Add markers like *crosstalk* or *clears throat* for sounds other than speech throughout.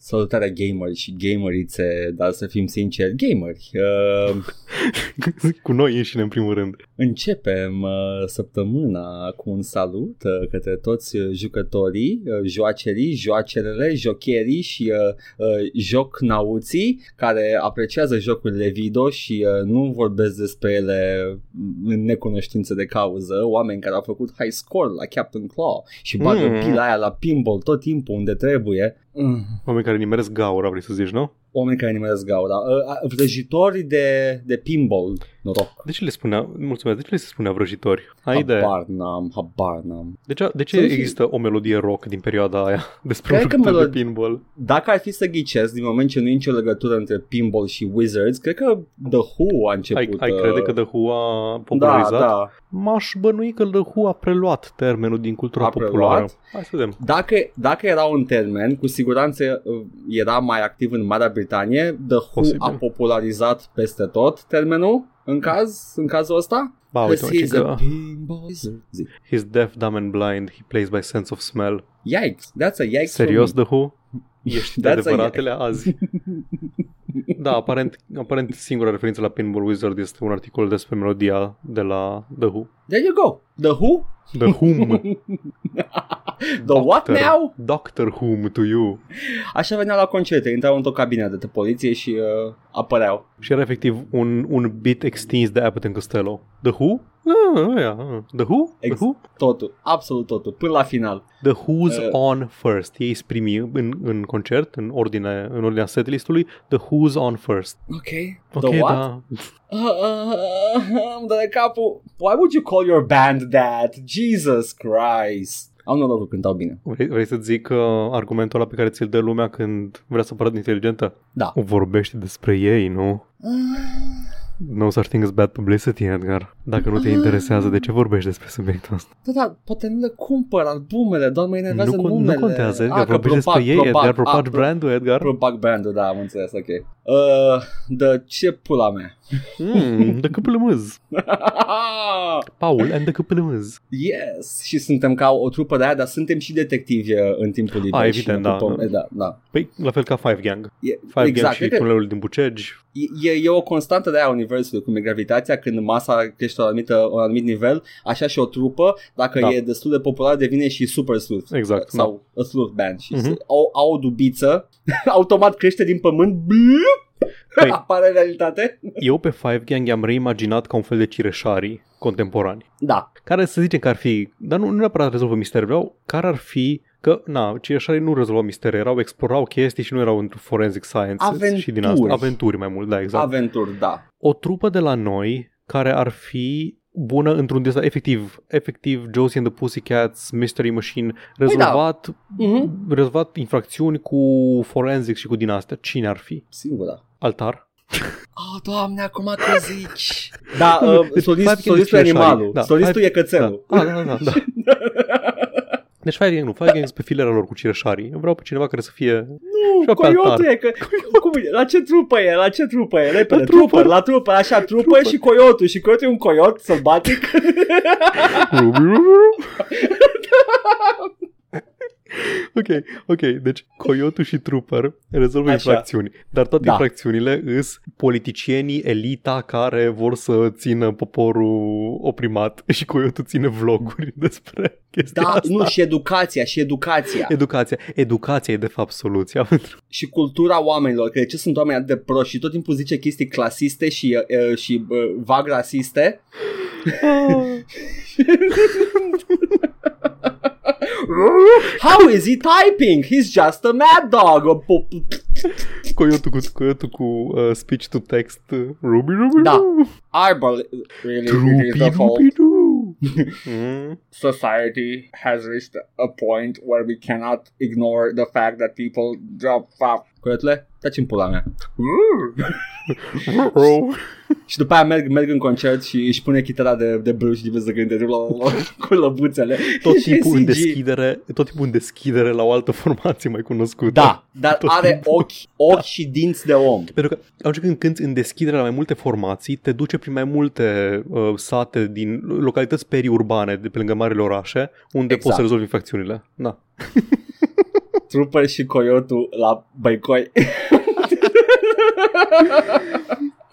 Salutarea gameri și gamerițe, dar să fim sinceri, gameri. Uh, *laughs* Cu noi înșine în primul rând. începem uh, săptămâna cu un salut uh, către toți uh, jucătorii, uh, joacerii, joacerele, jocherii și uh, uh, jocnauții care apreciază jocurile video și uh, nu vorbesc despre ele în necunoștință de cauză, oameni care au făcut high score la Captain Claw și bagă Mm. pila aia la pinball tot timpul unde trebuie. Mm. Oameni care nimeresc gaura, vrei să zici, nu? Oameni care nimeresc gaura. Uh, vrăjitori de, de pinball, noroc. De ce le spunea, mulțumesc, de ce le se spunea vrăjitori? Ai idee? Habar n-am, habar n-am. De ce, de ce Să nu fie- există o melodie rock din perioada aia *laughs* despre Cred un că jucător melod- de pinball? Dacă ar fi să ghicesc, din moment ce nu e nicio legătură între pinball și Wizards, cred că The Who a început. Ai, ai uh, crede că The Who a Da, popularizat? da. M-aș bănui că The Who a preluat termenul din cultura A populară. preluat? Hai să vedem. Dacă, dacă era un termen, cu siguranță uh, era mai activ în Marea Britanie. The Who Posibil. a popularizat peste tot termenul în caz, în cazul ăsta. Ba, uite, mă, Because ci he's că a pinball wizard. Zi. he's deaf, dumb and blind, he plays by sense of smell. Yikes, that's a yikes Serios, for The Who? *laughs* Ești de That's a adevăratele azi. *laughs* Da, aparent, aparent singura referință la Pinball Wizard este un articol despre melodia de la The Who. Me. There you go. The Who? The Whom. *laughs* The what Doctor. now? Doctor Whom to you. Așa venea la concerte, intrau într-o cabină de poliție și uh, apăreau. Și era efectiv un, un bit extins de Abbott and Costello. The Who? Ah, aia, ah. The Who? The Ex- Who? Totul, absolut totul, până la final. The Who's Uh. on first. Ei îți primi în, în concert, în ordine, în ordinea setlistului, The Who's on first. Ok. Ok, The what? da. Uh, uh, îmi dă de capul. Why would you call your band that? Jesus Christ. Au noroc că cântau bine. Vrei, vrei să zic uh, argumentul ăla pe care ți-l dă lumea când vrea să pară inteligentă? Da. O vorbește despre ei, nu? No such thing as bad publicity, Edgar. Dacă nu te interesează, de ce vorbești despre subiectul ăsta? Da, da, poate nu le cumpăr albumele, doar mă enervează Nu, con- numele. nu contează, Edgar. Ah, că vorbești despre propag- ei, propag- Edgar. Propagi ah, brandul, Edgar. Propag brandul, da, am înțeles, ok. Uh, de ce pula mea? Mm, the câpălămâz. *laughs* Paul and the câpălămâz. yes, și suntem ca o trupă de aia, dar suntem și detectivi uh, în timpul liber. Ah, și evident, ne da. ocupăm- da, da. Păi, la fel ca Five Gang. E, Five exact, Gang și cred că- tunelul din Bucegi. E, e o constantă de aia a universului, cum e gravitația, când masa crește la un anumit, un anumit nivel, așa și o trupă, dacă Da. e destul de populară, devine și super sleuth. Exact, Sau a sleuth band. Și Mhm. uh-huh. au, au o dubiță, *laughs* automat crește din pământ, blup, Păi- *laughs* apare realitate. Eu pe Five Gang i-am reimaginat ca un fel de cireșarii contemporani. Da, Care să zicem că ar fi, dar nu, nu neapărat rezolvă mistere, vreau care ar fi că, na, cireșarii nu rezolvau mistere, erau, explorau chestii și nu erau într forensic sciences și din asta. Aventuri. Aventuri mai mult, da, exact. aventuri, da. o trupă de la noi care ar fi bună într-un desa, efectiv, efectiv Josie and the Pussycats, Mystery Machine, rezolvat, Mhm. rezolvat infracțiuni cu forensic și cu din astea. Cine ar fi? Singura. Altar? Oh, doamne, acum că zici. Da, *laughs* uh, Deci, solist, Five Gang solistul e și animalul. Așa, da. Solistul Five- e cățelul. Da, da, da, da. da. *laughs* Deci Fire Gang nu, Fire Gang sunt pe filera lor cu cireșarii. Eu vreau pe cineva care să fie... Nu, Și-o pe coiotul altar. e, că, cum e? La ce trupă e? La ce trupă e? Repede, La trupă, trupă. la trupă, așa, trupă, Trupă. și coiotul. Și coiotul e un coiot sălbatic. *laughs* *laughs* *laughs* ok, ok, deci Coyotul și Trooper rezolvă Așa. infracțiuni, dar toate Da. infracțiunile îs politicienii, elita care vor să țină poporul oprimat *laughs* și Coyotul ține vloguri *laughs* despre chestia Da, asta. nu, și educația, și educația. Educația. Educația e de fapt soluția pentru... și cultura oamenilor, că de ce sunt oameni atât de proști și tot timpul zice chestii clasiste și, uh, și uh, vag rasiste. *laughs* How is he typing? He's just a mad dog. Coyotul cu, coyotul cu uh, speech to text. Ruby, ruby, Da. doo. Arbor really is the fault. ruby. *laughs* Society has reached a point where we cannot ignore the fact that people drop fuck. Coiotule, taci în pula mea. Oh. Și după aia merg, merg în concert și își pune chitara de, de blues și trebuie să cânte cu lăbuțele. Tot Și timpul în CG. deschidere, tot timpul în deschidere la o altă formație mai cunoscută. Da, dar Tot are timpul. ochi, ochi și dinți de om. Pentru că atunci când cânti în deschidere la mai multe formații, te duce prin mai multe uh, sate din localități periurbane de pe lângă marile orașe, unde Exact. poți să rezolvi infracțiunile. Da. *laughs* Trooper și Coyotul la Băicoi. *laughs*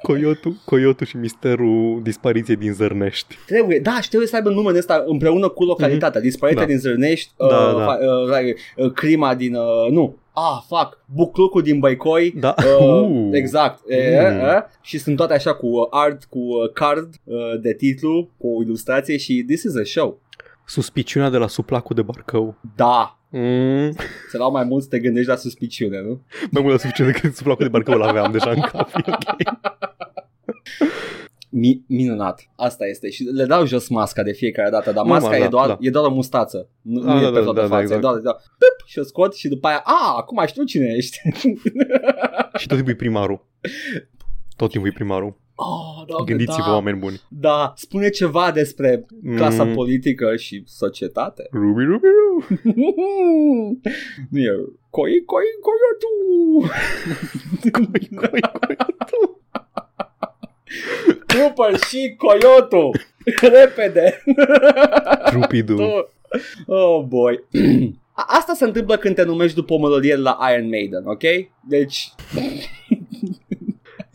Coyotul, Coyotul și misterul dispariției din Zărnești. Trebuie, da, și trebuie să aibă numele ăsta împreună cu localitatea. Mm-hmm. Dispariția Da. din Zărnești, Da, uh, da. fa- uh, uh, crima din... Uh, nu, ah, fuck, buclucul din Băicoi. Da. Uh, Uh. exact e, Mm. e, și sunt toate așa cu uh, art, cu uh, card uh, de titlu, cu o ilustrație și this is a show. Suspiciunea de la suplacul de Barcău. Da, Mm. să dau mai mult să te gândești la suspiciune, nu? Mai mult la suficient decât suplacul de Barcău îl aveam deja în cap. e ok. Mi- minunat. Asta este. Și le dau jos masca de fiecare dată, dar Nu, masca mă, e, da, doar, da. e doar o mustață. Nu, Da, nu da, e pe da, toată da, da, fața. exact. E doar, e doar pip, și o scot și după aia, a, acum știu cine ești. Și tot timpul e primarul. Tot timpul e primarul. Oh, doamne, Gândiți-vă, da. oameni buni. Da, spune ceva despre clasa Mm. politică și societate. Ruby, Ruby, Ruby. nu e coi, coi, coiotu. Coi, coi, coiotul. Trooper și coiotu. Repede. Trupidu. Oh boy. A- Asta se întâmplă când te numești după o melodie de la Iron Maiden, ok? Deci,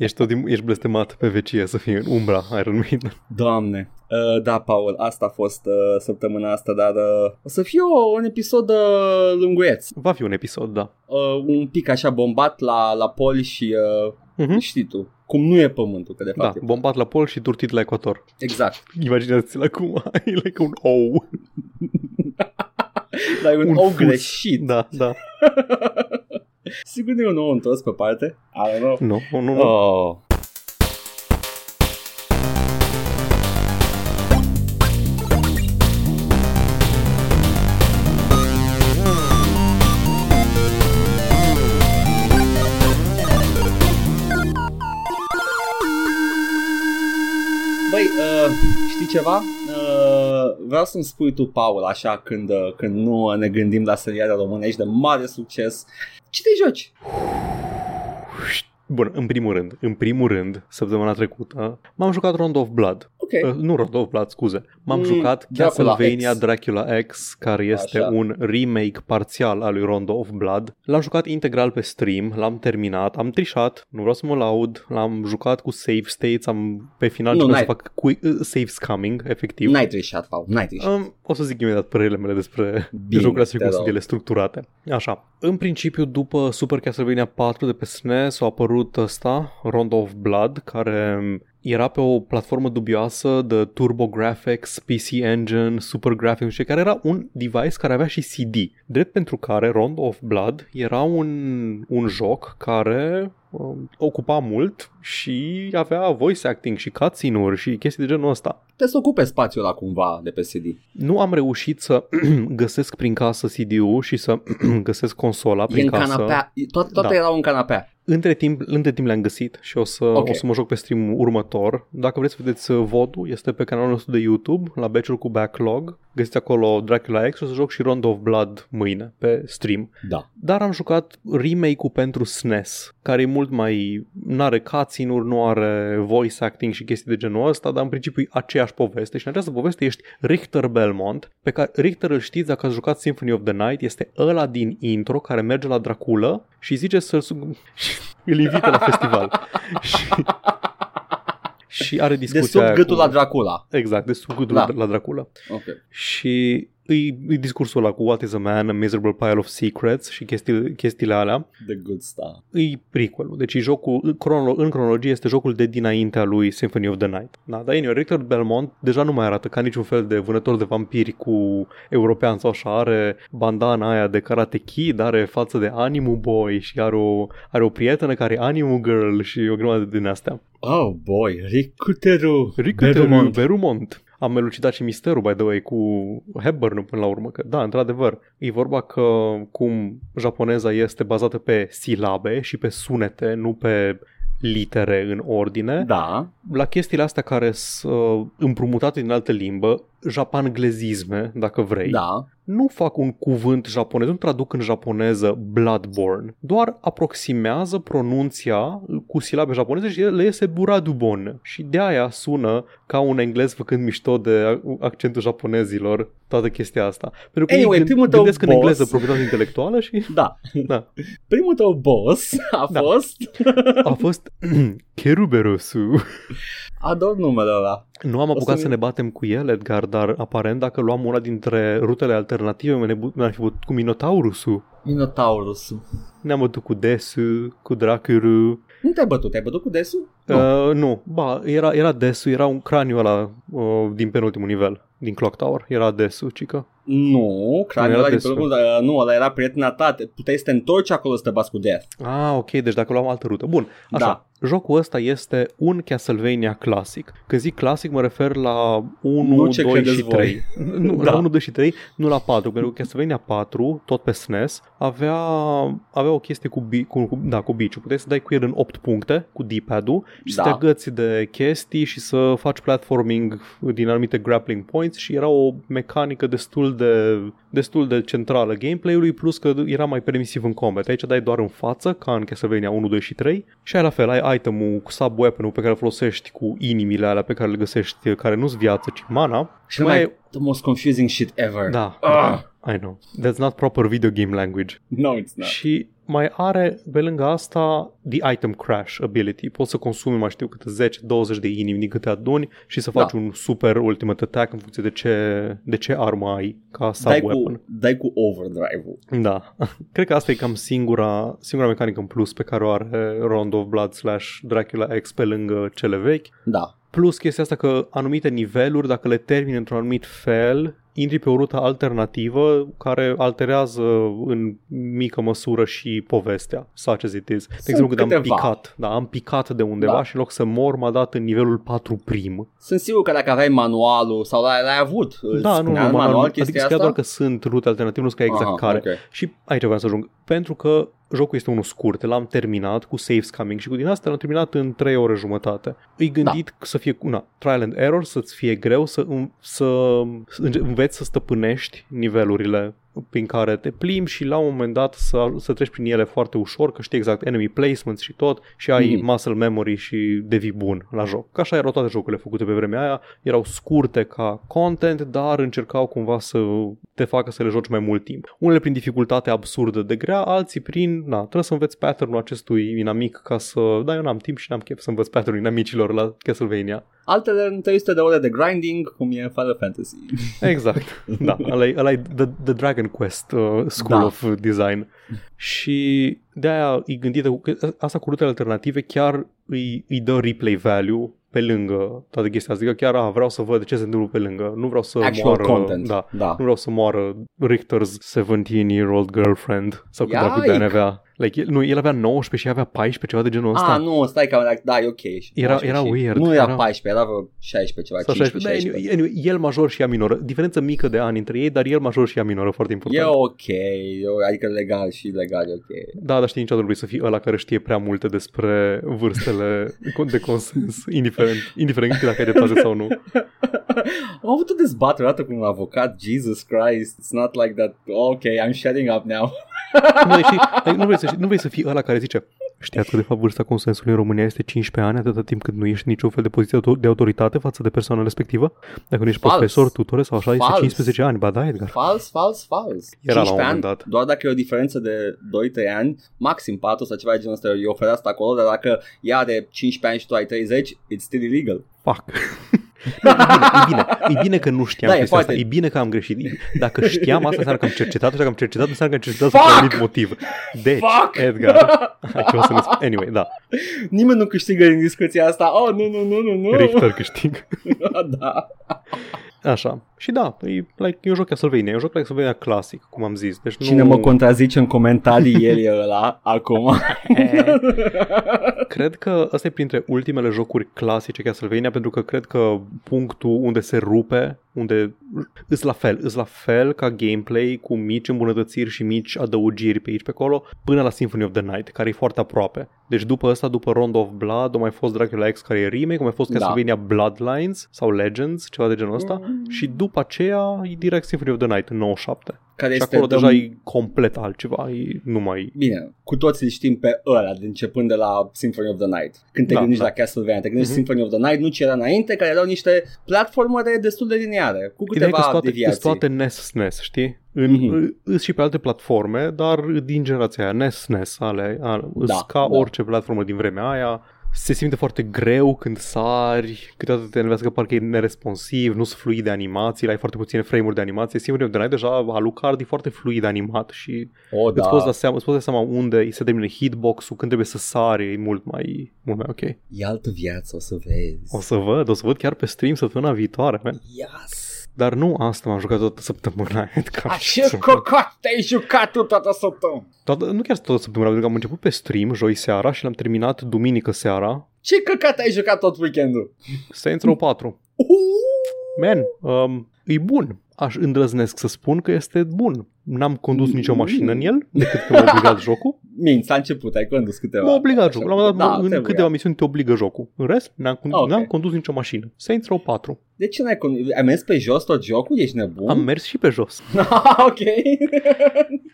Ești, tot timpul, ești blestemat pe vecie să fii în umbra Iron Maiden. doamne. Uh, da, Paul, asta a fost uh, săptămâna asta, dar uh, o să fie o, un episod uh, lunguieț. Va fi un episod, da. Uh, un pic așa bombat la, la poli și uh, Mhm. știi tu, cum nu e pământul, că de Da, fapt e bombat la pol și turtit la ecuator. Exact. Imaginează-ți-l acum, *laughs* e like un ou. *laughs* Dar e un, Un ou fus. greșit. Da, da. *laughs* Sigur nu e un ou întors pe parte. I don't know. Nu, nu, nu. nu. Oh. Băi, uh, știi ceva? Uh, vreau să-mi spui tu, Paul, așa, când, uh, când nu ne gândim la seriale românești de mare succes, ce te joci? Bun, în primul rând, în primul rând, săptămâna trecută, m-am jucat Round of Blood. Ok. Uh, nu Round of Blood, scuze. M-am Mm, jucat Dracula Castlevania X. Dracula X, care este Așa. un remake parțial al lui Rondo of Blood. L-am jucat integral pe stream, l-am terminat, am trișat, nu vreau să mă laud, l-am jucat cu save states, am pe final Nu, încercat să n-ai- fac cu, uh, save scamming, efectiv. N-ai trișat, Paul, n-ai trișat. Um, o să zic imediat părerile mele despre Bine, *laughs* jocurile astea te cum rog. sunt ele structurate. Așa. În principiu, după Super Castlevania 4 de pe SNES, a apărut ăsta, Rondo of Blood, care era pe o platformă dubioasă de TurboGrafx, PC Engine, Super Graphics, și care era un device care avea și CD. Drept pentru care Rondo of Blood era un, un joc care um, ocupa mult și avea voice acting și cutscene-uri și chestii de genul ăsta. Trebuie să ocupe spațiul ăla cumva de pe CD. Nu am reușit să *clears throat* găsesc prin casă CD-ul și să *clears throat* găsesc consola E prin în casă. canapea, toate, toate Da. erau în canapea. Între timp, între timp le-am găsit și o să, Ok. o să mă joc pe stream următor. Dacă vreți să vedeți uh, votul, este pe canalul nostru de YouTube, la Beciul cu Backlog. Găsiți acolo Dracula X și o să joc și Rondo of Blood mâine pe stream. Da. Dar am jucat remake-ul pentru SNES, care e mult mai... n-are cutscene-uri, nu are voice acting și chestii de genul ăsta, dar în principiu e aceeași poveste și în această poveste ești Richter Belmont, pe care Richter îl știți dacă ați jucat Symphony of the Night, este ăla din intro care merge la Dracula și zice să-l... su- și *laughs* îl invită la festival. *laughs* și... și are De discuția sub aia gâtul cu... la Dracula. Exact, de sub gâtul Da. la Dracula. Ok. Și îi, îi discursul ăla cu What is a man, a miserable pile of secrets și chestii, chestiile alea. The good stuff. Îi prequel Deci e jocul, în crono- în cronologie este jocul de dinaintea lui Symphony of the Night. Da, dar anyway, Richard Belmont deja nu mai arată ca niciun fel de vânător de vampiri cu european sau așa. Are bandana aia de Karate Kid, are față de Animu Boy și are o, are o prietenă care e Animu Girl și o grămadă din astea. Oh boy, Ricuteru. Ricuteru Berumont. Berumont. Am elucidat și misterul, by the way, cu Hepburn până la urmă, că da, într-adevăr, e vorba că cum japoneza este bazată pe silabe și pe sunete, nu pe litere în ordine, Da. la chestiile astea care sunt uh, împrumutate din altă limbă, japanglezisme, dacă vrei, Da. nu fac un cuvânt japonez, nu traduc în japoneză Bloodborne, doar aproximează pronunția cu silabe japoneze și le iese Buradubon. Și de aia sună ca un englez făcând mișto de accentul japonezilor, toată chestia asta. Pentru că Anyway, ei primul gând, tău gândesc în boss- engleză proprietate intelectuală și Da. *laughs* Da. Primul tău boss a Da. fost... a fost *laughs* Keruberosu. *laughs* Ador numele ăla. Nu am apucat să- să ne batem cu el, Edgar, dar aparent dacă luam una dintre rutele alternative, ne bu- ne-am fi bătut cu Minotaurusul. Minotaurus. Ne-am bătut cu Desu, cu Dracuru. Nu te-ai bătut? Te-ai bătut cu desul? Nu. Uh, nu, ba, era, era Desu, era un craniu ăla uh, din penultimul nivel, din Clock Tower. Era Desu, cică. Nu, craniul era ăla din desul. pelul, uh, nu, ăla era prietena ta, te- puteai să te întorci acolo să te bați cu Death. Ah, ok, deci dacă luam altă rută. Bun, așa, Da. jocul ăsta este un Castlevania clasic. Când zic clasic mă refer la 1, Nu ce 2 credeți și voi. 3. *laughs* Nu, *laughs* Da. La 1, 2 și 3, nu la 4, pentru că Castlevania 4, tot pe SNES, avea, avea o chestie cu, bi, cu, cu, da, cu biciu. Puteai să dai cu el în 8 puncte, cu D-pad-ul, și să Da. te agăți de chestii și să faci platforming din anumite grappling points și era o mecanică destul de, destul de centrală gameplay-ului, plus că era mai permisiv în combat. Aici dai doar în față, ca în Castlevania 1, 2 și 3, și ai la fel, ai itemul cu sub-weapon-ul pe care îl folosești cu inimile alea pe care le găsești, care nu-s viață, ci mana. Și mai e the most confusing shit ever. Da, Ah, I know. That's not proper video game language. no, it's not. Și mai are, pe lângă asta, the item crash ability. Poți să consumi, mai știu, câte 10-20 de inimi din câte aduni și să faci Da. un super ultimate attack în funcție de ce, de ce armă ai ca Dai sub-weapon. cu, dai cu overdrive-ul. Da. *laughs* Cred că asta e cam singura, singura mecanică în plus pe care o are Round of Blood slash Dracula X pe lângă cele vechi. Da. Plus chestia asta că anumite niveluri, dacă le termini într-un anumit fel, intri pe o rută alternativă care alterează în mică măsură și povestea, such as it is. De exemplu, când am câteva. picat, da, am picat de undeva Da. și în loc să mor, m-a dat în nivelul 4 prim. Sunt sigur că dacă aveai manualul sau l-ai, l-ai avut, îți Da, nu, nu, spunea în manual, manual adică chestia scria asta? doar că sunt rute alternative, nu scria exact Aha, care. ok. Și aici vreau să ajung. Pentru că jocul este unul scurt, l-am terminat cu saves coming și cu din asta l-am terminat în 3 ore jumătate. E gândit Da. să fie una, trial and error, să-ți fie greu să, în- să înveți să stăpânești nivelurile prin care te plimbi și la un moment dat să, să treci prin ele foarte ușor, că știi exact enemy placements și tot și ai Mhm. muscle memory și devii bun la joc. Ca așa erau toate jocurile făcute pe vremea aia, erau scurte ca content, dar încercau cumva să te facă să le joci mai mult timp. Unele prin dificultate absurdă de grea, alții prin, na, trebuie să înveți pattern-ul acestui inamic ca să, da, eu n-am timp și n-am chef să învăț pattern-ul inamicilor la Castlevania. Altele în 300 de ore de grinding, cum e Final Fantasy. Exact, da, ăla e, ăla e the, the Dragon Quest uh, School Da. of Design. Și de-aia e gândită, că asta cu rutele alternative chiar îi, îi dă replay value pe lângă toată chestia asta. Adică chiar a, vreau să văd ce se întâmplă pe lângă. Nu vreau să Actual moară, content. Da, da. nu vreau să moară Richter's 17-year-old girlfriend sau cât dracu de Iaic! ani avea. Like, el, nu, el avea 19 și ea avea 14, ceva de genul ăsta. Ah, nu, stai că da, e ok. Era- 19 era și- weird, Nu era era- 14, era vreo 16 ceva, Sau 15, 16. 16. Da, anyway, anyway, el major și ea minoră. Diferență mică de ani între ei, dar el major și ea minoră, foarte E important. ok, e- adică legal și legal e ok. Da, dar știi niciodată nu vrei să fii ăla care știe prea multe despre vârstele *laughs* de consens, indiferent, indiferent cât dacă ai dreptate sau nu. *laughs* Am avut o dezbatere odată cu un avocat, Jesus Christ, it's not like that, ok, I'm shutting up now. Nu, deci, știi, nu, vrei să, nu vrei să fii ăla care zice Știați că de fapt vârsta consensului în România este 15 ani atâta timp cât nu ești niciun fel de poziție de autoritate față de persoana respectivă? Dacă nu ești Fals. profesor, tutore sau așa, este Fals. 15 ani. Ba da, Edgar. Fals, fals, fals. Era la un 15 moment ani, dat. doar dacă e o diferență de 2-3 ani, maxim 4 sau ceva de genul ăsta, e oferă asta acolo, dar dacă ea are 15 ani și tu ai 30, it's still illegal. Fuck. E, bine, e, bine, e bine că nu știam Da, e chestia asta. foarte- E bine că am greșit. Dacă știam asta, înseamnă că am cercetat și dacă am cercetat, înseamnă că am cercetat Fuck! pentru un anumit motiv. Deci, Fuck! Edgar, ai ceva să ne spui. Anyway, da. Nimeni nu câștigă din discuția asta. Oh, nu, nu, nu, nu, nu. Richter câștig. *laughs* da. Așa. Și da, e, like, e un joc Castlevania, e un joc Castlevania clasic, cum am zis. Deci Cine nu... mă contrazice în comentarii, el e ăla *laughs* acum. Cred că ăsta e printre ultimele jocuri clasice Castlevania pentru că cred că punctul unde se rupe unde îs la fel, îs la fel ca gameplay cu mici îmbunătățiri și mici adăugiri pe aici pe acolo până la Symphony of the Night, care e foarte aproape. Deci după asta, după Round of Blood, a mai fost Dracula X care e remake, a mai fost Da. Castlevania Bloodlines sau Legends, ceva de genul ăsta Mm. și după aceea e direct Symphony of the Night în 97. Care Și este acolo the- deja e complet altceva, e numai Bine, cu toții îl știm pe ăla, de începând de la Symphony of the Night. Când te Da, gândești da. la Castlevania, te gândești Mhm. Symphony of the Night, nu ce era înainte, care erau niște platformere destul de lineare, cu Ideea e că câteva toate, deviații. toate NES SNES, știi? În, Mhm. mm-hmm. și pe alte platforme, dar din generația aia, NES SNES, ale, ale Da, ca da. orice platformă din vremea aia. Se simte foarte greu când sari, câteodată te enervează că parcă e neresponsiv, nu sunt fluide animațiile, ai foarte puține frame-uri de animație. Symphony of the Night deja Alucard e foarte fluid animat și O, da. da. îți, poți da seama, îți poți da seama unde îi se termină hitbox-ul, când trebuie să sari, e mult mai, mult mai ok. E altă viață, o să vezi. O să văd, o să văd chiar pe stream săptămâna viitoare, man. Yes. Dar nu asta m-am jucat toată săptămâna. Edgar. Ce cocat te-ai jucat tu toată săptămâna? Toată, nu chiar toată săptămâna, pentru că am început pe stream joi seara și l-am terminat duminică seara. Ce căcat ai jucat tot weekendul? Saints Row 4. Uh! Man, um, e bun. Aș îndrăznesc să spun că este bun. N-am condus nicio mașină în el, decât că m-a obligat *laughs* jocul. Minți, la început ai condus câteva. M-a obligat Așa. jocul. La un moment dat, Da, în trebuia. câteva misiuni te obligă jocul. În rest, n-am, con- Ah, ok. n-am condus nicio mașină. Saints Row 4. De ce n-ai condus? Ai mers pe jos tot jocul? Ești nebun? Am mers și pe jos. *laughs* ok.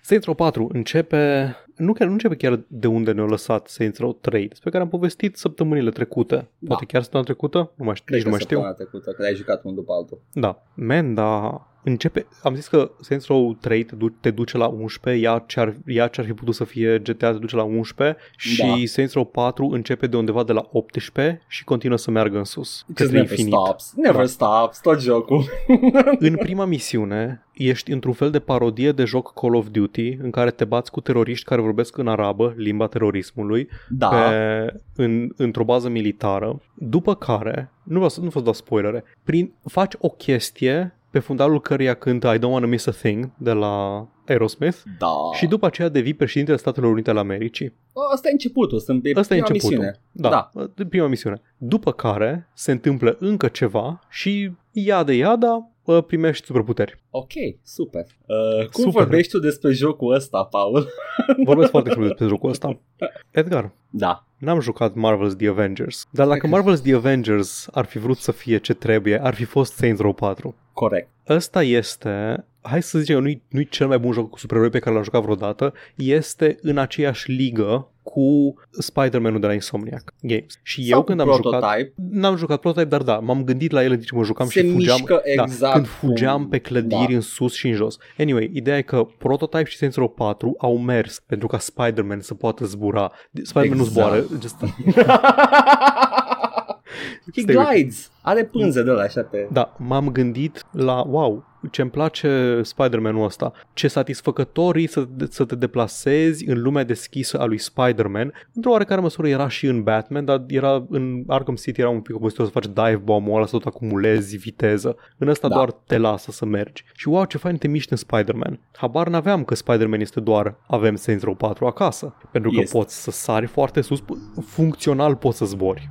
Saints Row 4 începe, nu, chiar, nu începe chiar de unde ne-a lăsat Saints Row 3, despre care am povestit săptămânile trecute. Da. Poate chiar săptămâna trecută? Nu mai știu, Cred nici nu că mai știu. săptămâna trecută, că ai jucat unul după altul. Da. Man, da, începe, am zis că Saints Row 3 te, du- te duce la 11, ea ce-ar, ea ce-ar fi putut să fie GTA te duce la 11 și Da. Saints Row 4 începe de undeva de la 18 și continuă să meargă în sus. Just Către never infinit. stops. Never Da. stops, tot jocul. În prima misiune ești într-un fel de parodie de joc Call of Duty în care te bați cu teroriști care vorbesc în arabă, limba terorismului, Da. pe, în, într-o bază militară, după care, nu vreau să nu vă dau spoilere, prin, faci o chestie pe fundalul căreia cântă I Don't Wanna Miss a Thing de la Aerosmith Da. și după aceea devii președintele Statelor Unite ale Americii. Asta e începutul, sunt pe Asta e prima începutul. misiune. Da, Da. da. prima misiune. După care se întâmplă încă ceva și iada iada uh, primești superputeri. Ok, super. Uh, cum Super. vorbești tu despre jocul ăsta, Paul? *laughs* Vorbesc foarte frumos despre jocul ăsta. Edgar, Da. N-am jucat Marvel's The Avengers, dar dacă Marvel's The Avengers ar fi vrut să fie ce trebuie, ar fi fost Saints Row 4. Corect. Ăsta este, hai să zicem, nu-i, nu-i cel mai bun joc cu supereroi pe care l-am jucat vreodată, este în aceeași ligă cu Spider-Man-ul de la Insomniac Games. Și Sau eu când am jucat... prototype. N-am jucat prototype, dar da, m-am gândit la ele în timp ce mă jucam Se și fugeam, mișcă da, exact când fugeam cum- pe clădiri da. în sus și în jos. Anyway, ideea e că Prototype și Saints Row 4 au mers pentru ca Spider-Man să poată zbura. Spider-Man Exact. nu zboară, just *laughs* He Stai with- glides. Are pânze de la așa pe... Da, m-am gândit la, wow, ce-mi place Spider-Man-ul ăsta, ce satisfăcător e să, să te deplasezi în lumea deschisă a lui Spider-Man. Într-o oarecare măsură era și în Batman, dar era în Arkham City era un pic obositor să faci dive bomb-ul ăla, să tot acumulezi viteză. În ăsta Da. doar te lasă să mergi. Și wow, ce fain te miști în Spider-Man. Habar n-aveam că Spider-Man este doar avem Saints Row 4 acasă. Pentru că Este. poți să sari foarte sus, funcțional poți să zbori.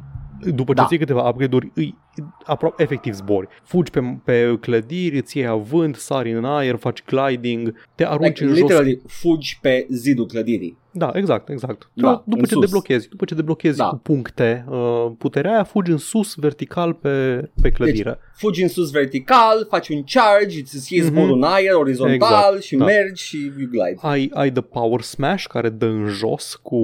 După ce Da. ții câteva upgrade-uri, îi, aproape efectiv zbori. Fugi pe, pe clădiri, îți iei avânt, sari în aer, faci gliding, te arunci Like, în jos. literally, fugi pe zidul clădirii. Da, exact, exact. Da, după în ce sus. deblochezi, după ce deblochezi Da. cu puncte uh, puterea aia, fugi în sus, vertical pe, pe clădire. Fugi în sus vertical, faci un charge, îți iei Mhm. zborul în aer, orizontal Exact, și da. mergi și you glide. Ai, ai The Power Smash care dă în jos cu,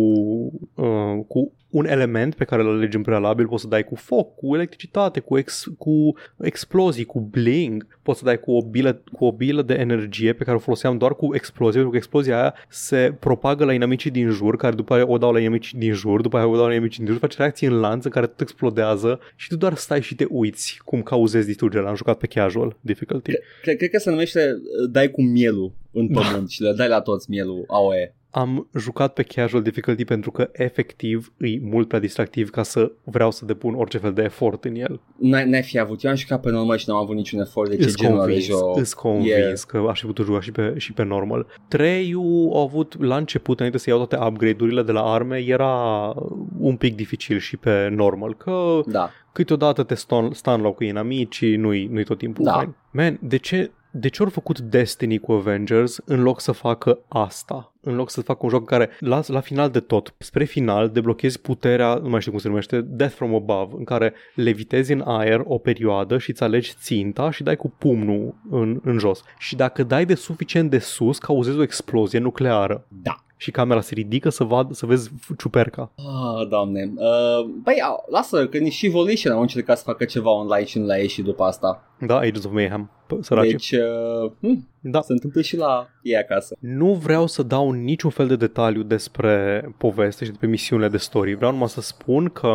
uh, cu un element pe care îl alegi în prealabil, poți să dai cu foc, cu electricitate, cu, ex, cu explozii, cu bling, poți să dai cu o, bilă, cu o bilă de energie pe care o foloseam doar cu explozie, pentru că explozia aia se propagă la inamicii din jur, care după aia o dau la inamicii din jur, după aia o dau la inamicii din jur, face reacții în lanț în care tot explodează și tu doar stai și te uiți cum cauzezi distrugere. Am jucat pe casual difficulty. Cred, cred că se numește uh, dai cu mielul în pământ *laughs* și le dai la toți mielul AOE. Am jucat pe casual difficulty pentru că efectiv e mult prea distractiv ca să vreau să depun orice fel de efort în el. N-ai, n-ai fi avut. Eu am jucat pe normal și n-am avut niciun efort. Deci Îs e genul ăla de convins, joc. îs convins Yeah. că aș fi putut juca și pe, și pe normal. 3 au avut la început, înainte să iau toate upgrade-urile de la arme, era un pic dificil și pe normal, că Da. câteodată te stun, stun cu inamicii, nu-i, nu-i tot timpul Da. fain. Man, de ce, de ce au făcut Destiny cu Avengers în loc să facă asta? În loc să facă un joc în care la, la final de tot, spre final, deblochezi puterea, nu mai știu cum se numește, Death from Above, în care levitezi în aer o perioadă și îți alegi ținta și dai cu pumnul în, în jos. Și dacă dai de suficient de sus, cauzezi o explozie nucleară. Da. Și camera se ridică să, vad, să vezi ciuperca. Ah, doamne. Uh, băi, au- lasă, că nici și Volition au încercat să facă ceva online și nu le-a ieșit după asta. Da, Agents of Mayhem, p- săraci. Deci, uh, hm, da. se întâmplă și la ei acasă. Nu vreau să dau niciun fel de detaliu despre poveste și despre misiunile de story. Vreau numai să spun că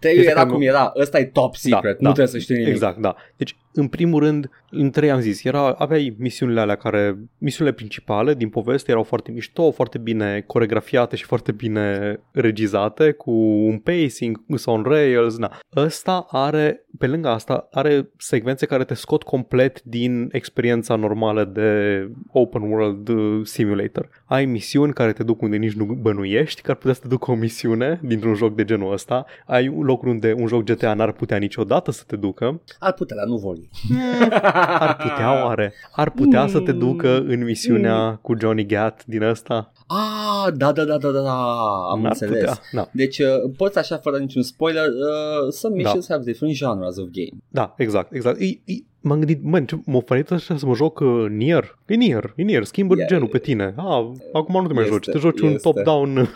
Trei Este era cam- cum era, ăsta e top secret, Da, nu da. trebuie să știi nimic. Exact, da. Deci, în primul rând, în trei am zis, era, aveai misiunile alea care, misiunile principale din poveste erau foarte mișto, foarte bine coregrafiate și foarte bine regizate, cu un pacing, sau on rails, na. Ăsta are, pe lângă asta, are secvențe care te scot complet din experiența normală de open world uh, simulator. Ai misiuni care te duc unde nici nu bănuiești, că ar putea să te ducă o misiune dintr-un joc de genul ăsta. Ai locuri unde un joc GTA n-ar putea niciodată să te ducă. Ar putea, dar nu vor. *laughs* Ar putea oare? Ar putea să te ducă în misiunea cu Johnny Gat din ăsta? Ah, da, da, da, da, da, da, am N-ar înțeles. putea. Da. Deci, uh, poți așa, fără niciun spoiler, uh, some missions have different genres of game. Da, exact, exact. E, e, m-am gândit, mă, ce, m-a oferit așa să mă joc uh, Nier? E Nier, e Nier, schimbă Yeah. genul pe tine. Ah, acum nu te mai Este, joci, te joci un este. top-down *laughs*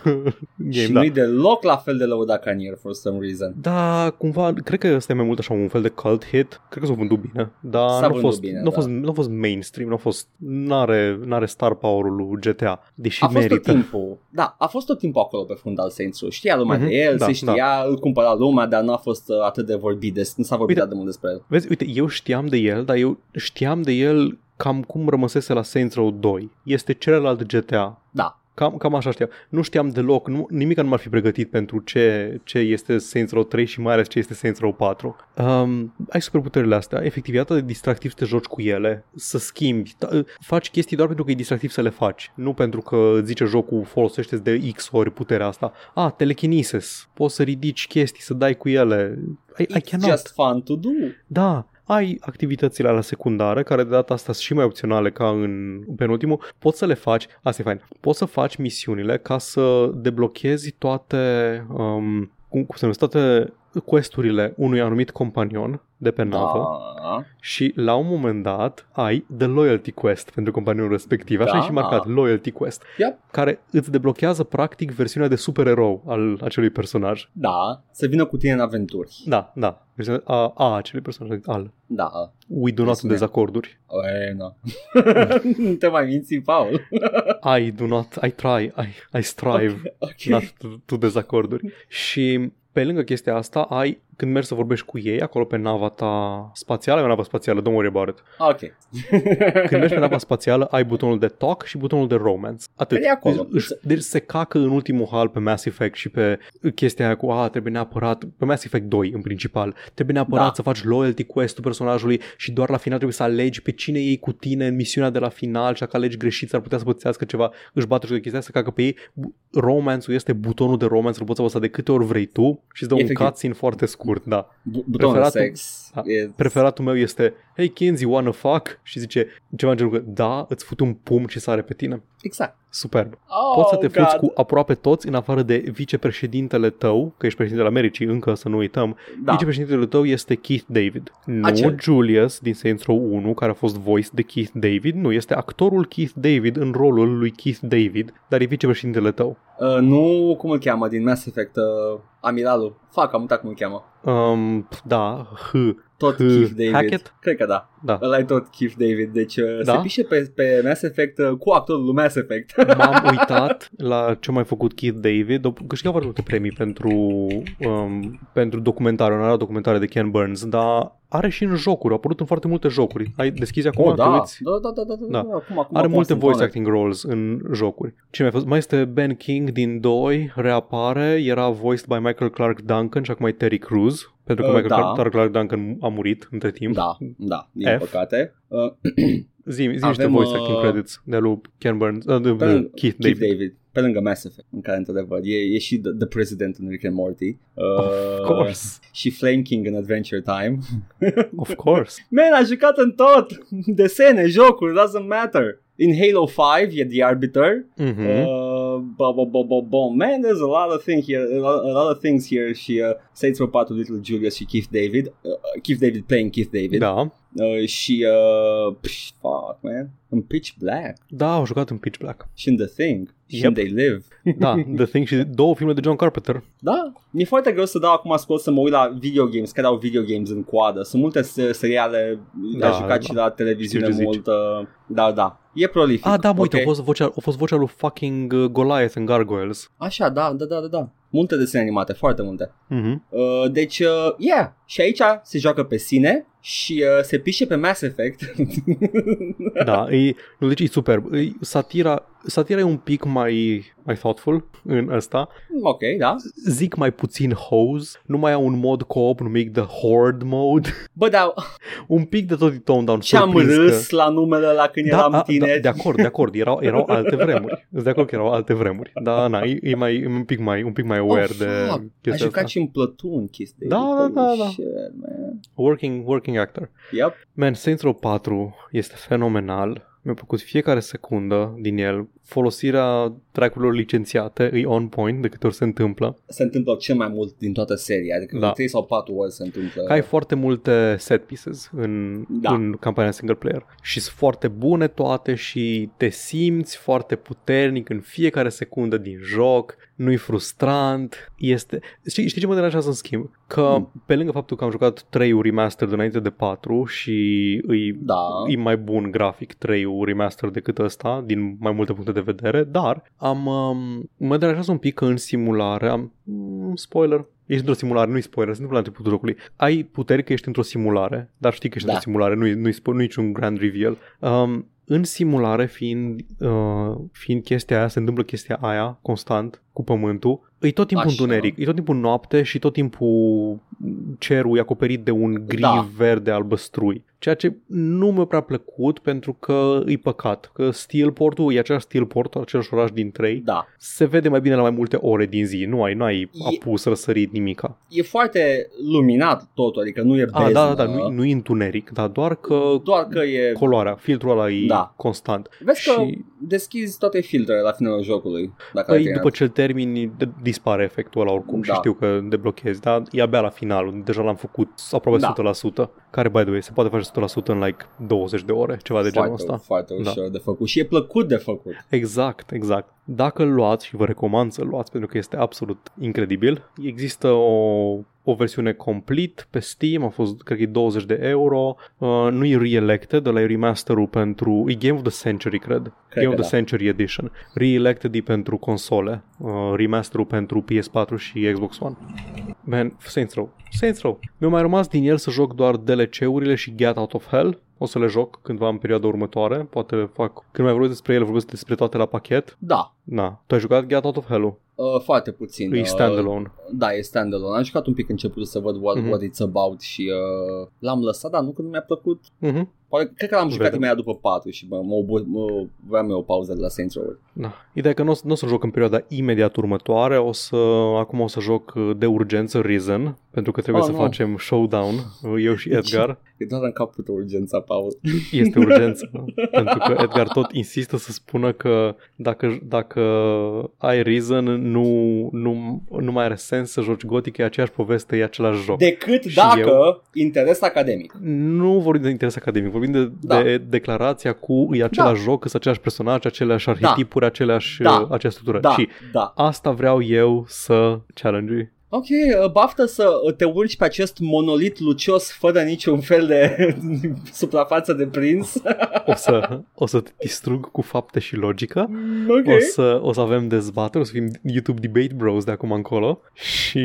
game, și da. nu-i deloc la fel de lăudat ca Nier, for some reason. Da, cumva, cred că ăsta e mai mult așa un fel de cult hit. Cred că s-a vândut bine, dar S-a nu a vândut fost, bine, n-a da. fost, n-a fost mainstream, n-a fost, n-are, n-are star power-ul lui GTA, deși a fost tot merită. timpul, da, a fost tot timpul acolo pe fundal Saints Row. Știa lumea Mhm, de el, da, se știa, îl cumpăra lumea, dar nu a fost uh, atât de vorbit, des, nu s-a vorbit Uite- atât de mult despre el. Vezi, uite, eu știam de el, dar eu știam de el cam cum rămăsese la Saints Row 2. Este celălalt GTA. Da, Cam, cam așa știam. Nu știam deloc, nu, nimic nu m-ar fi pregătit pentru ce, ce este Saints Row 3 și mai ales ce este Saints Row 4. Um, ai superputerile astea, efectiv, e atât de distractiv să te joci cu ele, să schimbi, da, faci chestii doar pentru că e distractiv să le faci, nu pentru că zice jocul folosește de X ori puterea asta. Ah, telekinesis, poți să ridici chestii, să dai cu ele. I, I it's cannot. just fun to do. Da, ai activitățile la secundare, care de data asta sunt și mai opționale ca în penultimul, poți să le faci, asta e fain, poți să faci misiunile ca să deblochezi toate, um, cum, cum se numesc, toate questurile unui anumit companion de pe navă Da. și la un moment dat ai The Loyalty Quest pentru companionul respectiv, așa Da. e și marcat, Loyalty Quest, Yep. care îți deblochează practic versiunea de supererou al acelui personaj. Da, să vină cu tine în aventuri. Da, da, versiunea a, a acelui personaj, al. Da. We do not Versiunea. dezacorduri. E, no. *laughs* nu te mai minți, Paul. I do not, I try, I, I strive Ok. not to, to dezacorduri. Și pe lângă chestia asta ai, când mergi să vorbești cu ei, acolo pe nava ta spațială, e o navă spațială, don't worry about it. Ok. *laughs* Când mergi pe nava spațială, ai butonul de talk și butonul de romance. Atât. E acolo. Deci, își- deci se cacă în ultimul hal pe Mass Effect și pe chestia aia cu, a, trebuie neapărat, pe Mass Effect 2 în principal, trebuie neapărat Da. să faci loyalty quest-ul personajului și doar la final trebuie să alegi pe cine iei cu tine în misiunea de la final și dacă alegi greșit s-ar putea să pățească ceva, își bate și de chestia să cacă pe ei. Bu- Romance-ul este butonul de romance, îl poți apăsa de câte ori vrei tu și îți dă un Efectiv. cutscene foarte scurt, da. Bu- Butonul Preferatul- sex. Da. E... Preferatul meu este Hey Kinsey, wanna fuck? Și zice ceva în genul că da, îți fut un pumn și sare pe tine. Exact. Superb. Oh, Poți să te fuți God. cu aproape toți în afară de vicepreședintele tău, că ești președintele Americii încă, să nu uităm. Da. Vicepreședintele tău este Keith David. Nu Acel. Julius din Saints Row 1, care a fost voice de Keith David. Nu, este actorul Keith David în rolul lui Keith David, dar e vicepreședintele tău. Uh, nu, cum îl cheamă din Mass Effect, uh, Amiralul. Fac, am uitat cum îl cheamă. Um, da, H. Tot H- Keith David. Hackett? Cred că da. Da. Ăla e tot Keith David. Deci uh, Da? se pișe pe, pe Mass Effect uh, cu actorul lui Mass Effect. *laughs* M-am *laughs* uitat la ce a mai făcut Keith David. A câștigat foarte multe premii pentru, um, pentru documentare, un documentare de Ken Burns, dar are și în jocuri, a apărut în foarte multe jocuri. Ai deschis acum? Oh, da. Te uiți? da, da, da, da, da, Da. da. Acum, acum, Are acum multe sunt voice on it. acting roles în jocuri. Ce mai, a fost? mai este Ben King din 2, reapare, era voiced by Michael Clark Duncan și acum e Terry Crews, pentru că Uh, Michael da. Clark, Clark Duncan a murit între timp. Da, da, din F. păcate. Uh, Zi, zi niște Avem, voice uh, acting credits de lui Ken Burns, uh, de, pe de lângă- Keith Keith David. David. Pe lângă Mass Effect, în care, într-adevăr, e, e și the, the President în Rick and Morty. Uh, Of course, Și Flame King în Adventure Time. of course. *laughs* Man, a jucat în tot! Desene, jocuri, doesn't matter. In Halo 5 e The Arbiter. Mhm. Uh, bo, bo, bo, bo, bo. Man, there's a lot of things here. A lot, a lot of things here. Și uh, Saints Row 4 Little Julius și Keith David. Uh, Keith David playing Keith David. Da, Uh, și uh, psh, fuck, man. În Pitch Black. da, au jucat în Pitch Black. Și în The Thing. Și Yep. în They Live. Da, *laughs* The Thing și două filme de John Carpenter. Da, mi-e foarte greu să dau acum scos să mă uit la video games, care au video games în coadă. Sunt multe se- seriale, Da, da, jucat da. și la televiziune Știu ce mult. Uh, da, da. E prolific. Ah, da, mă, uite, ok? a, fost vocea, a fost vocea lui fucking uh, Goliath în Gargoyles. Așa, da, da, da, da, da. Multe desene animate, foarte multe. Mhm. Uh, deci, uh, yeah, și aici se joacă pe sine și uh, se pișe pe Mass Effect. *laughs* Da, e, nu, deci e superb. E, satira, satira e un pic mai, mai thoughtful în ăsta. ok, da. Zic mai puțin hose, nu mai au un mod co-op numit The Horde Mode. Bă, dar *laughs* un pic de tot e toned down. ce am surprins râs că... la numele ăla când Da, eram a, da, tineri. de acord, de acord, erau, erau alte vremuri. Sunt de acord că erau alte vremuri. Da, na, e, e, mai, e un pic mai, un pic mai aware oh, de fuck. A chestia jucat asta. și în Platoon Kiss David. Da, da, da, Holy da. Shit, man. Working, working actor. Yep. Man, Saints Row 4 este fenomenal. Mi-a plăcut fiecare secundă din el. Folosirea track-urilor licențiate e on point de câte ori se întâmplă. Se întâmplă cel mai mult din toată seria. Adică Da. da. 3 sau 4 ori se întâmplă. Că ai foarte multe set pieces în, Da. în campania single player și sunt foarte bune toate și te simți foarte puternic în fiecare secundă din joc, nu-i frustrant, este... Știi, știi ce mă deranjează în schimb? Că Mm. pe lângă faptul că am jucat 3 remastered înainte de 4 și îi Da. e mai bun grafic 3 remaster decât ăsta din mai multe puncte de vedere, dar am um, mă deranjează un pic că în simulare am mm, spoiler, ești într-o simulare, nu-i spoiler, se întâmplă la începutul jocului. Ai puteri că ești într-o simulare, dar știi că ești Da. într-o simulare, nu-i, nu-i, spo- nu-i niciun grand reveal. Um, în simulare, fiind, uh, fiind chestia aia, se întâmplă chestia aia constant cu pământul, e tot timpul Așa. întuneric, e tot timpul noapte și tot timpul cerul e acoperit de un gri Da. verde albăstrui. Ceea ce nu mi-a prea plăcut pentru că e păcat. Că Steelport-ul e același Steelport, același oraș din 3. Da. Se vede mai bine la mai multe ore din zi. Nu ai, nu ai E- apus, răsărit, nimica. E foarte luminat totul, adică nu e beznă. A, da, da, da, nu, nu e întuneric, dar doar că Doar că e... coloarea, filtrul ăla e Da. constant. Vezi că și- deschizi toate filtrele la finalul jocului. Dacă ai Păi terminat. după ce îl termini, de- dispare efectul ăla oricum și Da. știu că deblochezi, dar e abia la finalul, deja l-am făcut aproape Da. 100%, care, by the way, se poate face 100% în like 20 de ore, ceva de genul foarte, ăsta. foarte Da. ușor de făcut și e plăcut de făcut. Exact, exact. Dacă îl luați și vă recomand să-l luați pentru că este absolut incredibil, există o, o versiune complete pe Steam, a fost cred că e 20 de euro, uh, nu e re-elected, ăla e remasterul pentru, e Game of the Century, cred, Cred Game că of the da. Century Edition, re-elected e pentru console, uh, remasterul pentru PS4 și Xbox One. Man, Saints Row, Saints Row. Mi-a mai rămas din el să joc doar DLC-urile și Get Out of Hell, o să le joc cândva în perioada următoare, poate le fac, când mai vorbesc despre ele, vorbesc despre toate la pachet. Da, Na, tu ai jucat Get Out of Hell-ul? Uh, foarte puțin. E uh, standalone. Da, e standalone. Am jucat un pic început să văd what, Mhm. what it's about și uh, l-am lăsat, dar nu că nu mi-a plăcut. Mhm. Poate, cred că l-am jucat Vedem. imediat după 4 și mă, mă, obo- mă vreau eu o pauză de la Saints Row. Da. Ideea e că nu o să- nu o să joc în perioada imediat următoare, o să, acum o să joc uh, de urgență Risen, pentru că trebuie Oh, să nu. facem showdown, uh, eu și Edgar. E doar în capul tău urgența, Paul. Este urgență, pentru că Edgar tot insistă să spună că dacă, dacă ai Risen, nu, nu, nu mai are sens să joci Gothic, e aceeași poveste, e același joc. Decât Și dacă eu? interes academic. Nu vorbim de interes academic, vorbim de, Da. de declarația cu e același joc, sunt același personaj, aceleași arhetipuri, aceleași, Da. uh, aceeași structură. Da, Și da. asta vreau eu să challenge Ok, uh, baftă să uh, te urci pe acest monolit lucios fără niciun fel de *laughs* suprafață de prins. *laughs* O să, o să te distrug cu fapte și logică. ok. O, să, o să avem dezbateri, o să fim YouTube Debate Bros de acum încolo. Și...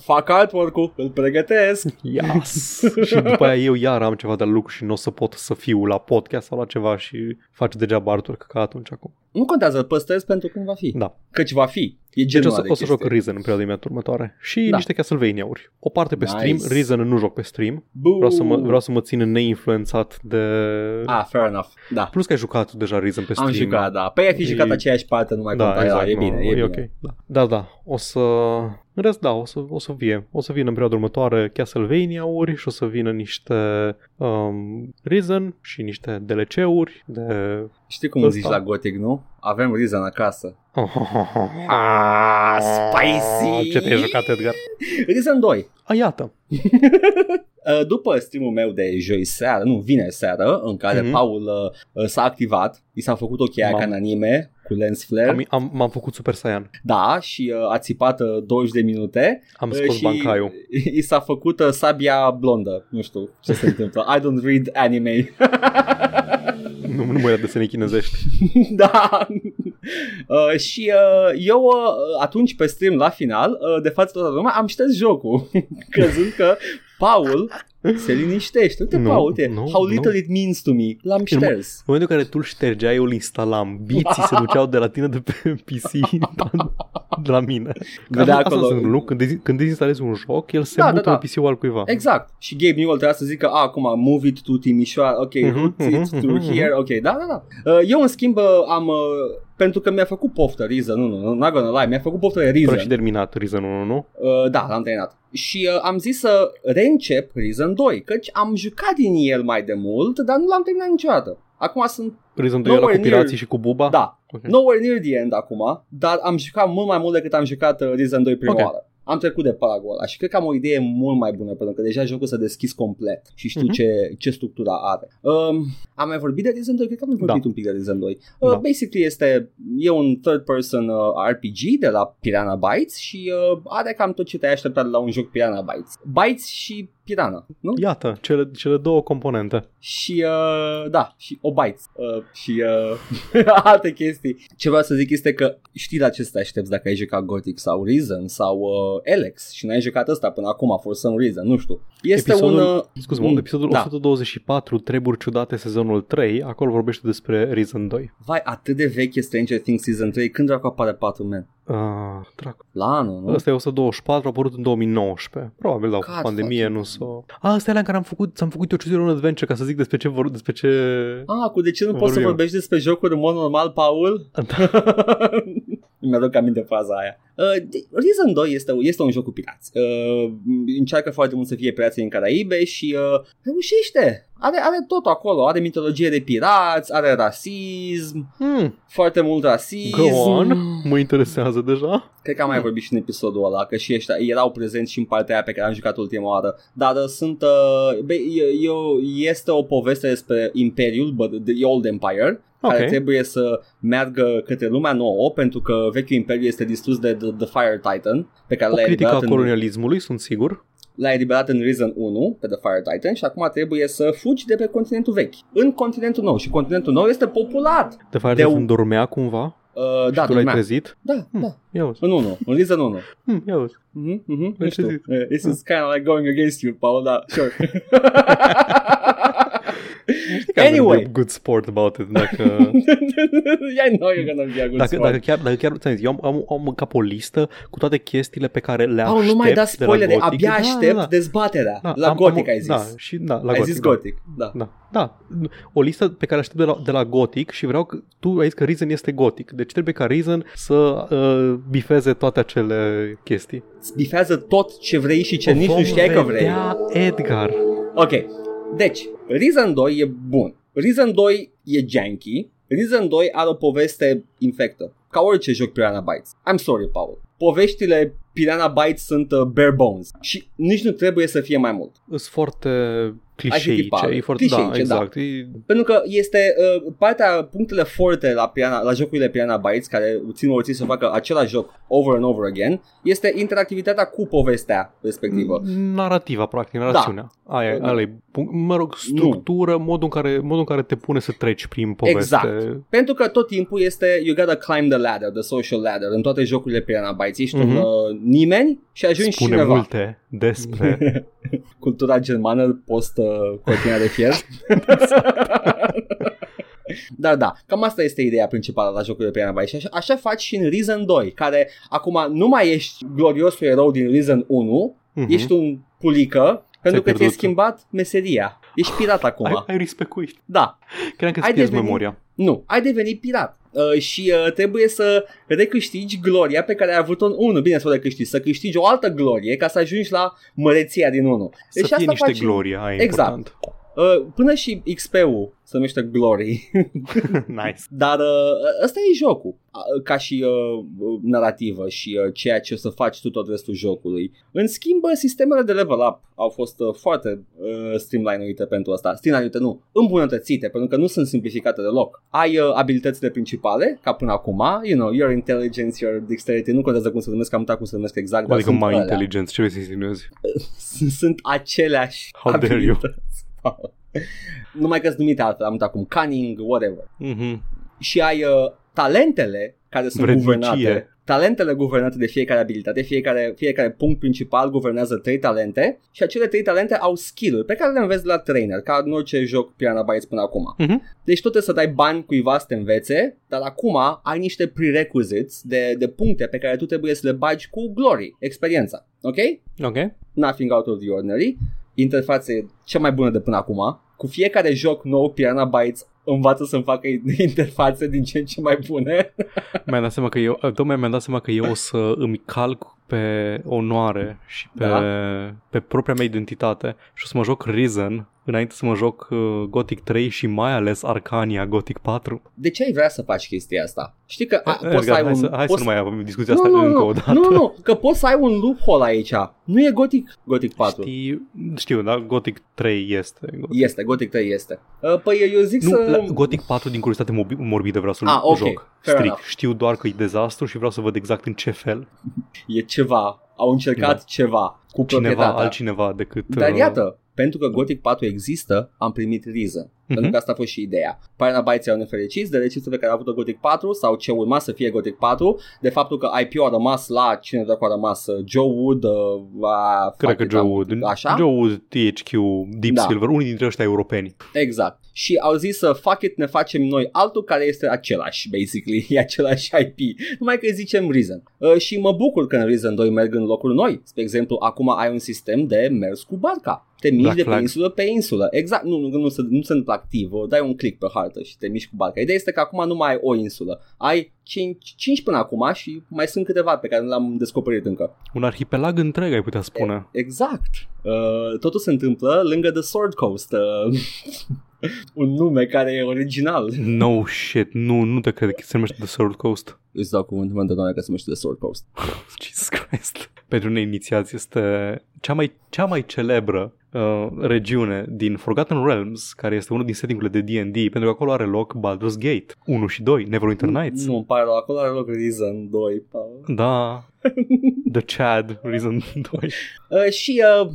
Fac artwork-ul, îl pregătesc. Yes! *laughs* și după aia eu iar am ceva de lucru și nu o să pot să fiu la podcast sau la ceva și faci degeaba artwork ca atunci acum. Nu contează, îl păstrez pentru când va fi. Da. Căci va fi. E Deci genul o să, de o să joc chestie. Risen în perioada imediat următoare. Și Da. niște Castlevania-uri. O parte pe Nice. stream, Risen nu joc pe stream. Boo. Vreau să mă, vreau să mă țin neinfluențat de... Ah, fair enough. Da. Plus că ai jucat deja Risen pe Am stream. jucat, da. Păi ai fi jucat E- aceeași parte, nu mai Da, conta. exact, e nu, bine, e, bine. ok. Da. da, da. O să... În rest, da, o să, o să vie. O să vină în perioada următoare Castlevania-uri și o să vină niște um, Risen și niște DLC-uri de... Știi cum Ăsta. zici la Gothic, nu? Avem Reason acasă. *laughs* Ah, spicy! Ce te-ai jucat, Edgar? Reason 2. A, iată. *laughs* Uh, După streamul meu de joi seară, nu, vineri seară, în care Mhm. Paul uh, uh, s-a activat, i s-a făcut o cheia Mam. ca în anime, cu lens flare, Am, am, m-am făcut Super Saiyan. da, și uh, a țipat uh, 20 de minute Am uh, scos și bancaiul. *laughs* i s-a făcut uh, sabia blondă, nu știu ce se întâmplă, I don't read anime. *laughs* Nu, nu mă ia desene chinezești. da. *laughs* Uh, și uh, eu uh, atunci pe stream la final, uh, de față toată lumea, am șters jocul, *laughs* crezând că Paul se liniștește. Uite, Nu, Paul, uite, nu, how little nu. it means to me. L-am În mo- șters. În momentul în care tu îl ștergeai, eu îl instalam. Biții se duceau de la tine de pe *laughs* PC de la mine. Că Vedea asta acolo- se întâmplă, nu? Când, dezi- când dezinstalezi un joc, el se Da, da, mută da. pe PC-ul al cuiva. Exact. Și Gabe Newell trebuia să zică, a, acum, move it to Timișoara, ok, Mhm, root it mhm, to mhm, here, ok, da, da, da. Uh, Eu, în schimb, uh, am, uh, pentru că mi-a făcut poftă Reason, nu, nu, not gonna lie, mi-a făcut poftă de Tu ai și Reason. terminat Reason 1, nu? Uh, da, l-am terminat. Și uh, am zis să reîncep Reason 2, căci am jucat din el mai de mult, dar nu l-am terminat niciodată. Acum sunt, Reason 2 era cu Nowhere pirații near- și cu buba? da, Ok. nowhere near the end acum, dar am jucat mult mai mult decât am jucat uh, Reason 2 prima Ok. oară. Am trecut de paragul ăla și cred că am o idee mult mai bună pentru că deja jocul s-a deschis complet și știu Mhm. ce, ce structură are. Um, am mai vorbit de Reason 2? Cred că am mai vorbit Da. un pic de Reason 2. Uh, Da. Basically este, e un third person uh, RPG de la Piranha Bytes și uh, are cam tot ce te-ai așteptat de la un joc Piranha Bytes. Bytes și Piranha, nu? Iată, cele, cele două componente. Și uh, da, și o Bytes uh, și uh, *laughs* alte chestii. Ce vreau să zic este că știi la ce să te aștepți dacă ai jucat Gothic sau Reason sau uh, Alex și n-ai jucat ăsta până acum for some reason, nu știu. Este Episodul- un... Uh, Scuze-mă, mm, episodul da. 124, Treburi ciudate, sezonul 3, acolo vorbește despre Reason 2. Vai, atât de veche Stranger Things Season 3, când dracu apare 4 man? Uh, dracu. La anul, nu? Ăsta e 124, a apărut în 2019. Probabil, da, cu God pandemie fucking nu s-o... A, ăsta e alea în care am făcut, ți-am făcut eu Choose Your Own Adventure ca să zic despre ce vor, despre ce... Ah, cu de ce nu poți să Vorbim. vorbești despre jocuri în mod normal, Paul? Da. *laughs* Mi-aduc aminte fraza aia. Uh, de- Reason 2 este, este un joc cu pirați. Uh, încearcă foarte mult să fie pirații în Caraibe și uh, reușește. Are, are tot acolo. Are mitologie de pirați, are rasism, Hmm, foarte mult rasism. go on, mă interesează deja. Cred că am mai vorbit și în episodul ăla, că și ăștia erau prezenți și în partea aia pe care am jucat ultima oară. Dar uh, sunt, uh, be, e, e, este o poveste despre Imperiul, but the Old Empire, Ok. care trebuie să meargă către lumea nouă, pentru că vechiul imperiu este distrus de The, the Fire Titan, pe care O l-a critică a eliberat, în, colonialismului, sunt sigur. l-a eliberat în Reason 1 pe The Fire Titan și acum trebuie să fugi de pe continentul vechi, în continentul nou. Și continentul nou este populat. De fapt, De de un- dormea cumva Uh, da, și tu l-ai dormea. trezit. Da, Hmm. da. Ia uzi. În 1, în Reason 1. *laughs* Hmm, ia uzi. Mhm, mhm, nu Păi, știu. ce zic? Uh, This is kind of like going against you, Paul, da, sure. *laughs* Anyway. Be a good sport about it. Dacă, yeah, I know you're gonna be a good dacă, sport. dacă chiar, dacă chiar ți-am zis, eu am, am, am în cap o listă cu toate chestiile pe care le Paul, aștept nu mai da de la spoilere, Gothic. abia Da, aștept da, da. dezbaterea. Da, la am- Gothic am- ai zis. Da, și da, la ai Gothic. zis da. Gothic, da. Da, da. O listă pe care aștept de la, de la Gothic și vreau că tu ai zis că Reason este Gothic. Deci trebuie ca Reason să uh, bifeze toate acele chestii. Îți bifează tot ce vrei și ce nici Vom nu știai că vrei. vedea, Edgar. Ok, deci, Reason 2 e bun. Reason 2 e janky. Reason 2 are o poveste infectă. Ca orice joc Piranha Bytes. I'm sorry, Paul. Poveștile Piranha Bytes sunt uh, bare bones și nici nu trebuie să fie mai mult. Sunt foarte clișeice. arhetipale. E foarte, da, Clișeice, exact. E, Pentru că este uh, partea, punctele forte la, piana, la jocurile Piana Bytes, care țin o să facă același joc over and over again, este interactivitatea cu povestea respectivă. narrativa, practic, narațiunea. Aia, Da. da. e, punct- mă rog, structură, modul în, care, modul în care te pune să treci prin poveste. Exact. Pentru că tot timpul este you gotta climb the ladder, the social ladder în toate jocurile Piana Bytes. Ești Mhm. un uh, nimeni și ajungi Spune cineva. multe despre... *laughs* *laughs* Cultura germană post uh, cortina de fier. *laughs* Dar da, cam asta este ideea principală la jocurile Piana Bytes și așa, așa faci și în Reason 2, care acum nu mai ești gloriosul erou din Reason 1, Mhm. ești un pulică pentru că ți-ai pierdut. schimbat meseria. Ești pirat acum. ai, ai rispecuit. Da, Credeam că Ai îți pierzi devenit- memoria. Nu, ai devenit pirat uh, și uh, trebuie să recâștigi gloria pe care ai avut-o în 1. Bine să o recâștigi, să câștigi o altă glorie ca să ajungi la măreția din 1. Să fie niște faci- glorie, aia e Exact. important. Uh, până și XP-ul se numește Glory. *laughs* nice. Dar uh, ăsta e jocul, uh, ca și uh, uh, narrativă și uh, ceea ce o să faci tu tot restul jocului. În schimb, uh, sistemele de level up au fost uh, foarte uh, streamline-uite pentru asta. Streamline-uite nu, îmbunătățite, pentru că nu sunt simplificate deloc. Ai uh, abilitățile principale, ca până acum, you know, your intelligence, your dexterity, nu contează cum se numesc, am uitat cum se numesc exact, dar Adică sunt mai alea. inteligenți, ce vrei să insinuezi? *laughs* sunt aceleași How dare you. Abilități. *laughs* Numai că sunt numite altfel, am uitat cum cunning, whatever. Mhm. Și ai uh, talentele care sunt Vrednicie. guvernate. Talentele guvernate de fiecare abilitate, fiecare, fiecare punct principal guvernează trei talente și acele trei talente au skill-uri pe care le înveți de la trainer, ca în orice joc Piranha Bytes până acum. Mhm. Deci tot trebuie să dai bani cuiva să te învețe, dar acum ai niște prerequisites de, de puncte pe care tu trebuie să le bagi cu glory, experiența. Ok? Ok. Nothing out of the ordinary. Interfațe cea mai bună de până acum. Cu fiecare joc nou, Piranha Bytes învață să-mi facă *laughs* interfațe din ce în ce mai bune. Mi-am dat seama că eu, tocmai mi-am dat seama că eu o să îmi calc pe onoare și pe, Da. pe propria mea identitate și o să mă joc Risen înainte să mă joc uh, Gothic 3 și mai ales Arcania Gothic 4. De ce ai vrea să faci chestia asta? Știi că a, Eh, poți să Edgar, ai hai, un... să, hai poți să nu mai avem discuția nu, asta nu, încă nu, o dată. Nu, nu, că poți să ai un loophole aici. Nu e Gothic, Gothic 4. Știi, știu, da? Gothic 3 este. Gothic. Este, Gothic 3 este. Uh, Păi eu zic Nu, să... la Gothic 4 din curiozitate mobi- morbidă vreau să-l Ah, ok. joc. Fair Strict. enough. Știu doar că e dezastru și vreau să văd exact în ce fel E ceva. Au încercat Da. ceva cu cineva, proprietatea. altcineva decât... Dar uh, iată, pentru că Gothic 4 există, am primit Reason. Pentru că asta a fost și ideea. Piranha Bytes erau nefericiți de recepția pe care a avut Gothic 4 sau ce urma să fie Gothic 4, de faptul că IP-ul a rămas la cine dracu a rămas uh, Joe Wood, uh, a, Cred fuck că it, Joe am- Wood, Așa? Joe Wood, THQ, Deep Da. Silver, unii dintre ăștia europeni. Exact. Și au zis să fuck it, ne facem noi altul care este același, basically, *laughs* e același IP. Numai că îi zicem Reason. Uh, și mă bucur că în Reason 2 merg în locuri noi. Spre exemplu, acum ai un sistem de mers cu barca. Te miști Black de pe flag. insulă pe insulă. Exact, nu, nu, nu, se- nu se întâmplă activ. O Dai un click pe hartă și te miști cu barca. Ideea este că acum nu mai ai o insulă. Ai 5, 5 până acum și mai sunt câteva pe care nu le-am descoperit încă. Un arhipelag întreg, ai putea spune. Exact. Uh, totul se întâmplă lângă The Sword Coast. Uh, *laughs* *laughs* un nume care e original. No shit, nu, nu te cred că se numește The Sword Coast. Îți dau cuvântul meu de doamne că se numește The Sword Coast. *laughs* Jesus Christ. Pentru neinițiați este cea mai, cea mai celebră uh, regiune din Forgotten Realms, care este unul din settingurile de D&D, pentru că acolo are loc Baldur's Gate 1 și 2, Neverwinter Nights. Nu, îmi pare rău, acolo are loc Reason 2. Da. *laughs* The Chad, Reason 2. Uh, și uh,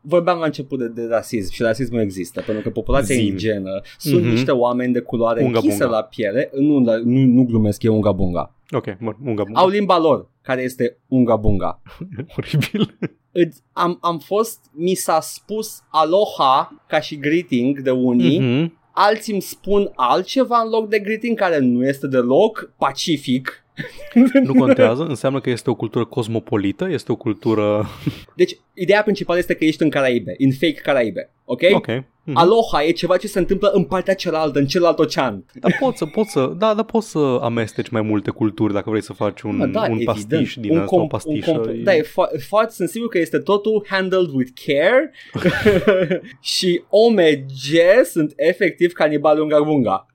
vorbeam la început de, de rasism și rasismul există, pentru că populația Zim. indigenă sunt Mhm. niște oameni de culoare Unga închisă bunga. la piele. Nu, dar nu, nu glumesc, e unga bunga. Ok, mă, unga bunga. Au limba lor, care este unga bunga. *laughs* Oribil. Îți- Am, am fost, mi s-a spus aloha ca și greeting de unii, Mhm. alții îmi spun altceva în loc de greeting care nu este deloc pacific. *laughs* Nu contează, *laughs* înseamnă că este o cultură cosmopolită, este o cultură... Deci, ideea principală este că ești în Caraibe, în fake Caraibe, ok? Ok. Mm-hmm. Aloha e ceva ce se întâmplă în partea cealaltă, în celălalt ocean. Dar poți să, poți să, da, dar poți să amesteci mai multe culturi dacă vrei să faci un, da, un pastiș din un comp- o pastișă. Un comp- Da, e fo- foarte, sunt sigur că este totul handled with care *laughs* și OMG sunt efectiv canibal unga bunga.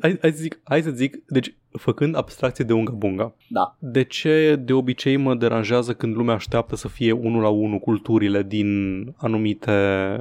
hai, hai, să zic, hai să zic, deci făcând abstracție de unga bunga, da. de ce de obicei mă deranjează când lumea așteaptă să fie unul la unul culturile din anumite...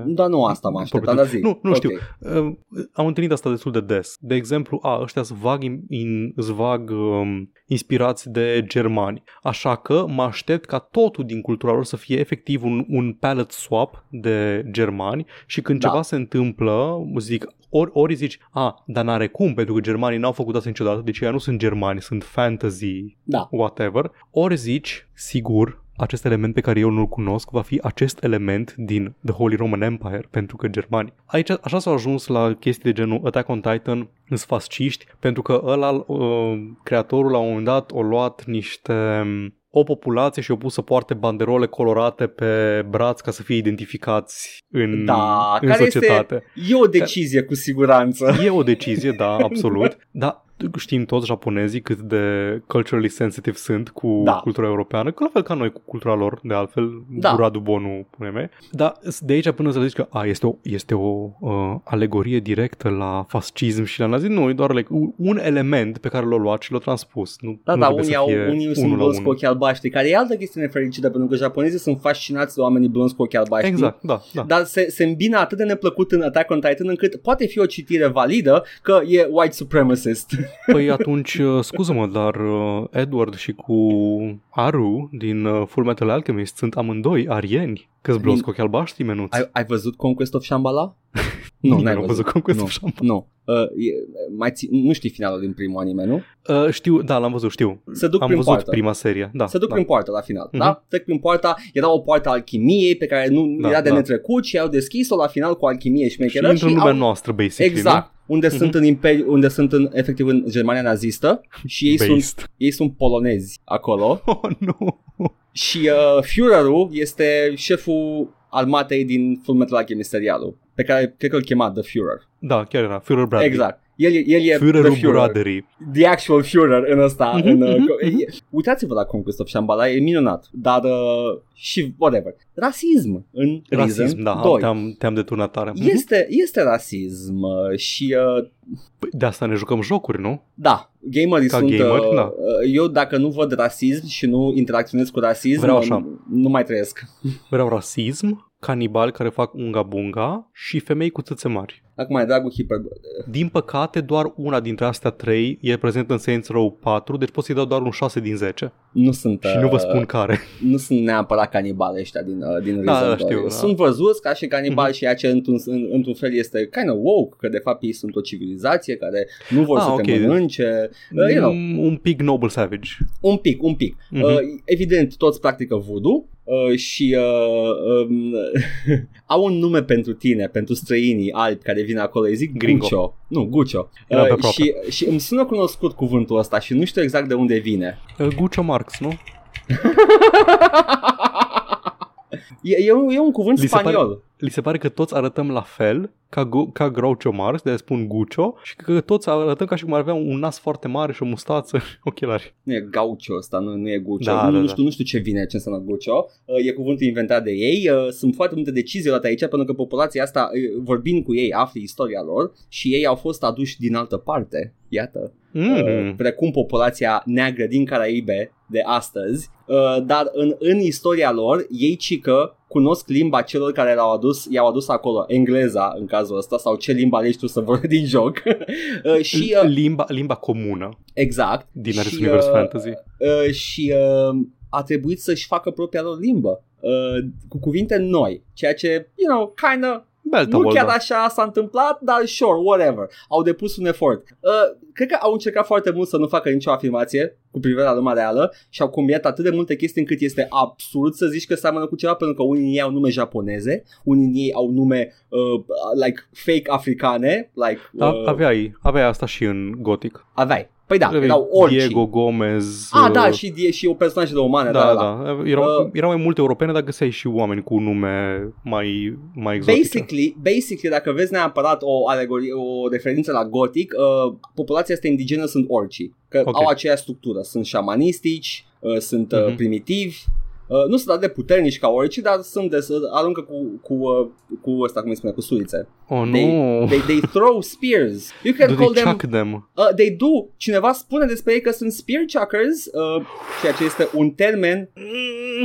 Da, nu asta mă așteptam, dar zi. Nu, nu okay. știu. Uh, am întâlnit asta destul de des. De exemplu, a, ăștia sunt vag, in, in, vag um, inspirați de germani. Așa că mă aștept ca totul din cultura lor să fie efectiv un, un palette swap de germani și când da. ceva se întâmplă, zic, ori, ori zici, a, dar n-are cum, pentru că germanii n-au făcut asta niciodată, deci ei nu sunt germani, sunt fantasy, da. whatever. Ori zici, sigur, acest element pe care eu nu-l cunosc va fi acest element din The Holy Roman Empire, pentru că germani. Aici așa s-au ajuns la chestii de genul Attack on Titan, sunt fasciști, pentru că ăla, uh, creatorul la un moment dat a luat niște o populație și au pus să poarte banderole colorate pe braț ca să fie identificați în, da, în care societate. Este, e o decizie cu siguranță. E o decizie, da, absolut. *laughs* Dar știm toți japonezii cât de culturally sensitive sunt cu da. cultura europeană, că la fel ca noi cu cultura lor, de altfel, da. Duradu Bonu, pune me. Dar de aici până să zici că a, este o, este o uh, alegorie directă la fascism și la nazism, nu, e doar like, un element pe care l-au luat și l-au transpus. Nu, da, nu da, unii, au, unii sunt blonzi cu ochii albaștri, care e altă chestiune fericită, pentru că japonezii sunt fascinați de oamenii blonzi cu ochii albaștri. Exact, da, da. Dar se, se îmbină atât de neplăcut în Attack on Titan încât poate fi o citire validă că e white supremacist. Păi atunci, uh, scuză-mă, dar uh, Edward și cu Aru din uh, Full Metal Alchemist sunt amândoi arieni. Că-s blonzi cu ochi albaștri, menuți. Ai, ai văzut Conquest of Shambhala? Nu, n-ai văzut. văzut Conquest nu, of Shambhala. Nu. Uh, e, mai ți- nu știi finalul din primul anime, nu? Uh, știu, da, l-am văzut, știu. Se duc Am prin văzut poartă. prima serie, da. Se duc da. prin poartă la final, uh-huh. da? Trec prin poarta, era o poartă a alchimiei pe care nu Da, era de da. netrecut și au deschis-o la final cu alchimie și Și mecheră intră în lumea au... noastră, basically, Exact. Unde Mhm. sunt în imperi, unde sunt în, efectiv în Germania nazistă și ei nu? sunt, Based. ei sunt polonezi acolo *laughs* Oh, nu. și uh, Führerul este șeful armatei din Fullmetal Alchemist serialul, pe care cred că îl chema The Führer. Da, chiar era. Führer Bradley. Exact. El, e- el e Führerul The Führer. Braderii. The actual Führer în ăsta. Mhm, în, uh, mhm, co- e- Uitați-vă la Conquest of Shambhala, e minunat. Dar uh, și whatever. Rasism în Rasism, Risen da, 2. te-am, te-am deturnat tare. Este, este rasism uh, și uh, Păi, De asta ne jucăm jocuri, nu? da, gamerii Ca sunt... gamer, uh, da. uh, Eu dacă nu văd rasism și nu interacționez cu rasism, Vreau uh, așa. nu, nu mai trăiesc. Vreau rasism, canibali care fac unga-bunga și femei cu țâțe mari. Acum e dragul hiper... Din păcate, doar una dintre astea trei e prezentă în Saints Row 4, deci pot să-i dau doar un 6 din 10. Nu sunt... Și nu vă uh, spun care. nu sunt neapărat canibale ăștia din, uh, din Da, Risen da, 2. știu, da. Sunt văzuți ca și canibali Mhm. și ceea ce într-un, în, într-un fel este kind of woke, că de fapt ei sunt o civilizație care nu vor Ah, să te ok. mănânce. Uh, you know, Un- Un pic Noble Savage. un pic, un pic. Mhm. Uh, evident, toți practică voodoo uh, și uh, um, *laughs* au un nume pentru tine, pentru străinii albi care vin acolo, îi zic Gringo. Guccio. Nu, Guccio. Era pe Uh, aproape. și, și îmi sună cunoscut cuvântul ăsta și nu știu exact de unde vine. Uh, Guccio Marx, nu? *laughs* E, e, un, e un cuvânt Li se pare- spaniol. Li se pare că toți arătăm la fel, ca, Gu- ca Groucho Marx, de spun Guccio, și că toți arătăm ca și cum ar avea un nas foarte mare și o mustață și *laughs* ochelari. Nu e gaucho ăsta, nu, nu e guccio. Da, nu, da, nu, da. știu, nu știu ce vine, ce înseamnă guccio. Uh, E cuvântul inventat de ei. Uh, Sunt foarte multe decizii luate aici pentru că populația asta, uh, vorbind cu ei, afli istoria lor și ei au fost aduși din altă parte. Iată. Mm. Uh, precum populația neagră din Caraibe de astăzi, uh, dar în, în istoria lor, ei cică cunosc limba celor care l-au adus, i-au adus acolo, engleza în cazul ăsta, sau ce limba alegi tu să vorbi din joc. *laughs* Uh, și uh, limba, limba comună exact. din Și, acest univers uh, fantasy. uh, și uh, a trebuit să-și facă propria lor limbă uh, cu cuvinte noi, ceea ce, you know, kinda Belta nu chiar Volda. așa s-a întâmplat, dar sure, whatever. Au depus un efort. Uh, cred că au încercat foarte mult să nu facă nicio afirmație cu privire la lumea reală și au combinat atât de multe chestii încât este absurd să zici că seamănă cu ceva pentru că unii din ei au nume japoneze, unii din ei au nume uh, like fake africane, like Da, uh, aveai, aveai asta și în Gothic. aveai. Păi da, Aveai erau orci. Diego Gomez. Ah, uh, da, și, die- și o personaje de umane, da, da, da, da. da. Erau, Uh, erau mai multe europene, dar găseai și oameni cu nume mai, mai exotice. Basically, basically, dacă vezi neapărat o alegorie, o referință la gotic, uh, populația asta indigenă sunt orcii, că Ok. au aceeași structură, sunt șamanistici, uh, sunt uh, Mhm. primitivi, uh, nu sunt atât de puternici ca orcii, dar sunt de, aruncă cu, cu, uh, cu ăsta, cum îi spune, cu sulițe. Oh, nu! They, they, they throw spears. You can Do call they them chuck them? Uh, they do. Cineva spune despre ei că sunt spear chuckers, uh, ceea ce este un termen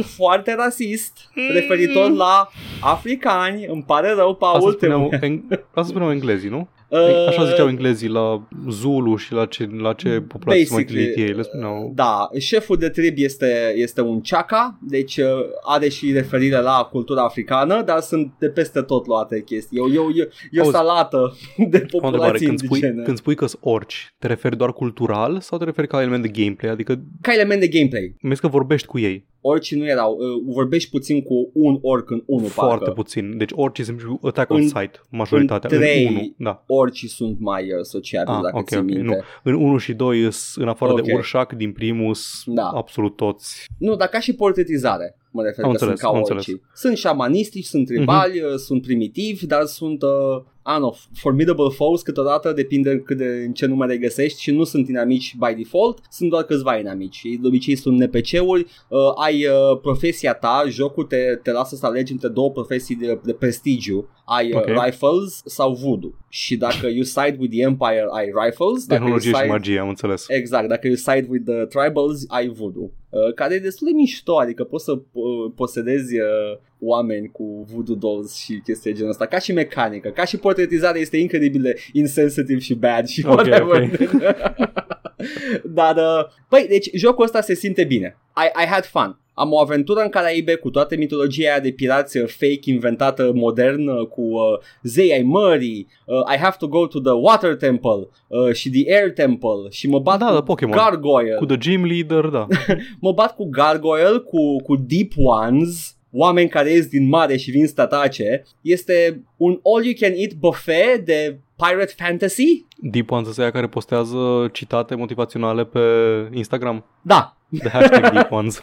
foarte rasist referitor la africani. Îmi pare rău, Asta Paul. spuneau, te- en, asta spuneau englezii, nu? Uh, Așa ziceau englezii la Zulu și la ce, la ce populație sunt mai basically, chinuit ei. Le spuneau... Da, șeful de trib este, este un chaka, deci uh, are și referire la cultura africană, dar sunt de peste tot luate chestii. E, o- e, o- e, e o Auzi, salată de O întrebare, populații când spui, indigene. când spui că sunt orci, te referi doar cultural sau te referi ca element de gameplay? Adică Ca element de gameplay. mi că vorbești cu ei Oricii nu erau, uh, vorbești puțin cu un orc în unul, foarte parcă. puțin. Deci oricii sunt attack on În- site, majoritatea. în În, trei- unu, da. Orcii sunt mai uh, sociabili, Ah, dacă ok, ții ok, minte. nu. În 1 și 2, în afară de Ok. Urșac, din Primus, Da. absolut toți. Nu, dar ca și portretizare. Mă refer Am că înțeles, sunt ca am oricii. înțeles. Mhm. Sunt șamanistici, sunt tribali, uh, sunt primitivi, dar sunt, uh, I don't know, formidable foes câteodată, depinde cât de, în ce numere îi găsești și nu sunt inamici by default, sunt doar câțiva inamici. Ei de obicei sunt NPC-uri, uh, ai uh, profesia ta, jocul te, te lasă să alegi între două profesii de, de prestigiu. Ai uh, Ok. rifles sau voodoo. Și dacă you side with the Empire, ai rifles. Dacă you Tehnologie și side... magie, am înțeles. Exact, dacă you side with the tribals, ai voodoo. Uh, care e destul de mișto, adică poți să uh, posedezi uh, oameni cu voodoo dolls și chestii de genul ăsta, ca și mecanică, ca și portretizare este incredibil de insensitive și bad și Ok, whatever. *laughs* Dar, uh, băi, deci jocul ăsta se simte bine. I, I had fun. Am o aventură în Caraibe cu toată mitologia aia de pirați uh, fake inventată modern uh, cu uh, zei ai mării, uh, I have to go to the water temple uh, și the air temple și mă bat Da, cu da, Pokémon. gargoyle. Cu The Gym Leader, da. *laughs* Mă bat cu gargoyle, cu, cu deep ones, oameni care ies din mare și vin să te atace. Este un all-you-can-eat buffet de pirate fantasy. Deep Ones ăia care postează citate motivaționale pe Instagram. Da. The hashtag Deep *laughs* Ones. *laughs*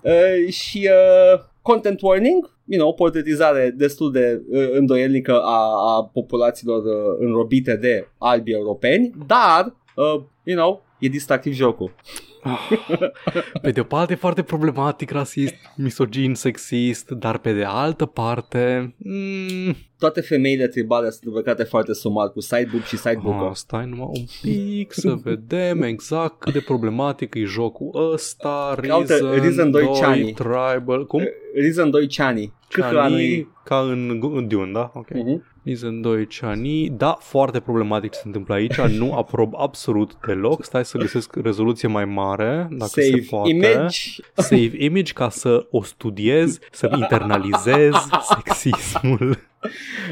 uh, și uh, content warning, you know, portretizare destul de uh, îndoielnică a, a populațiilor uh, înrobite de albi europeni, dar, uh, you know, e distractiv jocul. Pe de o parte e foarte problematic, rasist, misogin, sexist, dar pe de altă parte... Mm, Toate femeile tribale sunt îmbrăcate foarte sumar cu side boob și side boob. ah, stai numai un pic să vedem exact cât de problematic e jocul ăsta. Caută Reason, Reason 2 2 Chani. Tribal... Cum? Reason 2 Chani. Cât anul e? Chani, ca în, în Dune, da? Ok. Mhm. Reason 2 Chani. Da, foarte problematic ce se întâmplă aici. *laughs* Nu aprob absolut deloc. Stai să găsesc rezoluție mai mare, dacă Save se poate. image. Save image ca să o studiez, să *laughs* internalizez sexismul,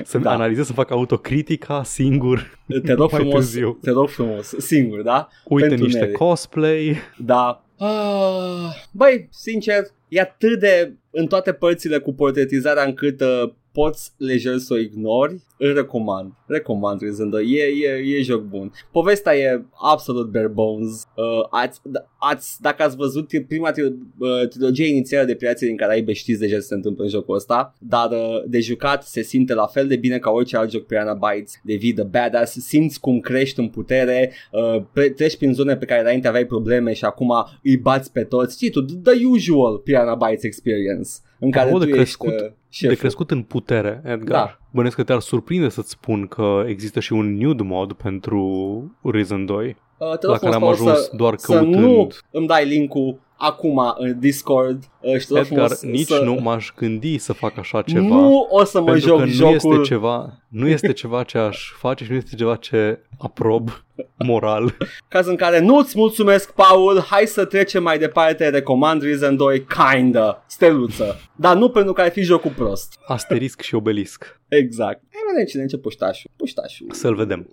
să-mi Da. analizez, să fac autocritica singur. Te rog *laughs* Mai frumos, târziu. te rog frumos, singur, da? Uite Pentru niște Neri. cosplay. Da. Ah, băi, sincer, e atât de în toate părțile cu portretizarea încât uh, poți lejer să o ignori. Îl recomand. Recomand Reason 2. E, e, e joc bun. Povestea e absolut bare bones. Uh, ați, d- ați, dacă ați văzut prima tri- uh, trilogie inițială de Pirații din Caraibe, știți deja ce se întâmplă în jocul ăsta, dar uh, de jucat se simte la fel de bine ca orice alt joc Piranha Bytes. Devii the badass, simți cum crești în putere, uh, pre- treci prin zone pe care înainte aveai probleme și acum îi bați pe toți. Știi tu, the usual Piranha Bytes experience în care Apropo tu de ești crescut- uh, șeful. De crescut în putere, Edgar. Da. Bănesc că te-ar surprinde să-ți spun că există și un nude mod pentru Reason 2, Uh, te la rog care am frumos, Paul, ajuns să, doar să căutând... nu îmi dai link-ul acum în Discord uh, și te rog Edgar, frumos nici să... nu m-aș gândi să fac așa ceva. Nu o să mă pentru joc că nu jocul este ceva, nu este *laughs* ceva ce aș face și nu este ceva ce aprob moral. Caz în care nu-ți mulțumesc, Paul, hai să trecem mai departe, recomand Reason 2, kinda, steluță. Dar nu pentru că ar fi jocul prost. Asterisc și obelisc. Exact. Hai vedem cine începe puștașul. Puștașul. Să-l vedem.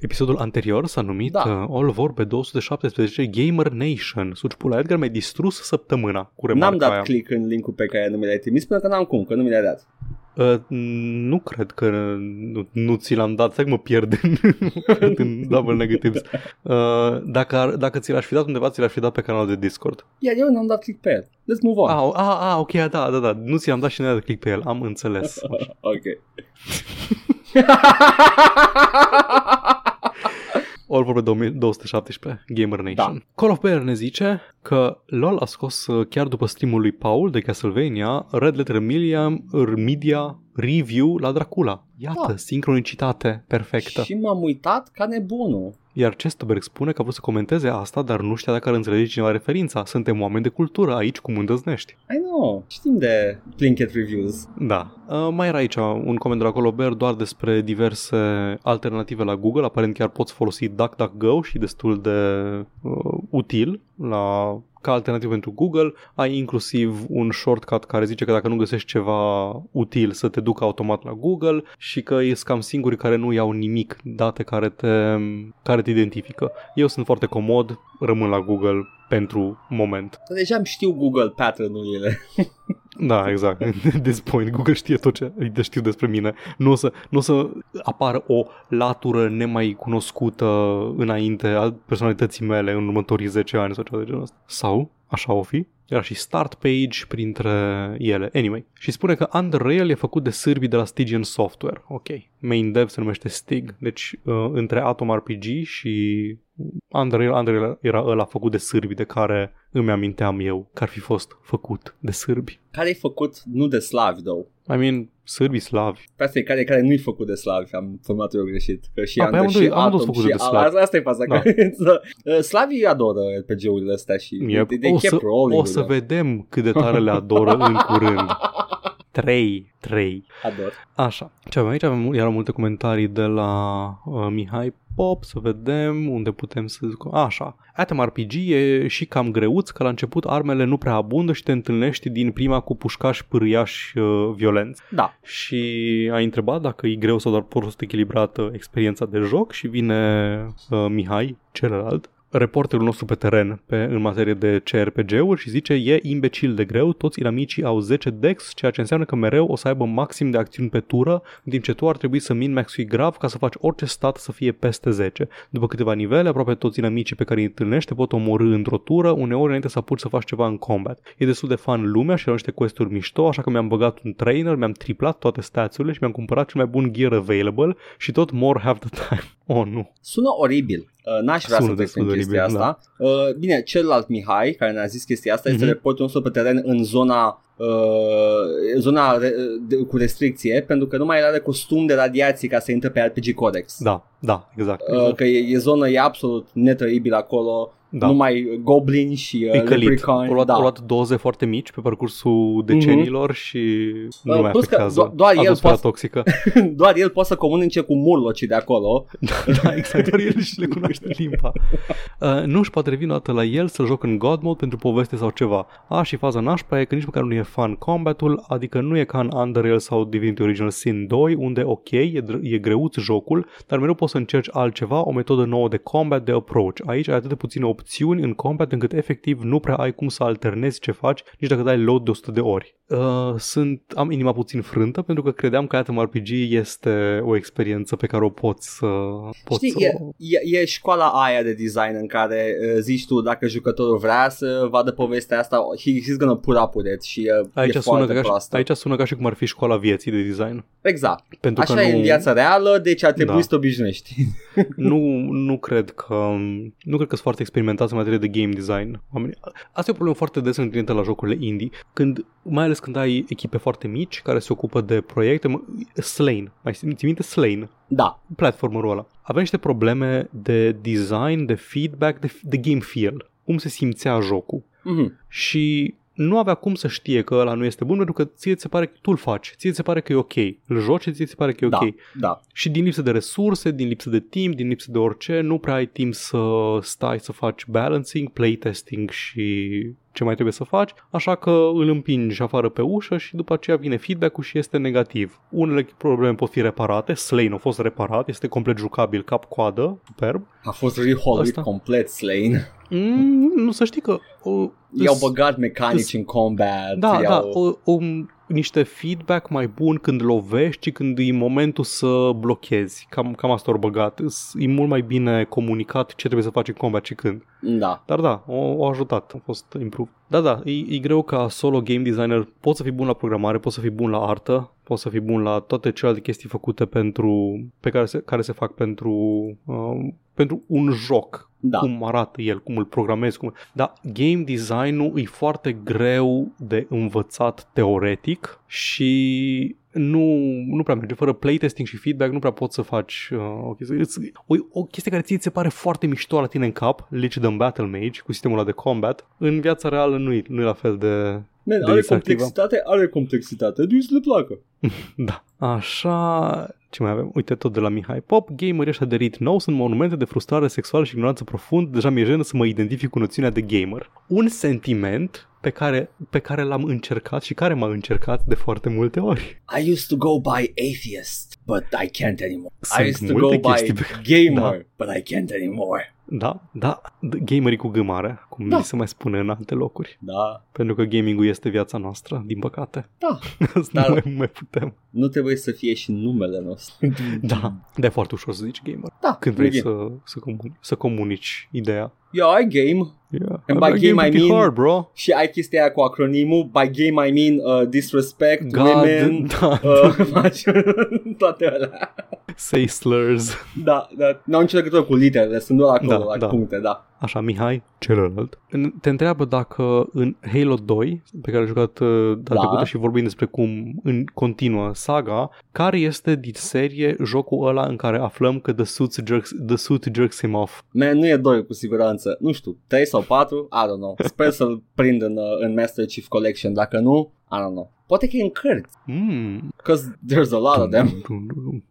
Episodul anterior s-a numit Da. uh, All Vorbe 217 Gamer Nation. Suci pula, Edgar mi-ai distrus săptămâna cu remarca N-am dat aia. click în linkul pe care nu mi l-ai trimis pentru că n-am cum, că nu mi l-ai dat. Uh, nu cred că nu, nu ți l-am dat, stai că mă pierd în, *laughs* în double negatives. Uh, dacă, ar- dacă ți l-aș fi dat undeva, ți l-aș fi dat pe canalul de Discord. Iar eu n-am dat click pe el. Let's move on. Ah, ah, ah ok, da, da, da, nu ți l-am dat și ne-a dat click pe el, am înțeles. *laughs* ok. *laughs* All vorbe 217, Gamer Nation. Da. Call of Bear ne zice că LOL a scos uh, chiar după streamul lui Paul de Castlevania Red Letter Media, Media Review la Dracula. Iată, Da. sincronicitate perfectă. Și m-am uitat ca nebunul. Iar Chesterberg spune că a vrut să comenteze asta, dar nu știa dacă ar înțelege cineva referința. Suntem oameni de cultură aici cum îndăznești. I know, știm de Plinkett Reviews. Da. Uh, mai era aici un coment de la Colober doar despre diverse alternative la Google. Aparent chiar poți folosi DuckDuckGo și destul de uh, util la ca alternativă pentru Google. Ai inclusiv un shortcut care zice că dacă nu găsești ceva util să te ducă automat la Google și că e cam singurii care nu iau nimic date care te, care te identifică. Eu sunt foarte comod, rămân la Google pentru moment. Dar deja îmi știu Google pattern-urile. *laughs* Da, exact. At *laughs* this point, Google știe tot ce de știu despre mine. Nu o să, nu o să apară o latură nemai cunoscută înainte a personalității mele în următorii 10 ani sau ceva de genul ăsta. Sau, așa o fi, era și start page printre ele. Anyway, și spune că Under Rail e făcut de sârbii de la Stygian Software. Ok. Main dev se numește Stig. Deci, uh, între Atom RPG și Under Rail, Under Rail era ăla făcut de sârbi de care îmi aminteam eu că ar fi fost făcut de sârbi. Care e făcut nu de slavi, though. I mean, sârbii slavi. Pe asta e care, care nu-i făcut de slavi, am format eu greșit. Că și A, pe Under amândoi- și amândoi Atom sunt făcute și de slavi. Asta, asta e faza. Da. Da. *laughs* Slavii adoră RPG-urile astea și Yep. they, they O, kept să, rolling o să with them. vedem cât de tare le adoră în curând. *laughs* 3, 3. Ador. Așa. Ce avem aici? Avem iar multe comentarii de la uh, Mihai Pop, să vedem unde putem să... Așa. Atom RPG e și cam greuț, că la început armele nu prea abundă și te întâlnești din prima cu pușcași pârâiași uh, violenți. Da. Și a întrebat dacă e greu sau doar prost echilibrată experiența de joc și vine uh, Mihai, celălalt, reporterul nostru pe teren pe, în materie de CRPG-uri și zice e imbecil de greu, toți inamicii au 10 dex, ceea ce înseamnă că mereu o să aibă maxim de acțiuni pe tură, în timp ce tu ar trebui să min-maxui grav ca să faci orice stat să fie peste 10. După câteva nivele, aproape toți inamicii pe care îi întâlnești te pot omorâ într-o tură, uneori înainte să apuci să faci ceva în combat. E destul de fan lumea și au niște quest-uri mișto, așa că mi-am băgat un trainer, mi-am triplat toate stațiile și mi-am cumpărat cel mai bun gear available și tot more have the time. *laughs* Oh, nu. Sună oribil. Uh, N-aș vrea Sună să trec destul prin de chestia oribil, asta. Uh, bine, celălalt Mihai, care ne-a zis chestia asta, este Mhm. reportul nostru pe teren în zona uh, zona re, de, cu restricție, pentru că nu mai are costum de radiații ca să intre pe RPG Codex. Da, da, exact. Uh, exact. că e, e zonă, e absolut netrăibil acolo, Da. da. numai goblin și E uh, călit. leprechaun. Au luat, da. au luat doze foarte mici pe parcursul decenilor și nu Uh, mai plus că afectează do- doar el atmosfera poate- toxică. *laughs* Doar el poate să comunice cu murlocii de acolo. *laughs* da, exact, doar el și le cunoaște limba. *laughs* Uh, nu își poate reveni o dată la el să joc în God Mode pentru poveste sau ceva. A, și faza nașpa e că nici măcar nu e fun combatul, adică nu e ca în Underrail sau Divinity Original Sin 2, unde ok, e, dr- e greuț jocul, dar mereu poți să încerci altceva, o metodă nouă de combat, de approach. Aici ai atât de puține opțiuni în combat încât efectiv nu prea ai cum să alternezi ce faci, nici dacă dai load de 100 de ori. Uh, sunt, am inima puțin frântă pentru că credeam că Atom RPG este o experiență pe care o poți să poți Știi, să... e, e, e școala aia de design în care uh, zici tu dacă jucătorul vrea să vadă povestea asta, he, he's gonna put up with it și uh, Aici e sună, foarte ca și, proastă. aici sună ca și cum ar fi școala vieții de design. Exact. Pentru Așa că e nu, în viața reală, deci ar trebui Da. să te obișnuiești. *laughs* *laughs* nu, nu cred că nu cred că sunt foarte experimentați în materie de game design. Oamenii. Asta e o problemă foarte des întâlnită la jocurile indie, când, mai ales când ai echipe foarte mici care se ocupă de proiecte. Mă- Slane, mai ții minte Slane? da. platformerul ăla. Avea niște probleme de design, de feedback, de, de game feel. Cum se simțea jocul. Mhm. Și nu avea cum să știe că ăla nu este bun pentru că ție ți se pare că tu îl faci, ție ți se pare că e ok, îl joci, ție ți se pare că e Da, ok. da. Și din lipsă de resurse, din lipsă de timp, din lipsă de orice, nu prea ai timp să stai să faci balancing, playtesting și ce mai trebuie să faci, așa că îl împingi afară pe ușă și după aceea vine feedback-ul și este negativ. Unele probleme pot fi reparate, Slane a fost reparat, este complet jucabil cap-coadă, superb. A fost rehauled Asta. complet Slane. Mm, nu să știi că... O, I-au îs- băgat mecanici îs- în combat. Da, i-au... da, o, o, niște feedback mai bun când lovești și când e momentul să blochezi. Cam, cam asta au băgat. Îs- E mult mai bine comunicat ce trebuie să faci în combat și când. da. Dar da, o, o ajutat, a fost improve. Da, da, e, e greu ca solo game designer, poți să fii bun la programare, poți să fii bun la artă, poți să fii bun la toate celelalte chestii făcute pentru, pe care se, care se fac pentru, um, pentru un joc. Da. Cum arată el, cum îl programezi, cum... Dar game design-ul e foarte greu de învățat teoretic și nu, nu prea merge. Fără playtesting și feedback nu prea poți să faci uh, o chestie. Îți- O, o chestie care ție ți se pare foarte mișto la tine în cap, Lich Battle Mage, cu sistemul ăla de combat, în viața reală nu e, nu e la fel de... Man, de are distractivă. complexitate, are complexitate, du să le placă. *laughs* Da. Așa... Ce mai avem? Uite, tot de la Mihai Pop, gamerii ăștia de rit nou sunt monumente de frustrare sexuală și ignoranță profund, deja mi-e jenă să mă identific cu noțiunea de gamer. Un sentiment pe care, pe care l-am încercat și care m-a încercat de foarte multe ori. I used to go by atheist, but I can't anymore. Sunt I used to go multe by chestii pe care- gamer, but I can't anymore. Da, da, d- gamerii cu gâmare, cum Da. li se mai spune în alte locuri. Da, Pentru că gamingul este viața noastră, din păcate. da. *laughs* nu Dar- mai, mai putem. Nu trebuie să fie și numele nostru. *laughs* Da, dar e foarte ușor să zici gamer. Da, Când vrei e să, să, comuni, să comunici ideea. Yeah, I game. Yeah. And I by game I pretty mean- hard, bro. Și ai chestia aia cu acronimul. By game I mean uh, disrespect, God, women, *laughs* da, uh, faci toate alea. say slurs. Da, da. N-au nicio legătură cu literele, sunt doar acolo Da, la da. puncte, da. Așa, Mihai, celălalt, în- te întreabă dacă în Halo 2, pe care ai jucat uh, data Da. trecută și vorbim despre cum în continuă saga, care este din serie jocul ăla în care aflăm că The Suit jerks, the suit jerks him off? Man, nu e doi cu siguranță. Nu știu, 3 sau 4? I don't know. Sper să-l prind în, uh, în Master Chief Collection. Dacă nu, I don't know. Poate că e în cărți. Mm. Because there's a lot of them.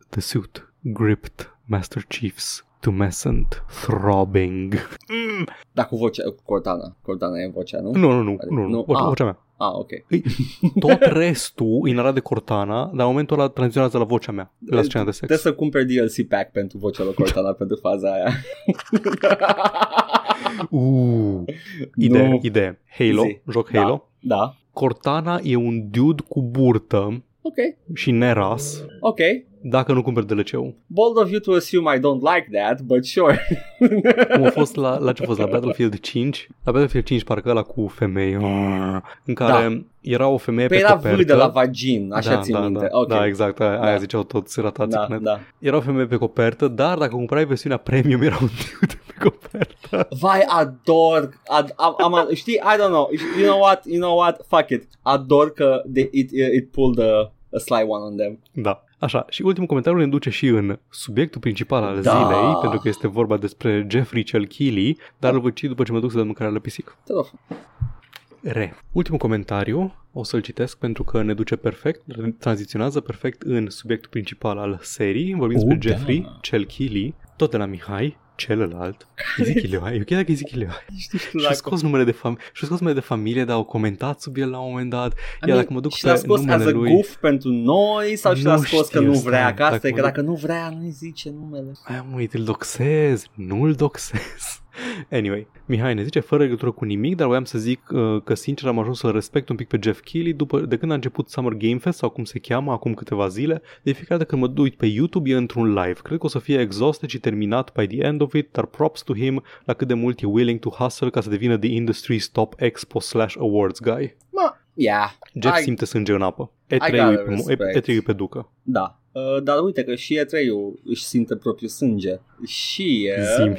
The suit gripped Master Chief's tumescent throbbing. Mm. Da, cu vocea, cu Cortana. Cortana e vocea, nu? Nu, nu, nu, nu, Nu, nu. Vocea, ah. vocea mea. Ah, ok. Tot *laughs* restul e narat de Cortana, dar în momentul ăla tranzionează la vocea mea, la scena de sex. Trebuie să cumperi DLC pack pentru vocea lui Cortana *laughs* pentru faza aia. Uh, *laughs* idee, Nu. idee. Halo, Zi. joc Da. Halo. Da. Cortana e un dude cu burtă Ok. și neras Ok. Dacă nu cumperi DLC-ul. Bold of you to assume I don't like that, but sure. Cum a fost la, la ce a fost, la Battlefield 5? La Battlefield 5 parcă ăla cu femei în care era o femeie Păi pe era copertă. V de la vagin, așa da, țin da, minte. Da, ok. da, exact, aia, aia Da. ziceau toți ratați da, pe net. da. Era o femeie pe copertă, dar dacă cumpărai versiunea premium era un dude pe copertă. Vai, ador, ad, am, am, știi, I don't know, you know what, you know what, fuck it, ador că they, it, it pulled a, a sly one on them. Da. Așa, și ultimul comentariu ne duce și în subiectul principal al Da. zilei, pentru că este vorba despre Jeffrey cel Keely, dar îl voi citi după ce mă duc să dăm mâncare la pisic. Te rog. Re. Ultimul comentariu, o să-l citesc pentru că ne duce perfect, tranziționează perfect în subiectul principal al serii. Vorbim despre Oh, da. Jeffrey cel Keely, tot de la Mihai, celălalt. Ezechiel Leoai, eu chiar dacă Ezechiel Leoai. *laughs* Știu, știu, Și-a scos numele de familie, și scos numele de familie, dar au comentat sub el la un moment dat. I Iar mean, dacă mă duc și l-a pe scos as numele a lui... goof pentru noi sau și l-a Nu scos că știu, nu stai, vrea? Că asta dacă e, că mă dacă nu vrea, nu-i zice numele. Ai mă, îl doxez, nu-l doxez. *laughs* Anyway, Mihai ne zice fără legătură cu nimic, dar voiam să zic uh, că sincer am ajuns să respect un pic pe Jeff Keighley după, de când a început Summer Game Fest sau cum se cheamă acum câteva zile. De fiecare dată când mă uit pe YouTube e într-un live. Cred că o să fie exhausted și terminat by the end of it, dar props to him la cât de mult e willing to hustle ca să devină the industry's top expo slash awards guy. Ma, yeah, Jeff I- simte sânge în apă. E3-ul, pe, E3-ul pe ducă. Da. Uh, dar uite că și E3-ul își simte propriul sânge. Și Zimi.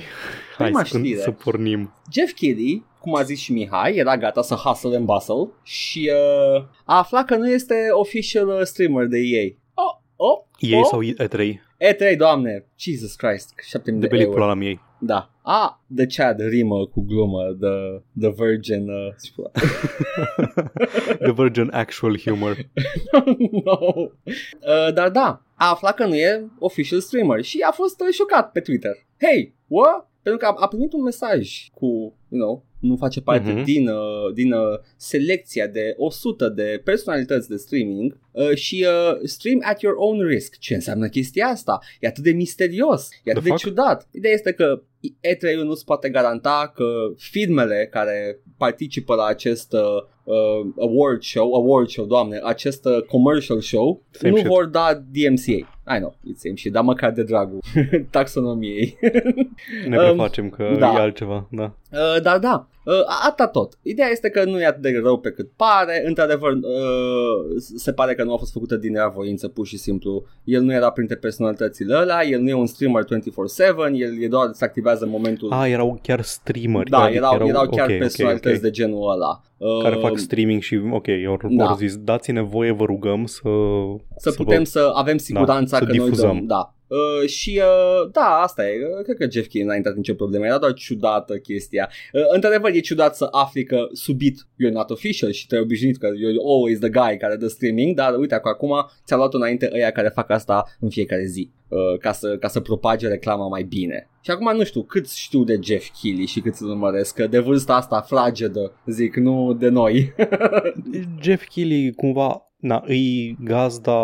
Hai să, să pornim. Jeff Kelly, cum a zis și Mihai, era gata să hustle and bustle și uh, a aflat că nu este official uh, streamer de ei. O, ei 8? sau E3? E3, doamne, Jesus Christ, 7000 de, de euro. pula la miei. Da. A, The Chad rimă cu glumă, The, the Virgin... Uh, *laughs* the Virgin Actual Humor. *laughs* no. Uh, dar da, a aflat că nu e official streamer și a fost uh, șocat pe Twitter. Hey, what? Pentru că a, a primit un mesaj cu, you know, nu face parte mm-hmm. din, uh, din uh, selecția de 100 de personalități de streaming uh, și uh, stream at your own risk. Ce înseamnă chestia asta? E atât de misterios, e atât The de fuck? ciudat. Ideea este că E3-ul nu se poate garanta că firmele care participă la acest uh, uh, award show, award show, doamne, acest uh, commercial show, Same nu shit. vor da DMCA. I know, it's same shit, dar măcar de dragul *laughs* taxonomiei. Ne Um, prefacem că da. e altceva. Da. Uh, dar da, uh, atâta tot. Ideea este că nu e atât de rău pe cât pare. Într-adevăr, uh, se pare că nu a fost făcută din voință, pur și simplu. El nu era printre personalitățile ăla, el nu e un streamer 24-7, el e doar se activează în momentul... A, erau chiar streameri. da, adică erau, erau chiar ok, ok, personalități ok. de genul ăla. Uh, care fac streaming și ok, ori, da. ori zis, dați-ne voie, vă rugăm să... să putem vă... să avem siguranța să că noi difuzăm. dăm. Da. Uh, și uh, da, asta e. Uh, Cred că Jeff Keighley n-a intrat nicio problemă. Era doar ciudată chestia. Uh, într-adevăr, e ciudat să afli că subit you're not official și te-ai obișnuit că you're always the guy care dă streaming, dar uite că acum ți-a luat înainte ăia care fac asta în fiecare zi. Uh, ca, să, ca să propage reclama mai bine. Și acum nu știu cât știu de Jeff Keighley și cât îl urmăresc, că de vârsta asta fragedă, zic, nu de noi. *laughs* Jeff Keighley cumva Na, îi gazda,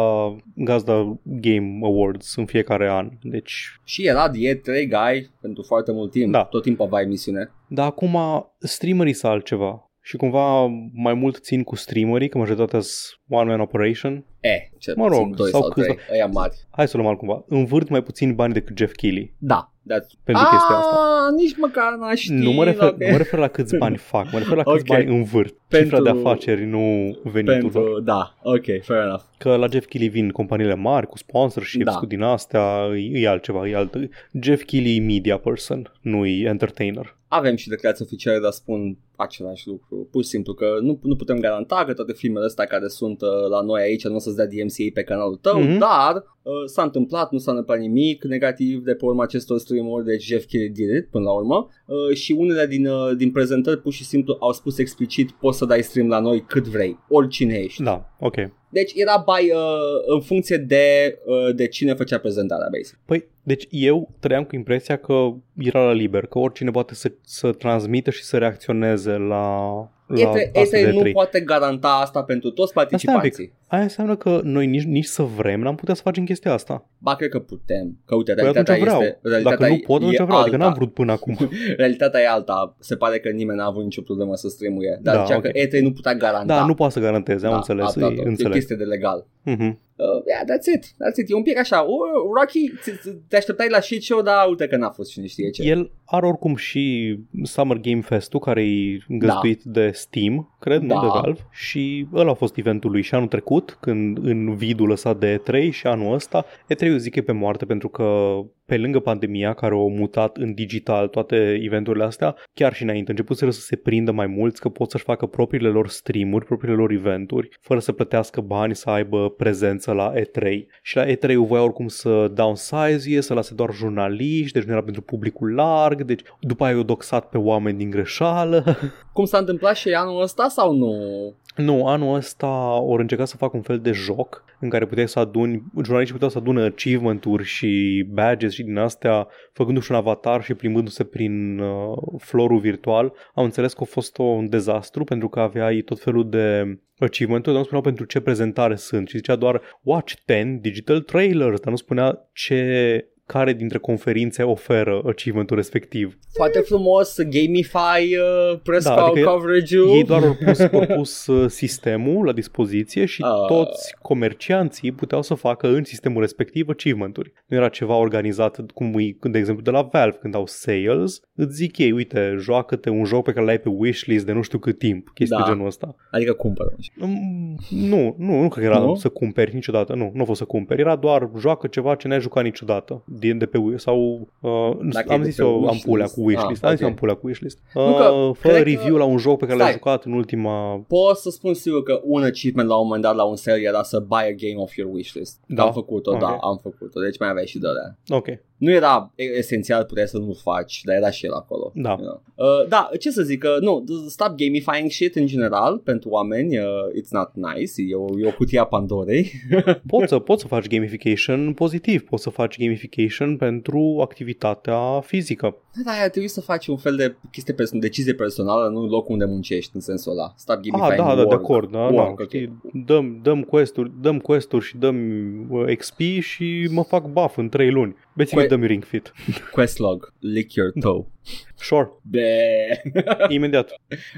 gazda Game Awards în fiecare an, deci... și era de E3 guy pentru foarte mult timp, Da. tot timpul avea emisiune. Dar acum streamerii sunt altceva și cumva mai mult țin cu streamerii, că majoritatea sunt one-man operation. E, cel Mă rog, puțin doi sau sau, trei, câțiva- ăia mari. Hai să o luăm altcumva. Învârt mai puțin bani decât Jeff Keighley Da, that's... pentru chestia asta. Ah, nici măcar n-aș ști. Nu mă refer, ok. nu mă refer la câți bani *laughs* fac, mă refer la câți Ok. bani învârt. Cifra Pentru- de afaceri, nu venitul lor. Pentru, da, ok, fair enough. Că la Jeff Keighley vin companiile mari cu sponsorships, Da. cu din astea, e, e altceva, e alt. Jeff Keighley e media person, nu e entertainer. Avem și declarații oficiale, dar spun același lucru. Pur și simplu că nu, nu putem garanta că toate filmele astea care sunt uh, la noi aici nu o să-ți dea DMCA pe canalul tău, Mhm. dar uh, s-a întâmplat, nu s-a întâmplat nimic negativ de pe urma acestor stream-uri, deci Jeff Keighley did it până la urmă uh, și unele din, uh, din prezentări pur și simplu au spus explicit poți să dai stream la noi cât vrei, oricine ești. Da, ok. Deci era by, uh, în funcție de, uh, de cine făcea prezentarea, basic. Păi, deci eu trăiam cu impresia că era la liber, că oricine poate să, să transmită și să reacționeze la, la E3, asta E3 de nu trei. poate garanta asta pentru toți Asta e un pic. participanții. Aia înseamnă că noi nici, nici să vrem n-am putea să facem chestia asta. Ba, cred că putem. Că uite, Păi atunci realitatea vreau. este... Realitatea Dacă nu pot, atunci e vreau. Adică alta. n-am vrut până acum. *laughs* Realitatea e alta. Se pare că nimeni n-a avut nicio problemă să streamuie. Dar Da, zicea ok. că E3 nu putea garanta. Da, nu poate să garanteze, am înțeles, atâta e, tot. E înțeleg. chestie de legal. Mhm. Uh, yeah, that's it. That's it. E un pic așa. Uh, Rocky, ți- ți- te așteptai la shit show, dar uite că n-a fost cine știe ce. El are oricum și Summer Game Fest-ul care e găzduit de Steam, cred, Da. nu de Valve și ăla a fost eventul lui și anul trecut când în vidul lăsat de E3 și anul ăsta E3 eu zic că e pe moarte pentru că pe lângă pandemia care au mutat în digital toate eventurile astea, chiar și înainte, începuseră să se prindă mai mulți că pot să-și facă propriile lor streamuri, propriile lor eventuri, fără să plătească bani, să aibă prezență la E3. Și la E3 voia oricum să downsize să lase doar jurnaliști, deci nu era pentru publicul larg, deci după aia i-au doxat pe oameni din greșeală. Cum s-a întâmplat și anul ăsta sau nu? Nu, anul ăsta ori încercat să fac un fel de joc în care puteai să aduni, jurnaliștii puteau să adună achievement-uri și badges și din astea, făcându-și un avatar și plimbându-se prin uh, florul virtual. Am înțeles că a fost o, un dezastru pentru că aveai tot felul de achievement-uri, dar nu spuneau pentru ce prezentare sunt și zicea doar watch 10 digital trailers, dar nu spunea ce care dintre conferințe oferă achievement-ul respectiv. Foarte frumos, gamify uh, press Da, da, adică coverage-ul. Ei doar *laughs* au pus, au pus uh, sistemul la dispoziție și Ah. toți comercianții puteau să facă în sistemul respectiv achievement-uri. Nu era ceva organizat cum e, de exemplu, de la Valve, când au sales, îți zic ei, uite, joacă-te un joc pe care l-ai pe wishlist de nu știu cât timp, chestii Da. de genul ăsta. Adică cumpără. Mm, Nu, nu, nu cred că era Nu? să cumperi niciodată, nu, nu a fost să cumperi, era doar joacă ceva ce n-ai jucat niciodată. Din, de pe Wi- sau uh, Dacă e am de zis pe eu wishlist. ampulea cu wishlist. Ah, am zis ok. ampulea cu wishlist. Nu Uh, că- fă cred că- review la un joc pe care l-ai Stai. jucat în ultima... Pot să spun sigur că un achievement la un moment dat la un sale era să buy a game of your wishlist. Da? Am făcut-o, Ok. da, am făcut-o. Deci mai aveai și de alea. Ok. Nu era e- esențial, puteai să nu faci, dar era și el acolo. Da. You know. uh, da, ce să zic, uh, nu, stop gamifying shit în general pentru oameni, uh, it's not nice, e o, e o cutie a Pandorei. *laughs* Poți să, poți să faci gamification pozitiv, poți să faci gamification pentru activitatea fizică. Da, ar trebui să faci un fel de chestie perso- decizie personală, nu locul unde muncești în sensul ăla. Stop Ah, gamifying da, da, de work. acord, da, da. Work, ok. Știi, dăm, dăm quest-uri, dăm quest-uri și dăm uh, XP și mă fac buff în 3 luni. Beți Que- dăm Ring Fit. Quest log, lick your toe. Sure, Be. *laughs* imediat.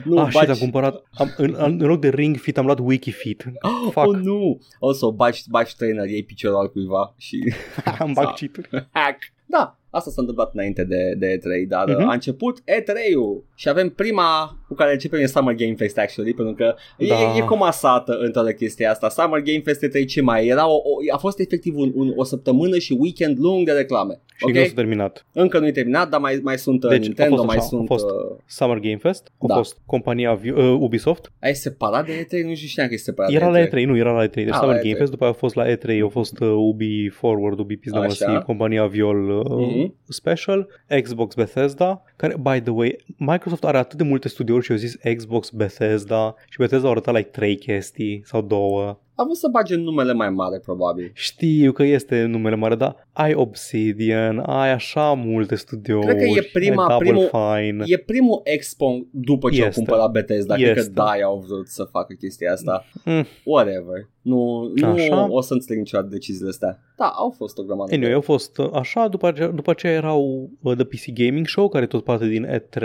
nu, ah, shit, am cumpărat, am, în, în, în loc de Ring Fit am luat Wiki Fit. Fuck. Oh, nu! Also, baci, baci trainer, iei piciorul al cuiva și *laughs* am bag cheat *laughs* hack. Da, asta s-a întâmplat înainte de, de E3, dar Mhm. uh-huh. a început E3-ul și avem prima cu care începem e Summer Game Fest, actually, pentru că da. Da. e, e comasată în toată chestia asta. Summer Game Fest E3 ce mai era? O, o, a fost efectiv un, un, o săptămână și weekend lung de reclame. Și ok? nu s-a terminat. Încă nu e terminat, dar mai, mai sunt Deci, deci, a Nintendo, fost mai așa, a sunt... fost. Uh, Summer Game Fest, a Da. fost compania Vi- uh, Ubisoft. ai separat de E3? Nu știam că e separat Era de la E3. E3, nu, era la E3. Deci Ah, Summer la Game E3. Fest, după aia a fost la E3, a fost uh, Ubi Forward, Ubi Pizda Așa. Măsii, compania Viol uh, Mhm. Special, Xbox Bethesda, care, by the way, Microsoft are atât de multe studiouri și au zis Xbox Bethesda și Bethesda au arătat like trei chestii sau două. A vrut să bage numele mai mare, probabil. Știu că este numele mare, dar ai Obsidian, ai așa multe studiouri, Cred că e prima- ai Double primul- Fine. E primul Expo după ce Este. au cumpărat Bethesda. Cred că Este. da, au vrut să facă chestia asta. Mm. Whatever. Nu, nu Așa. o să înțeleg niciodată deciziile astea. Da, au fost o grămadă. Anyway, de... au fost uh, așa, după aceea, după aceea erau uh, The PC Gaming Show, care e tot parte din E3,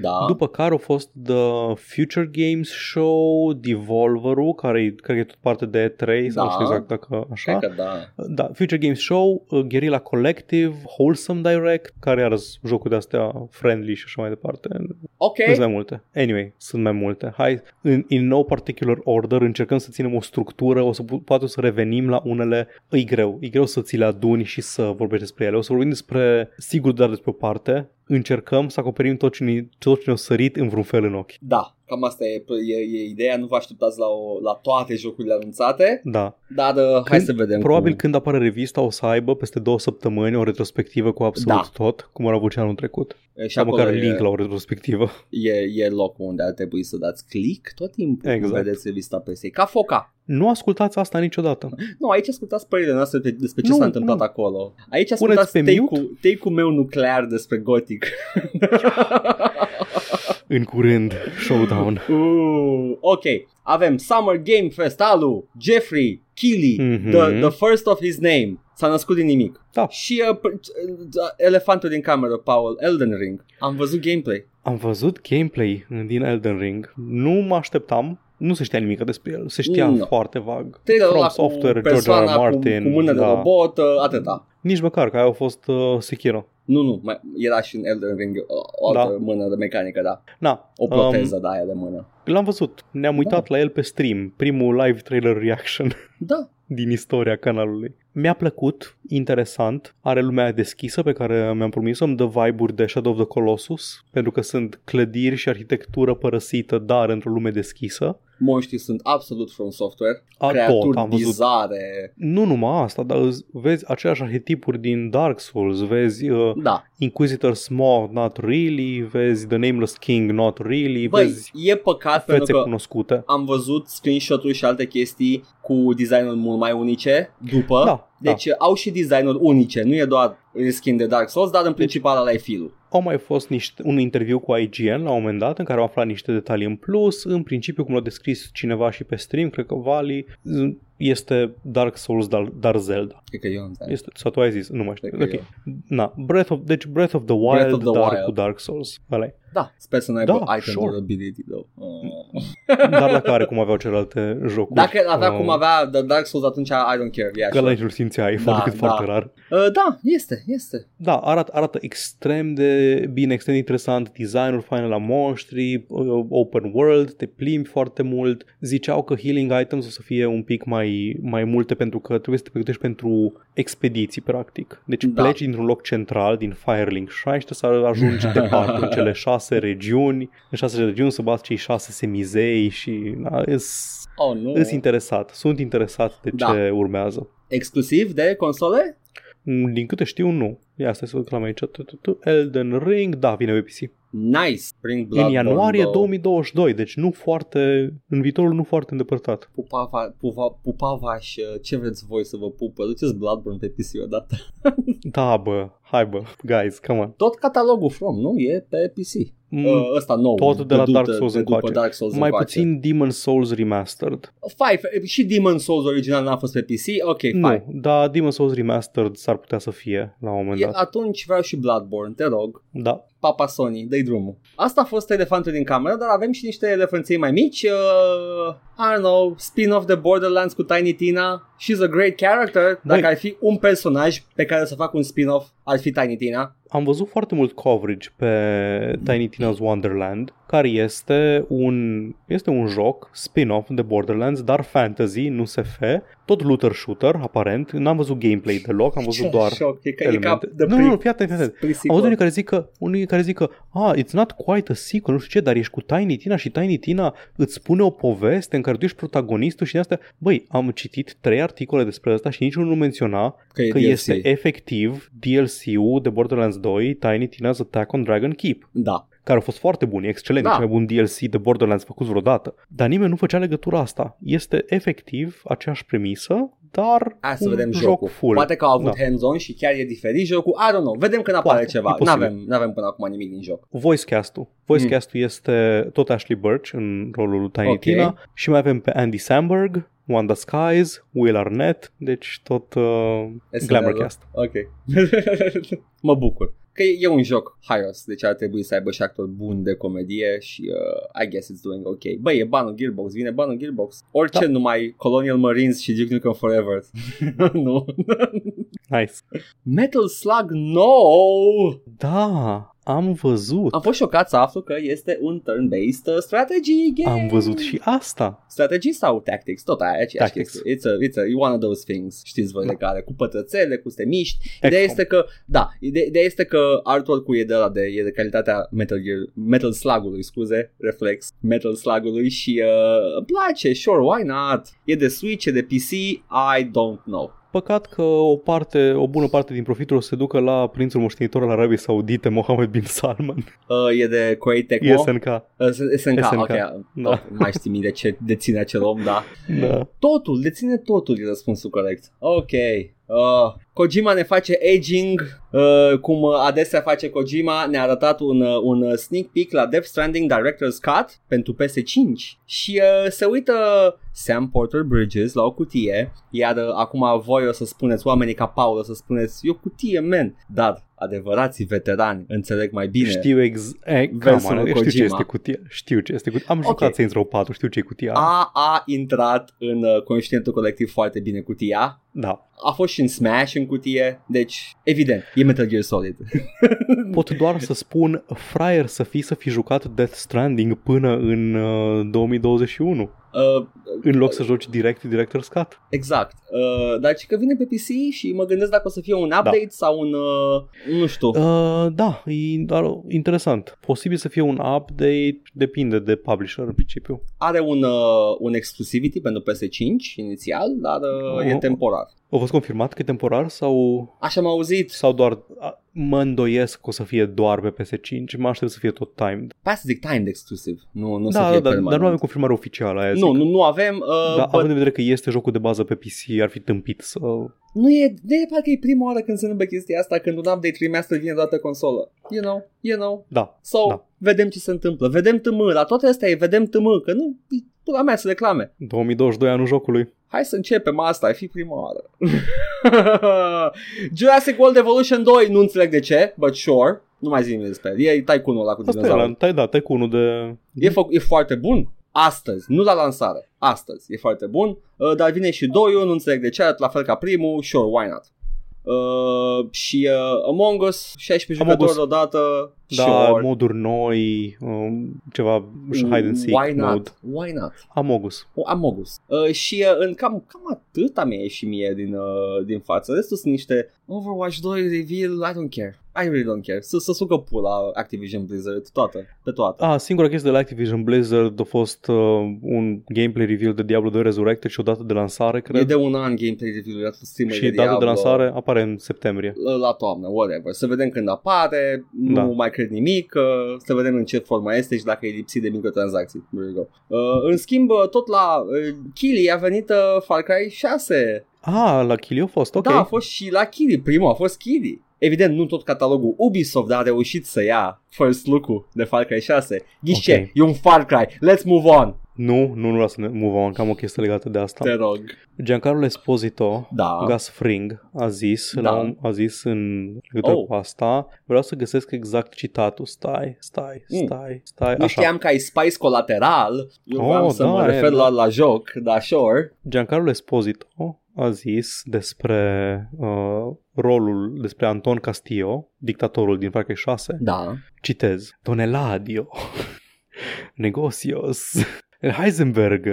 Da. După care a fost The Future Games Show, Devolver-ul, care e, cred că e tot parte de E3, sau Da. nu știu exact dacă așa. Cred că da. Da, Future Games Show, uh, Guerrilla Collective, Wholesome Direct, care are jocuri de astea friendly și așa mai departe. Ok. Sunt mai multe. Anyway, sunt mai multe. Hai, in, in no particular order, încercăm să ținem o structură, o să pu- poate o să revenim la unele. E greu, e greu să ți le aduni și să vorbești despre ele. O să vorbim despre, sigur, doar despre o parte. Încercăm să acoperim tot ce, ne, tot ce ne-a sărit în vreun fel în ochi. Da, cam asta e, e, e ideea. Nu vă așteptați la, o, la toate jocurile anunțate, Da. dar uh, hai Când- să vedem. Probabil cum... când apare revista o să aibă peste două săptămâni o retrospectivă cu absolut Da. tot, cum au avut și anul trecut. E, și Sau acolo măcar e, link la o retrospectivă. e, e locul unde ar trebui să dați click tot timpul Exact. când vedeți revista presei. Ca foca. Nu ascultați asta niciodată. Nu, aici ascultați părerile noastre pe- despre ce Nu, s-a întâmplat nu. acolo. Aici Puneți ascultați pe take-ul, take-ul meu nuclear despre Gothic. *laughs* În curând, showdown. uh, ok, avem Summer Game Fest alu, Jeffrey Keighley, Mhm. the, the first of his name. S-a născut din nimic. Da. Și uh, p- uh, elefantul din cameră, Paul, Elden Ring. Am văzut gameplay. Am văzut gameplay din Elden Ring. Nu mă așteptam. Nu se știa nimic despre el. Se știa Nu. foarte vag. Trailerul From ăla cu Software, George R. R. persoana Martin. cu, cu mână de da. robot, uh, atâta. Nici măcar, că aia a fost uh, Sekiro. Nu, nu, mai, era și în Elden Ring uh, o altă Da. mână de mecanică, da. Na, O proteză de aia de mână. L-am văzut. Ne-am uitat la el pe stream. Primul live trailer reaction Da, *laughs* din istoria canalului. Mi-a plăcut, interesant, are lumea deschisă pe care mi-am promis-o, îmi dă vibe-uri de Shadow of the Colossus, pentru că sunt clădiri și arhitectură părăsită, dar într-o lume deschisă. Monștrii sunt absolut from software. A, creaturi tot, am văzut. bizare. Nu numai asta, dar îți- vezi aceleași arhetipuri din Dark Souls, vezi uh, Da. Inquisitor Small, not really, vezi The Nameless King, not really, Băi, vezi e păcat pentru fețe că cunoscute. am văzut screenshot-uri și alte chestii cu designuri mult mai unice după. Da, Deci au și designuri unice, nu e doar skin de Dark Souls, dar în principal ăla e filul. Au mai fost niște, un interviu cu IGN la un moment dat în care am aflat niște detalii în plus. În principiu, cum l-a descris cineva și pe stream, cred că Vali este Dark Souls, dar, dar Zelda. Cred că eu am zis. Este, sau tu ai zis, nu mai știu. Cred că Ok. Na, Breath of, deci Breath of the Wild, Breath of the dar Wild. cu Dark Souls. Ăla Da, sper să nu aibă Da, item sure. durability, though. Oh. Dar la care cum aveau celelalte jocuri. Dacă avea Uh, cum avea The Dark Souls, atunci I don't care. Yeah, Că la sure. nici nu simțeai, Da, da, decât da. foarte rar. uh, da, este, este. Da, arată, arată extrem de bine, extrem de interesant, designul fain la monștri, uh, open world, te plimbi foarte mult. Ziceau că healing items o să fie un pic mai, mai multe pentru că trebuie să te pregătești pentru expediții, practic. Deci Da. pleci dintr-un loc central, din Firelink Shrine și trebuie să ajungi departe în cele șase regiuni, în șase regiuni să bați cei șase semizei și da, îs, Oh, nu. îs interesat. Sunt interesat de Da. ce urmează. Exclusiv de console? Mm, Din câte știu, nu. Ia stai să reclam aici. Tu, tu, tu. Elden Ring, da, vine pe PC. Nice. Bring În Bloodborne ianuarie 2. 2022, deci nu foarte, în viitorul nu foarte îndepărtat. Pupava, pupa, pupavaș, uh, ce vreți voi să vă pupă? Duceți Bloodborne pe PC odată. *laughs* Da, bă, hai bă, guys, come on. Tot catalogul From, nu? E pe PC. Mm, Uh, ăsta nou. tot de la după- Dark Souls de după încoace. Dark Souls mai încoace. puțin Demon Souls Remastered. Five. Și Demon Souls original n-a fost pe PC? Ok, fine. Nu, dar Demon Souls Remastered s-ar putea să fie la un moment E, dat. Atunci vreau și Bloodborne, te rog. Da. Papa Sony, dă drumul. Asta a fost elefantul din cameră, dar avem și niște elefanței mai mici. Uh, I don't know, spin-off de Borderlands cu Tiny Tina. She's a great character. Dacă Băi. ar fi un personaj pe care să fac un spin-off, ar fi Tiny Tina. Am văzut foarte mult coverage pe Tiny Tina's Wonderland, care este un, este un joc spin-off de Borderlands, dar fantasy, nu SF, tot looter shooter, aparent. N-am văzut gameplay deloc, am văzut Ce doar șoc, e ca, e ca elemente. de Nu, nu, nu, fii atent, fii atent. Am pre-sequel. văzut unii care zic că, unii care zic că ah, it's not quite a sequel, nu știu ce, dar ești cu Tiny Tina și Tiny Tina îți spune o poveste în care tu ești protagonistul și de asta, băi, am citit trei articole despre asta și niciunul nu menționa că, e că DLC. este efectiv DLC-ul de Borderlands 2, Tiny Tina's Attack on Dragon Keep, Da. care a fost foarte bun, e excelent, Da. da. cel mai bun DLC de Borderlands făcut vreodată. Dar nimeni nu făcea legătura asta. Este efectiv aceeași premisă, dar Hai să un vedem joc jocul. full. Poate că au avut Da. hands-on și chiar e diferit jocul. I don't know. Vedem când apare Poate, ceva. e posibil. N-avem, n-avem până acum nimic din joc. Voice cast-ul. Voice cast-ul este tot Ashley Birch în rolul lui Tiny Ok. Tina și mai avem pe Andy Samberg, Wanda Skies, Will Arnett, deci tot uh, SNL-ul. Glamour cast. Ok. *laughs* mă bucur. Că e, e un joc haios, deci ar trebui să aibă și actor bun de comedie și uh, I guess it's doing ok. Băi, e banul Gearbox, vine banul Gearbox. Orice Da. numai Colonial Marines și Duke Nukem Forever. *laughs* nu. Nice. Metal Slug, no! Da, am văzut. Am fost șocat să aflu că este un turn-based uh, strategy game. Am văzut și asta. Strategy sau tactics, tot aia, aceeași Tactics. chestie. It's, a, it's a, one of those things, știți voi de Da. care, cu pătrățele, cu să te miști. Ideea XCOM. este că, da, ide- ideea este că artwork-ul e de la de, e de calitatea Metal Gear, Metal Slug-ului, scuze, reflex, Metal Slug-ului și uh, îmi place, sure, why not? E de Switch, e de PC, I don't know. Păcat că o parte, o bună parte din profitul o să se ducă la prințul moștenitor al Arabiei Saudite, Mohammed bin Salman. Uh, e de Koei Tecmo. SNK. Uh, SNK, SNK, ok, da. da. mai știi mie de ce deține acel om, da. Da. Totul, deține totul, e răspunsul corect. Ok. Uh, Kojima ne face aging uh, cum adesea face Kojima, ne-a arătat un, uh, un sneak peek la Death Stranding Director's Cut pentru PS5 și uh, se uită Sam Porter Bridges la o cutie, iar uh, acum voi o să spuneți, oamenii ca Paul o să spuneți, e o cutie, man, dar adevărații veterani înțeleg mai bine. Știu exact. Versul lui Știu ce Kojima. este cutia. Știu ce este cutia. Am jucat Saints Row 4, știu ce e cutia. A, a intrat în uh, conștientul colectiv foarte bine cutia, Da. a fost și în Smash în cutie, deci evident, e Metal Gear Solid. *laughs* Pot doar să spun fraier să fii să fi jucat Death Stranding până în uh, 2021 Uh, în loc să joci direct Director's Cut. exact. Uh, dar și că vine pe PC și mă gândesc dacă o să fie un update da. sau un, uh, nu știu, Uh, da, e dar interesant. Posibil să fie un update, depinde de publisher în principiu. are un, uh, un exclusivity pentru PS5 inițial, dar uh, e Oh. temporar. A fost confirmat că e temporar sau, Așa am auzit, sau doar... a- Mă îndoiesc că o să fie doar pe PS5, mă aștept să fie tot timed. pe asta zic timed exclusive, nu, nu să Da, fie da, da, permanent. dar nu avem confirmare oficială aia nu, zic. nu, nu avem, uh, Da, but având în vedere că este jocul de bază pe PC, ar fi tâmpit să... nu e, nu e parcă e prima oară când se întâmplă chestia asta, când un update remaster vine dată consolă. You know, you know. Da, So, Da. vedem ce se întâmplă. Vedem tâmă, la toate astea e vedem tâmă, că nu, e pula mea să reclame. 2022 anul jocului. Hai să începem asta, ar fi prima oară. *laughs* Jurassic World Evolution 2, nu înțeleg de ce, but sure. Nu mai zi nimic despre el. E Tycoon-ul ăla cu Asta e, dinozauri. la, tai, da, tai cu unul de... E, fă, e foarte bun. Astăzi, nu la lansare. Astăzi e foarte bun. Uh, dar vine și 2 nu înțeleg de ce, la fel ca primul. Sure, why not? Uh, și uh, Among Us, 16 Among jucători Us. odată. Da, sure. moduri noi, um, ceva hide and seek Why not? mode. Why not? Amogus. O, Amogus. Uh, și uh, în cam, cam atât mi-a ieșit mie din, uh, din față. Restul sunt niște Overwatch 2 reveal, I don't care. I really don't care. Să, să sucă pula Activision Blizzard, toată, pe toată. Ah, singura chestie de la Activision Blizzard a fost uh, un gameplay reveal de Diablo 2 Resurrected și o dată de lansare, E cred. de un an gameplay review-ul ăsta streamer și de data de Diablo, lansare apare în septembrie. la- La toamnă, whatever. Să vedem când apare, nu Da. mai cred nimic, uh, să vedem în ce formă este și dacă e lipsit de microtransacții. There you go. Uh, în schimb, uh, tot la uh, Kili a venit uh, Far Cry 6. Ah, la Kill a fost, ok. Da, a fost și la Kili, primul a fost Kili. Evident, nu tot catalogul Ubisoft a reușit să ia first look-ul de Far Cry 6. Ghiși Ok. ce? E un Far Cry. Let's move on. Nu, nu, nu vreau să ne move on, că am o chestie legată de asta. Te rog. Giancarlo Esposito, Da. Gus Fring, a zis, Da. la un, a zis în legătură Oh. cu asta, vreau să găsesc exact citatul, stai, stai, Mm. stai, stai, Nu așa. știam că ai Spice colateral. Eu Oh, vreau să da, mă e, refer da. la, la joc, da, sure. Giancarlo Esposito a zis despre uh, rolul, despre Anton Castillo, dictatorul din Far Cry 6, Da. citez, Don Eladio, *laughs* negocios, El *laughs* Heisenberg.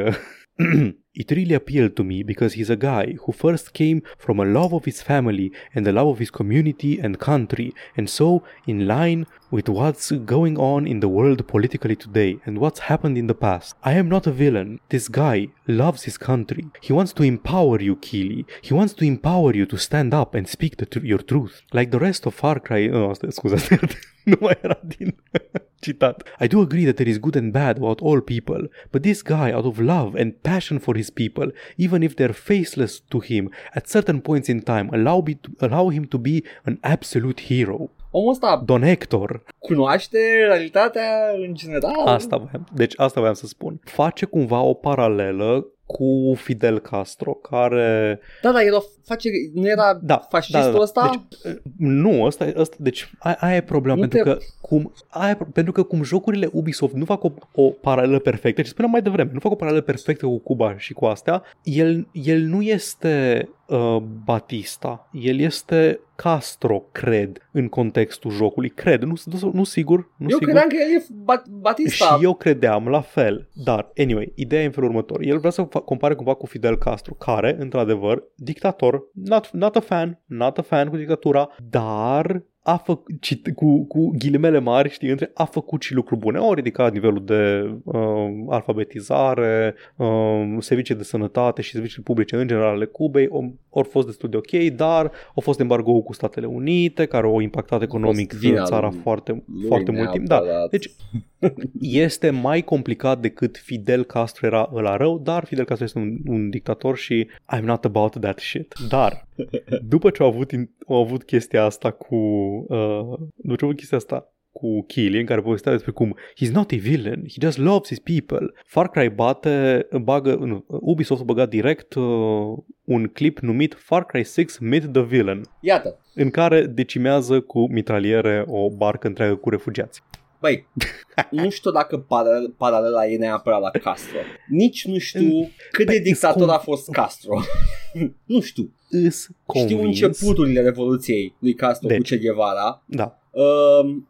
*clears throat* It really appealed to me because he's a guy who first came from a love of his family and the love of his community and country, and so in line with what's going on in the world politically today and what's happened in the past. I am not a villain. This guy loves his country. He wants to empower you, Keely. He wants to empower you to stand up and speak the tr- your truth. Like the rest of Far Cry... Oh, asta nu mai era din citat. I do agree that there is good and bad about all people, but this guy, out of love and passion for his people, even if they're faceless to him, at certain points in time, allow, be to, allow him to be an absolute hero. Omul ăsta Don Hector, cunoaște realitatea în general. asta voiam, deci asta voiam să spun, face cumva o paralelă cu Fidel Castro, care Da, da, el o face, nu era Da, fascistul da, da. ăsta? Deci, nu, ăsta, ăsta deci aia, aia e problema, Nu pentru, te- că cum, aia, e pro- pentru că cum jocurile Ubisoft nu fac o, o paralelă perfectă, ce spuneam mai devreme, nu fac o paralelă perfectă cu Cuba și cu astea, el, el nu este uh, Batista, el este Castro, cred, în contextul jocului, cred, nu, nu, nu sigur, nu Eu sigur. credeam că el e Bat- Batista. Și eu credeam la fel, dar, anyway, ideea e în felul următor. El vrea să fa- compare cumva cu Fidel Castro, care, într-adevăr, dictator, not, not a fan, not a fan cu dictatura, dar a făcut, cit- cu, cu ghilimele mari, știi, între, a făcut și lucruri bune. Au ridicat nivelul de uh, alfabetizare, uh, servicii de sănătate și servicii publice în general ale Cubei, au, au fost destul de ok, dar au fost embargo cu Statele Unite, care au impactat economic fost vina țara lui- foarte, lui foarte mult timp. Da, neapărat. deci este mai complicat decât Fidel Castro era ăla rău, dar Fidel Castro este un, un dictator și I'm not about that shit. Dar, după ce au avut, in, au avut chestia asta cu... Uh, după ce au avut chestia asta cu Killy, în care povestea despre cum he's not a villain, he just loves his people. Far Cry bate, bagă, nu, Ubisoft a băgat direct uh, un clip numit Far Cry 6 Meet the Villain, Iată. în care decimează cu mitraliere o barcă întreagă cu refugiați. Băi, nu știu dacă para- paralela e neapărat la Castro. Nici nu știu cât de Păi, dictator îți a fost Castro. *laughs* nu știu. Îs Știu convins. începuturile Revoluției lui Castro Deci. cu Che Guevara. Da. Um,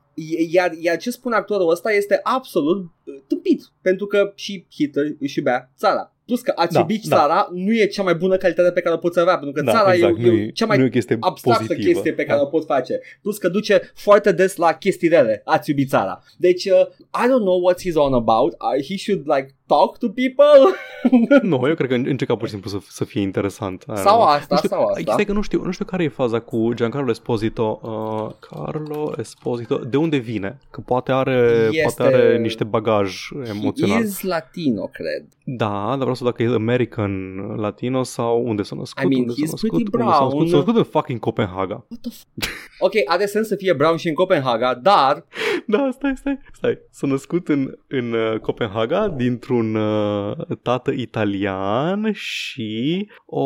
iar, iar ce spune actorul ăsta este absolut uh, tâmpit. Pentru că și Hitler își iubea țara. Plus că a Da, iubi da. țara nu e cea mai bună calitate pe care o poți avea. Pentru că da, țara exact, e, nu, e cea mai nu e o chestie abstractă pozitivă. chestie pe care da. o pot face. Plus că duce foarte des la chestii rele. Ați iubit țara. Deci, uh, I don't know what he's on about. Uh, he should like talk to people. *laughs* Nu, eu cred că încerca pur și simplu să, să fie interesant. Aia sau nu. asta, nu știu, sau asta. Stai că nu știu, nu știu care e faza cu Giancarlo Esposito. Uh, Carlo Esposito, de unde vine? Că poate are, Este- poate are niște bagaj emoțional. He is latino, cred. Da, dar vreau să dacă e American Latino sau unde s-a născut? I mean, unde s-a he's născut? pretty Unde s-a născut? brown. S-a născut în fucking Copenhaga. What the f- ok, are sens să fie brown și în Copenhaga, dar Da, stai, stai, stai. S-a născut în, în uh, Copenhaga dintr-un uh, tată italian și o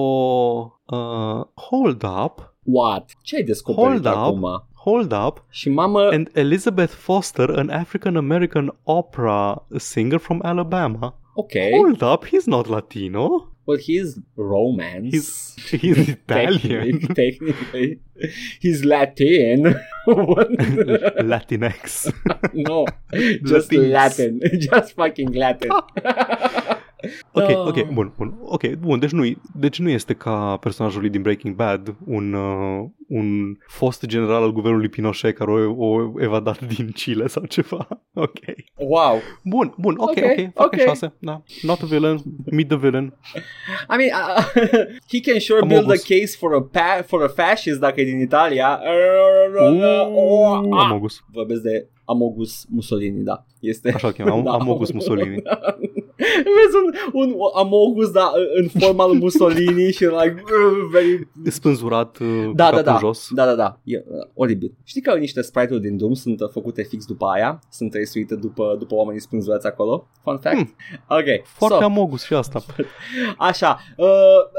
uh, hold up, what? Ce ai descoperit Hold up. acum? hold up, Și mamă, and Elizabeth Foster, an African-American opera singer from Alabama. ok. Hold up, he's not Latino. Well, he's romance. He's, he's *laughs* Italian. Technically, technically. He's Latin. *laughs* What? *laughs* Latinx. no, just Latinx. Latin. Just fucking Latin. Ok, Ah. ok, bun, bun. Ok, bun, deci nu, deci nu este ca personajul lui din Breaking Bad, un, uh, un fost general al guvernului Pinochet care o, o evadat din Chile sau ceva. Ok. Wow. Bun, bun, ok, Ok, ok, fac ok. șase, da. Not a villain, meet the villain. I mean, uh, he can sure Am build a obus. case for a pa- for a fascist dacă e din Italia. Uuuu, Amogus. Vorbesc de Amogus Mussolini, da. Este Așa îl chemam, *laughs* Da. Amogus Mussolini. *laughs* Vezi un, un Amogus da, în forma lui Mussolini și like uh, *laughs* very Spânzurat uh, da, capul da, da. jos. Da, da, da. E uh, oribil. Știi că niște sprite-uri din Doom sunt uh, făcute fix după aia? Sunt resuite după, după oamenii spânzurați acolo? Fun fact? Hmm. Ok. Foarte so, Amogus și asta. Așa, uh,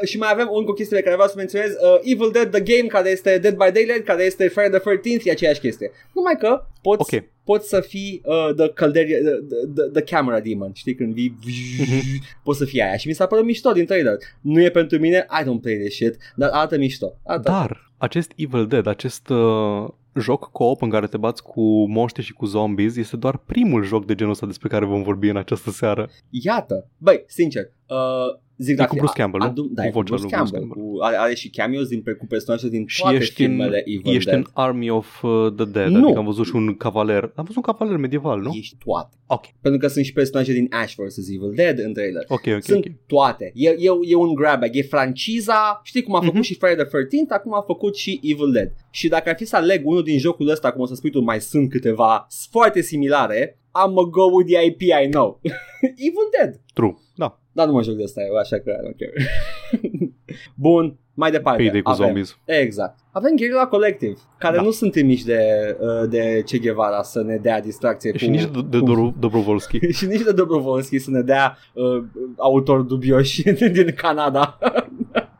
și mai avem încă o chestie pe care vreau să menționez uh, Evil Dead The Game, care este Dead by Daylight Care este Friday the 13th, e aceeași chestie Numai că poți, Ok. Poți să fii uh, the, călderi, the, the, the camera demon Știi, când vii Mhm. Poți să fii aia Și mi s-a părut mișto din trailer Nu e pentru mine, I don't play this shit Dar arată mișto arată. Dar acest Evil Dead, acest uh, joc co-op în care te bați cu monștri și cu zombies este doar primul joc de genul ăsta despre care vom vorbi în această seară. Iată, băi, sincer uh, Zic E dacă cu Bruce Campbell, nu? adu- Da, Cu e cu vocea Bruce lui Bruce Campbell, Campbell. Cu, are, are și cameos din, cu personaje din Și toate ești în, filmele Evil ești Dead în Army of uh, the Dead, Nu. adică am văzut și un cavaler. Am văzut un cavaler medieval, nu? Ești toate Ok, Pentru că sunt și personaje din Ash vs. Evil Dead în trailer. ok, ok. sunt ok. toate. E, e, e un grab bag. E franciza. Știi cum a făcut Mhm. și Friday the 13th, acum a făcut și Evil Dead. Și dacă ar fi să aleg unul din jocul ăsta, cum o să spui tu, mai sunt câteva foarte similare, am a go with the IP I know. *laughs* Evil Dead. True, da. Dar nu mă joc de asta eu, așa că I don't care. Bun, mai departe. Payday cu avem- zombies. Exact. Avem Guerrilla Collective, care Da. nu sunt trimiși de, uh, de Che Guevara să ne dea distracție Și cu, nici de, de cu- Dobro- Dobrovolski. *laughs* și nici de Dobrovolski să ne dea uh, autori dubioși *laughs* din Canada.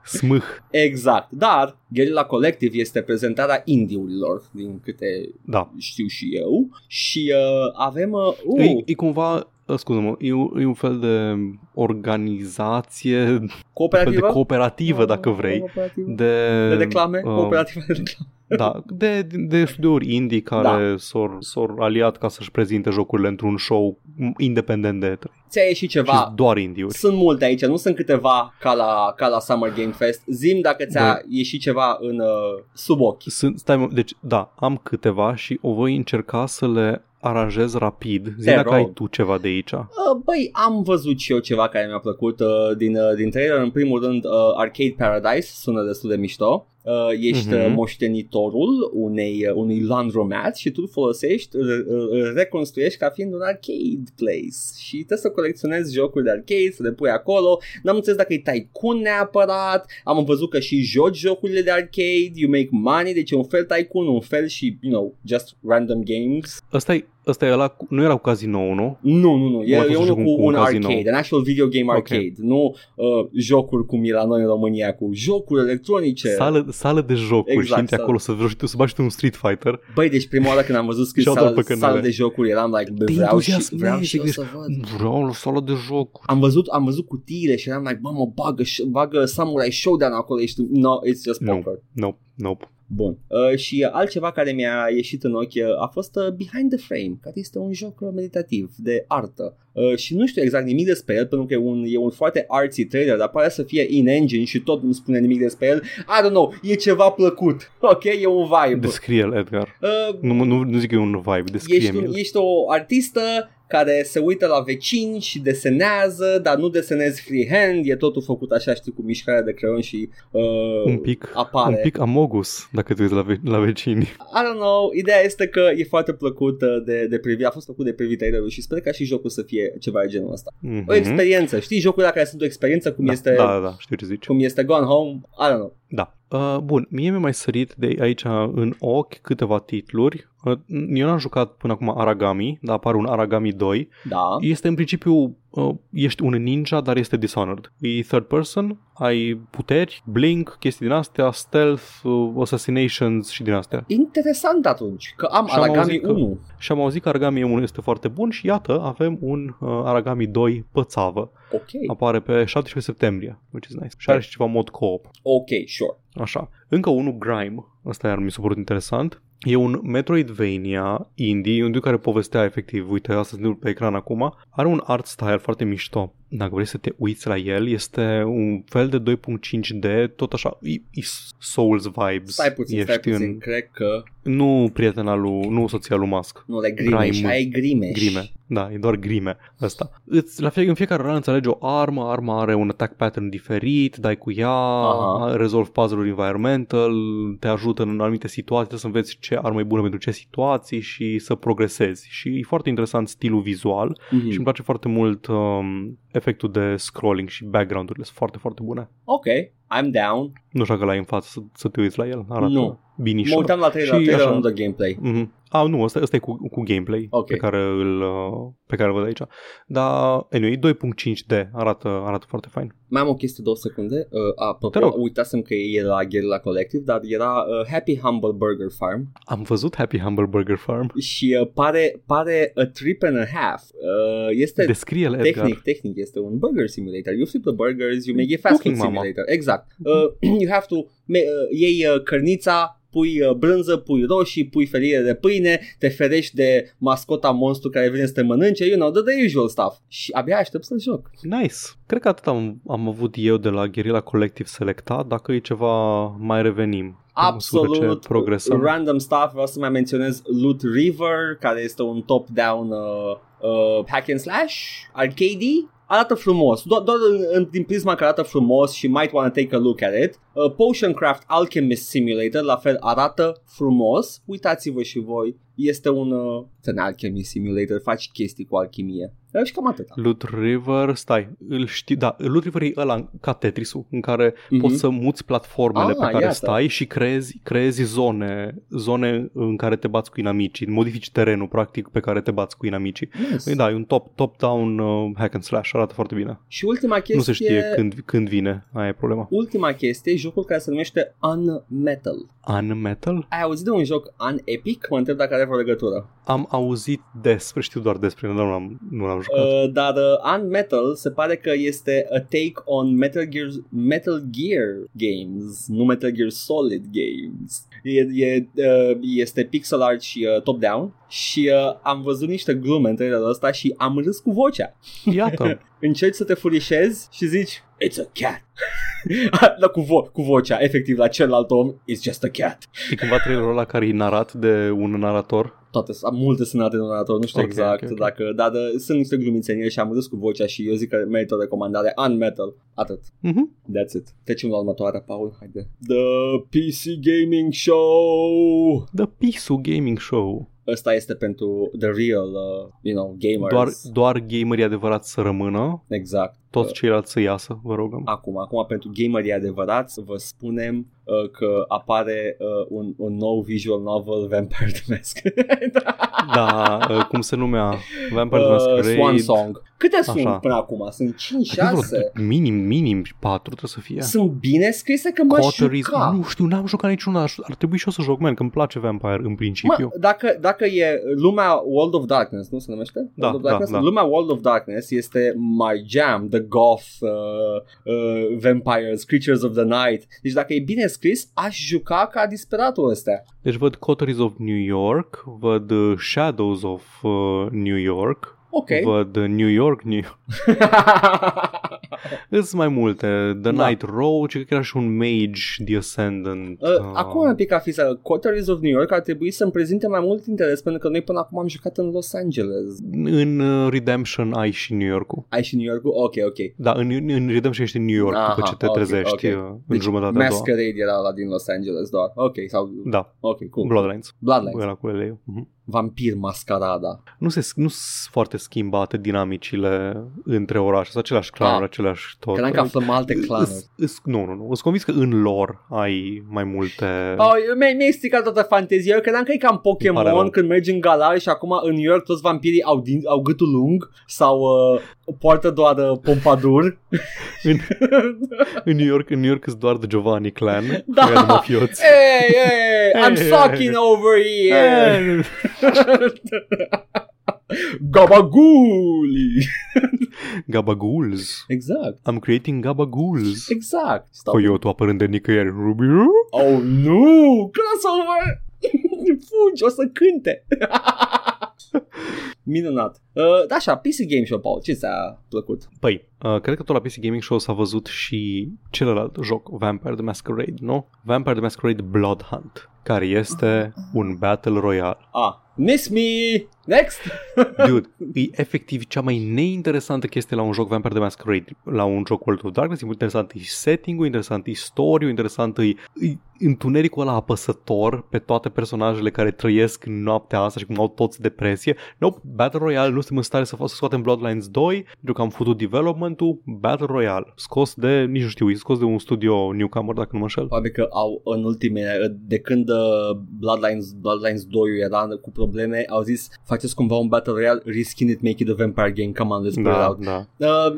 Smâh. exact. Dar Guerrilla Collective este prezentarea indiurilor, din câte Da. știu și eu. Și uh, avem... Uh, E, uh, e cumva, uh, scuză-mă, e, un- e un fel de organizație, un fel de cooperativă? cooperativă, dacă vrei, Cooperativă? de, De reclame? uh, Cooperativă de reclame. Da, de, de studiouri indie care Da. s-au, s-au aliat ca să-și prezinte jocurile într-un show independent de E3. Ți-a ieșit Și ceva... doar indie-uri. Sunt multe aici, nu sunt câteva ca la, ca la Summer Game Fest. Zim dacă ți-a Da. ieșit ceva în uh, sub ochi. Sunt, stai, mă, deci, da, am câteva și o voi încerca să le aranjez rapid. Zi Te dacă rog. ai tu ceva de aici. Uh, băi, am văzut și eu ceva care mi-a plăcut uh, din, uh, din trailer. În primul rând, uh, Arcade Paradise sună destul de mișto. Uh, ești Mhm. uh, moștenitorul unei, uh, unui laundromat și tu îl folosești, îl, îl, îl reconstruiești ca fiind un arcade place și trebuie să colecționezi jocuri de arcade, să le pui acolo. N-am înțeles dacă e tycoon neapărat, am văzut că și joci jocurile de arcade, you make money, deci e un fel tycoon, un fel și, you know, just random games. Ăsta e, ăsta e ăla, cu- nu era cu casino, nu? Nu, nu, nu. E, Am mai e fost unul și cu, cu un un casino. arcade, an actual video game Ok. arcade, nu uh, jocuri cum e la noi în România, cu jocuri electronice. Sală, sală de jocuri Exact, și intri sală. acolo să joci tu, să bagi tu un Street Fighter. Băi, deci prima oară când am văzut scris Și-au dat sală, pe canale. sală de jocuri, eram like, bă, Te vreau și, entuziasmezi vreau și și eu zici, să văd. Vreau la sală de jocuri. Am văzut, am văzut cutiile și eram like, bă, mă, bagă, bagă Samurai Showdown acolo, ești, no, it's just Nu. poker. Nope, nope. Bun. Uh, și uh, altceva care mi-a ieșit în ochi uh, a fost uh, Behind the Frame, care este un joc uh, meditativ de artă. Uh, și nu știu exact nimic despre el, pentru că e un, e un foarte artsy trailer, dar pare să fie in-engine și tot nu spune nimic despre el. I don't know, e ceva plăcut. *laughs* Ok, e un vibe. Descrie-l, Edgar. Uh, Nu, nu, nu zic că e un vibe, ești, descrie-mi un, el. ești o artistă care se uită la vecini și desenează, dar nu desenezi freehand, e totul făcut așa, știi, cu mișcarea de creion și uh, Un pic, apare. un pic amogus, dacă te uiți la, ve- la vecini. I don't know, ideea este că e foarte plăcut uh, de, de privit, a fost plăcut de privit trailerul și sper ca și jocul să fie ceva de genul ăsta. Mhm. O experiență, știi jocurile care sunt o experiență cum da, este Da, da, da, știu ce zici. cum este Gone Home, I don't know. Da. Uh, bun, mie mi-a mai sărit de aici în ochi câteva titluri. Uh, eu n-am jucat până acum Aragami, dar apare un Aragami 2. Da. Este în principiu uh, ești un ninja, dar este Dishonored. E third person, ai puteri, blink, chestii din astea, stealth, uh, assassinations și din astea. Interesant atunci, că am Și am Aragami auzit că- 1. Și am auzit că Aragami 1 este foarte bun și iată, avem un uh, Aragami 2 pățavă. Ok, Apare pe 17 septembrie, which is nice. Și are și ceva mod co-op. ok, sure. Așa. Încă unul, Grime. Ăsta iar mi s-a părut interesant. E un Metroidvania indie, un dude care povestea efectiv, uite, asta se întâmplă pe ecran acum. Are un art style foarte mișto. Dacă vrei să te uiți la el, este un fel de 2.5D, tot așa, e, e Souls vibes. Stai puțin, stai Ești puțin, în... cred că... Nu prietena lui, nu soția lui Musk. Nu, le grimeș, Grime. și ai grimeș. Grime. Da, e doar grime ăsta. Îți, la fie, în fiecare run înțelegi o armă, arma are un attack pattern diferit, dai cu ea, Aha. rezolvi puzzle-uri environmental, te ajută în anumite situații, trebuie să înveți ce armă e bună pentru ce situații și să progresezi. Și e foarte interesant stilul vizual Mhm. și îmi place foarte mult um, efectul de scrolling și background-urile sunt foarte, foarte bune. Ok, I'm down. Nu știu dacă l-ai în față să, să te uiți la el, arată Nu. binișor. Mă uitam la trailer, Și la trailer așa. nu de gameplay. Mm-hmm. A, nu, ăsta, ăsta e cu, cu gameplay Ok. pe care îl uh, pe care îl văd aici. Dar, anyway, 2.5D arată, arată foarte fain. Mai am o chestie, două secunde. Uh, apropo, Te rog. uitasem că e la Guerrilla Collective, dar era uh, Happy Humble Burger Farm Am văzut Happy Humble Burger Farm. și uh, pare, pare a trip and a half. Uh, este Descrie-l, Edgar. tehnic, tehnic, este un burger simulator. You flip the burgers, you make a fast food Cooking Mama. simulator. Exact. Uh, *clears throat* you have to ma- uh, iei uh, cărnița, pui uh, brânză, pui roșii, pui felire de pâine, te ferești de mascota monstru care vine să te mănânce, you know, the, the usual stuff. Și abia aștept să-l joc. Nice. Cred că atât am, am avut eu de la Guerrilla Collective selectat. Dacă e ceva, mai revenim. Pe măsură Absolut Ce progresăm. random stuff. Vreau să mai menționez Loot River, care este un top-down uh, uh, hack and slash, arcade Arată frumos, doar, doar în, în, din prisma că arată frumos și might wanna take a look at it. Uh, Potion Craft Alchemist Simulator, la fel arată frumos. Uitați-vă și voi, este un, uh, it's an alchemy simulator, faci chestii cu alchimie. Uh, și cam atâta. Loot River, stai, îl știu, da, Loot River e ăla ca Tetris-ul, în care Mhm. poți să muți platformele Ah, pe care iată. stai și creezi, creezi zone, zone în care te bați cu inamicii, modifici terenul practic pe care te bați cu inamicii. Nice. Da, e un top, top-down uh, hack and slash, arată foarte bine. Și ultima chestie... Nu se știe când, când vine, aia e problema. Ultima chestie, jocul care se numește Unmetal. Unmetal? Ai auzit de un joc Unepic? Mă întreb dacă are vreo legătură. Am auzit despre, știu doar despre, dar nu l-am, nu l-am jucat. Uh, dar uh, Unmetal se pare că este a take on Metal Gear, Metal Gear games, nu Metal Gear Solid games. E, e, uh, este pixel art și uh, top-down și uh, am văzut niște glume în trailerul ăsta și am râs cu vocea. Iată, *laughs* Încerci să te furișezi și zici It's a cat. *laughs* da, cu, vo- cu vocea, efectiv, la celălalt om It's just a cat. e cumva trailerul ăla care e narat de un narator. toate, am multe sunate în donator, nu știu Ok, exact ok, ok. dacă, dar de, sunt niște glumițe în el și am râs cu vocea și eu zic că merită o recomandare Unmetal, atât. Mhm. That's it. Trecem la următoarea, Paul, haide. The PC Gaming Show! The Pisu Gaming Show. Ăsta este pentru the real, uh, you know, gamers. Doar, doar gamerii adevărați să rămână, Exact. Toți ceilalți să iasă, vă rugăm. Acum, acum pentru gamerii adevărați, vă spunem uh, că apare uh, un, un nou visual novel Vampire the Masquerade. *laughs* Da, uh, cum se numea? Vampire the uh, Masquerade. Swan Song. Câte Așa. sunt până acum? Sunt 5, Cred că 6? vreo Minim, minim 4 trebuie să fie. Sunt bine scrise că m-aș Coteries, juca. nu știu, n-am jucat niciuna, aș- ar trebui și eu să joc, man, că îmi place Vampire în principiu. Mă, dacă, dacă e lumea World of Darkness, nu se numește? Da, World of da, Darkness? da. Lumea World of Darkness este my jam, the goth, uh, uh, vampires, creatures of the night. Deci dacă e bine scris, aș juca ca disperatul ăsta. Deci văd Coteries of New York, văd uh, Shadows of uh, New York, Ok. văd uh, New York, New *laughs* Îs mai multe. The Da. Night Road, cred că era și un Mage, The Ascendant. Uh, acum un pic afisa, Coteries of New York ar trebui să-mi prezinte mai mult interes pentru că noi până acum am jucat în Los Angeles. În uh, Redemption ai și New York-ul. Ai și New York? Ok, ok. Da, în, în Redemption ești în New York Aha, după ce te ok, trezești ok. uh, în Deci jumătatea a doua. Masquerade era la din Los Angeles doar. Ok, sau... Da, Ok, cool. Bloodlines. Bloodlines. Ăla cu LA. Uh-huh. Vampir Mascarada. Nu se nu sunt foarte schimbate dinamicile între orașe, sunt aceleași clanuri, Ah. aceleași tot. Credeam că aflăm alte clanuri. Îs- îs- Nu, nu, nu. Îți convins că în lor ai mai multe... Oh, mi-ai, mi-ai stricat toată fantezia. Eu credeam că e cam Îmi pare Pokémon rău. când mergi în galar și acum în New York toți vampirii au, din, au gâtul lung sau uh, poartă doar uh, pompadur. *laughs* În, în New York, în New York sunt doar de Giovanni Clan. Da. ăia de mafioți. Hey, hey, I'm Hey, sucking over here. Eh, *laughs* Gabaguli. *laughs* Gabagools. Exact, I'm creating gabagools. exact. Stau. Coyotul apărând de nicăieri. Ruby? Oh, nu! Crossover! *laughs* Fugi, o să cânte! Minunat. Uh, da, așa, PC Game Show, Paul, ce ți-a plăcut? Păi, uh, cred că tot la PC Gaming Show s-a văzut și celălalt joc, Vampire the Masquerade, nu? Vampire the Masquerade Blood Hunt, care este un Battle Royale. Ah, miss me! Next! *laughs* Dude, e efectiv cea mai neinteresantă chestie la un joc Vampire the Masquerade, la un joc World of Darkness. Interesant e setting-ul, interesant e story interesant e, e întunericul ăla apăsător pe toate personajele care trăiesc în noaptea asta și cum au toți depresie. Nope, Battle Royale, nu suntem în stare să, fa- să scoatem Bloodlines 2, pentru că am făcut development-ul Battle Royale, scos de, nici nu știu, e scos de un studio newcomer, dacă nu mă înșel. Probabil că au în ultime, de când uh, Bloodlines, Bloodlines 2 era cu probleme, au zis faceți cumva un Battle Royale, risking it, make it a vampire game, come on, let's put it Da, out. da. Uh,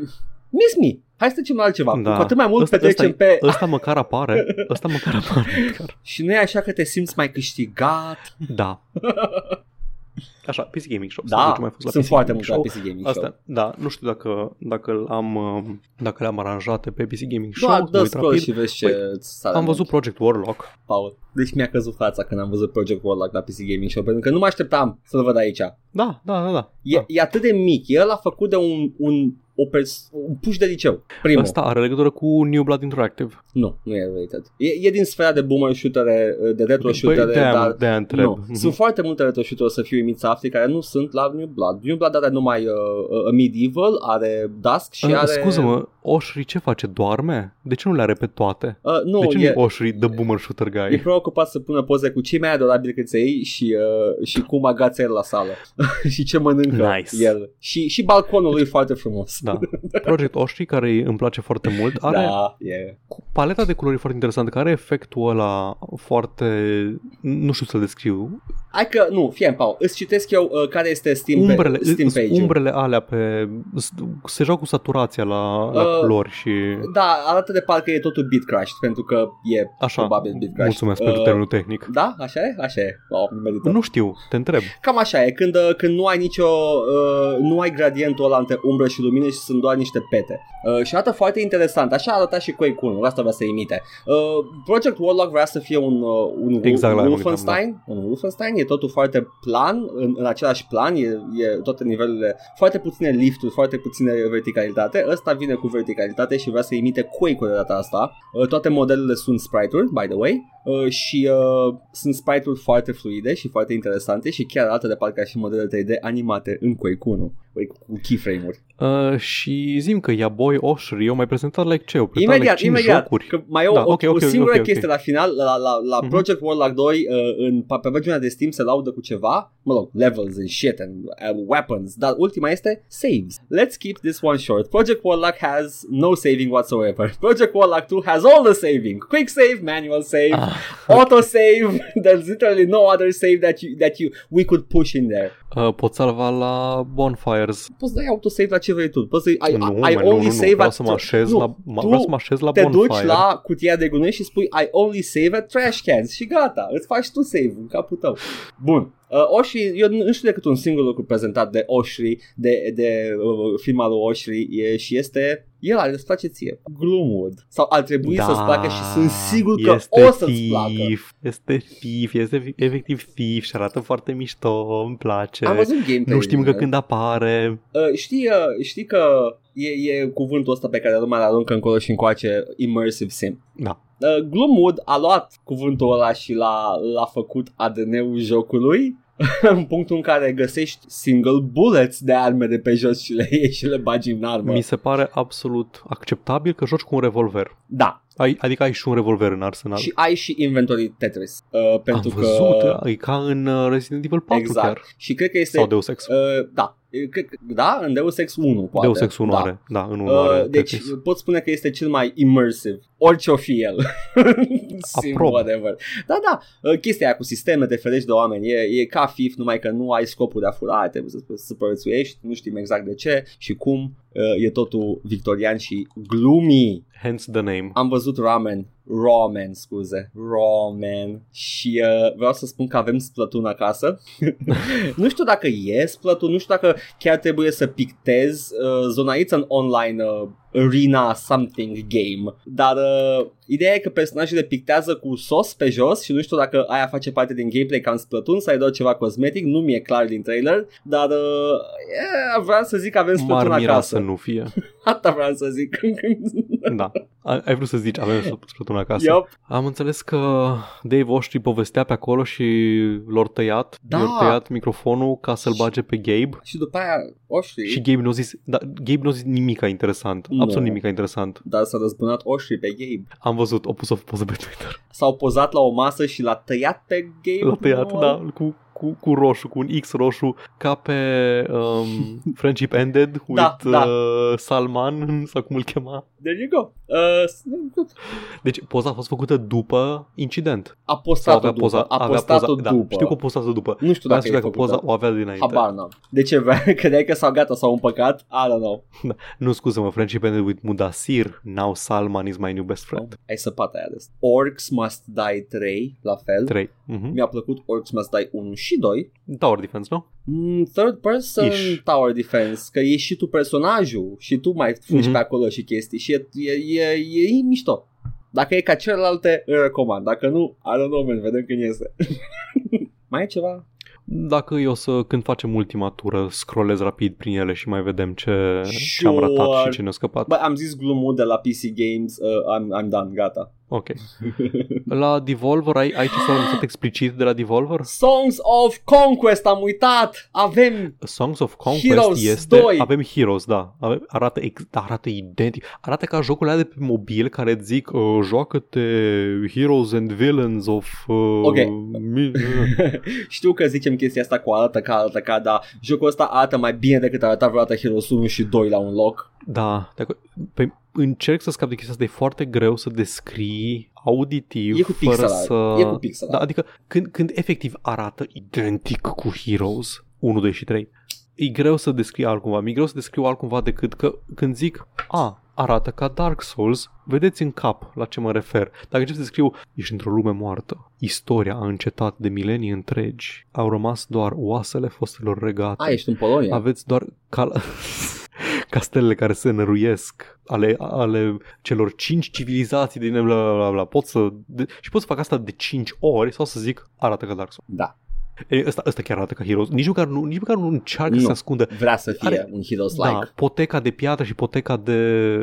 miss me! Hai să trecem la altceva. Da. Cu atât mai mult Ăsta- petrecem ăsta pe... Ăsta măcar apare, ăsta măcar apare. Măcar. *laughs* Și nu e așa că te simți mai câștigat. Da. *laughs* Așa, PC Gaming Show. Să Da, vedem ce mai a fost la sunt PC foarte Gaming multe la Show. PC Gaming Show. Asta, da, nu știu dacă, dacă l-am uh, dacă le-am aranjate pe PC Gaming Show. Doar mă dă uit scroll rapid. și vezi ce Păi, îți sare Am în văzut ochi, Project Warlock. Paul. Deci mi-a căzut fața când am văzut Project Warlock la PC Gaming Show, pentru că nu mă așteptam să-l văd aici. Da, da, da, da. E, da. e atât de mic, el a făcut de un, un, o pers- un puș de liceu, primul. Asta are legătură cu New Blood Interactive. Nu, nu e related. E, e din sfera de boomer shootere, de retro shootere, Păi, de-aia, dar de-aia întreb. nu. Mhm. Sunt foarte multe retro shootere, o să fiu uimit să afli, care nu sunt la New Blood. New Blood are numai uh, uh, Medieval, are Dusk și Uh, are... Scuză-mă, Oshri ce face? Doarme? De ce nu le are pe toate? Uh, nu, de ce e, nu e Oshri the boomer shooter e guy? preocupat să pună poze cu cei mai adorabili căței și, uh, și cum agață el la sală *laughs* și ce mănâncă Nice. el. Și, și balconul lui e foarte frumos. Da. *laughs* Project Oshri, care îmi place foarte mult, are da e. cu paleta de culori foarte interesantă, care are efectul ăla foarte... Nu știu să-l descriu. Hai că, nu, fie Paul, îți citesc eu uh, care este Steam, Umbrele, pe, Steam îs- page umbrele alea pe... s- Se joacă cu saturația la, la Uh, culori și... Da, arată de parcă e totul bit crashed, pentru că e Așa, probabil bit crashed. mulțumesc pentru termenul tehnic. Da, așa e? Așa e. Wow, merită. Nu știu, te întreb. Cam așa e, când, uh, când nu ai nicio, uh, nu ai gradientul ăla între umbră și lumină și sunt doar niște pete. Uh, și arată foarte interesant, așa arăta și Quake 1, asta vrea să imite. Uh, Project Warlock vrea să fie un, uh, un Exact la aia mă Wolfenstein, un Wolfenstein, e totul foarte plan, în, în același plan, e, e toate nivelurile, foarte puține lifturi, foarte puține verticalitate, ăsta vine cu verticalitate și vrea să imite Quake-ul de data asta. Uh, toate modelele sunt sprite-uri, by the way, uh, și uh, sunt sprite-uri foarte fluide și foarte interesante și chiar arată de parcă ca și modele 3D animate în Quake 1, Quake cu keyframe-uri. Uh, și zim că Yaboy Oshri eu mai prezentat like ce? Eu prezentat Imediat, like cinci imediat, jocuri. că mai e o, Da, o, ok, ok, o singură ok, ok. chestie la final, la, la, la Mhm. Project Warlock 2, uh, în, pe pagina de Steam se laudă cu ceva, mă rog, levels and shit and uh, weapons, dar ultima este saves. Let's keep this one short. Project Warlock has no saving whatsoever. Project Warlock 2 has all the saving. Quick save, manual save, *laughs* Ah, auto save. There's literally no other save that you that you we could push in there. uh, pot salva la Bonfires. Poți să dai autosave la ce vrei tu. Poți să ai, nu, ai mai, nu, only nu, nu, save vreau at să mă așez nu, la, mă, tu vreau să mă așez la te Bonfire. duci la cutia de gunoi și spui I only save at trash cans și gata, îți faci tu save în capul tău. Bun. Uh, Oshri, eu nu știu decât un singur lucru prezentat de Oshri, de, de uh, firma lui Oshri e, și este el are îți place ție. Gloomwood. Sau ar trebui da, să-ți placă și sunt sigur că este o să-ți placă. thief, Este thief, este fi- efectiv thief și arată foarte mișto, îmi place. Am văzut gameplay. nu știm încă când apare. Uh, știi, uh, știi că e, e cuvântul ăsta pe care lumea îl aruncă încolo și încoace immersive sim. Da. Uh, Gloomwood a luat cuvântul ăla și l-a, l-a făcut ADN-ul jocului *laughs* în punctul în care găsești single bullets de arme de pe jos și le *laughs* ieși și le bagi în armă. Mi se pare absolut acceptabil că joci cu un revolver. Da. Ai, adică ai și un revolver în arsenal. Și ai și inventory Tetris. Uh, pentru Am văzut, că... e ca în uh, Resident Evil 4 Exact. chiar. Și cred că este... Sau Deus Ex. Uh, da. Cred că, da, în Deus Ex 1 poate. Deus Ex 1 da. are, da, în 1 are Uh, deci Tetris. pot spune că este cel mai immersive, orice o fi el. *laughs* Sim, Aprob. whatever. Da, da, uh, chestia aia cu sisteme, te ferești de oameni, e, e ca FIF, numai că nu ai scopul de a fura, trebuie să să supraviețuiești, nu știm exact de ce și cum, uh, e totul victorian și gloomy. Hence the name. Am văzut ramen, ramen, scuze, ramen și uh, vreau să spun că avem Splatoon acasă. *laughs* nu știu dacă e Splatoon, nu știu dacă chiar trebuie să pictez uh, zona It's an online uh, arena something game, dar uh, ideea e că personajele pictează cu sos pe jos și nu știu dacă aia face parte din gameplay ca în Splatoon sau e doar ceva cosmetic, nu mi-e clar din trailer, dar uh, yeah, vreau să zic că avem Splatoon M-ar mira acasă. să nu fie. *laughs* Asta vreau să zic. *laughs* Da. Ai ai vrut să zici, avem Splatoon acasă. Yup. Am înțeles că Dave Oștri povestea pe acolo și l-au tăiat, Da. i-au tăiat microfonul ca să-l bage pe Gabe. Și după aia, Oștri, Și Gabe nu a zis, da, Gabe nu a zis nimica interesant, Nu. absolut nimica interesant. dar s-a răzbunat Oștri pe Gabe. Am văzut, o pus o poză pe Twitter. S-au pozat la o masă și l-a tăiat pe Gabe. L-a tăiat, Noel. da, cu, cu, cu roșu, cu un X roșu, ca pe um, *laughs* Friendship Ended Da, with da. Uh, Salman, *laughs* sau cum îl chema. There you go. Uh, Deci poza a fost făcută după incident. a Sau postat-o avea după. poza, a avea postat-o poza, după. Da, știu că a postat-o după. Nu știu Vreau dacă să e știu dacă făcută. poza o avea dinainte. Habar n-am. De ce vrea? *laughs* Credeai că s-au gata, s-au împăcat? I don't know. Nu, scuză-mă, Friendship Ended with Mudasir, now Salman is my new best friend. Ai săpat aia de asta. Orcs Must Die 3, la fel. 3. Mm-hmm. Mi-a plăcut Orcs Must Die 1 și 2. Tower Defense, nu? Mm, third person Ish. tower defense, că e și tu personajul și tu mai fugi Mhm. pe acolo și chestii și e, e, e, e, e mișto. Dacă e ca celelalte, îl recomand. Dacă nu, I don't know, man, vedem când iese. *laughs* mai e ceva? Dacă eu să, când facem ultima tură, scrollez rapid prin ele și mai vedem ce, ce am Sure. ratat și ce ne-a scăpat. Bă, am zis glumul de la PC Games, uh, I'm, I'm done, gata. Ok. La Devolver, ai, ai ce s-a anunțat explicit de la Devolver? Songs of Conquest, am uitat! Avem Songs of Conquest Heroes este... 2. Avem Heroes, da. Ave- Arată, ex, da, arată identic. Arată ca jocurile alea de pe mobil care îți zic uh, joacă-te Heroes and Villains of... Uh, Ok. Mi- *laughs* Știu că zicem chestia asta cu arată ca, arată ca, dar jocul ăsta arată mai bine decât arăta vreodată Heroes 1 și 2 la un loc. Da, de acord. Pe, încerc să scap de chestia asta, e foarte greu să descrii auditiv E cu fără pixel să... art. E cu pixel Da, art. adică când, când efectiv arată identic cu Heroes 1, 2 și 3, e greu să descrii altcumva. Mi-e greu să descriu altcumva decât că când zic, a, arată ca Dark Souls, vedeți în cap la ce mă refer. Dacă încep să descriu, ești într-o lume moartă, istoria a încetat de milenii întregi, au rămas doar oasele fostelor regate. A, ești în Polonia. Aveți doar cal- *laughs* castelele care se năruiesc ale, ale celor cinci civilizații din bla bla bla, bla. Pot să, de, și pot să fac asta de cinci ori sau să zic arată ca Dark Souls. Da, E, ăsta, ăsta chiar arată ca Heroes. Nici măcar nu, nici măcar nu încearcă Nu. să se ascundă. vrea să fie Are- un Heroes-like. Da, poteca de piatră și poteca de,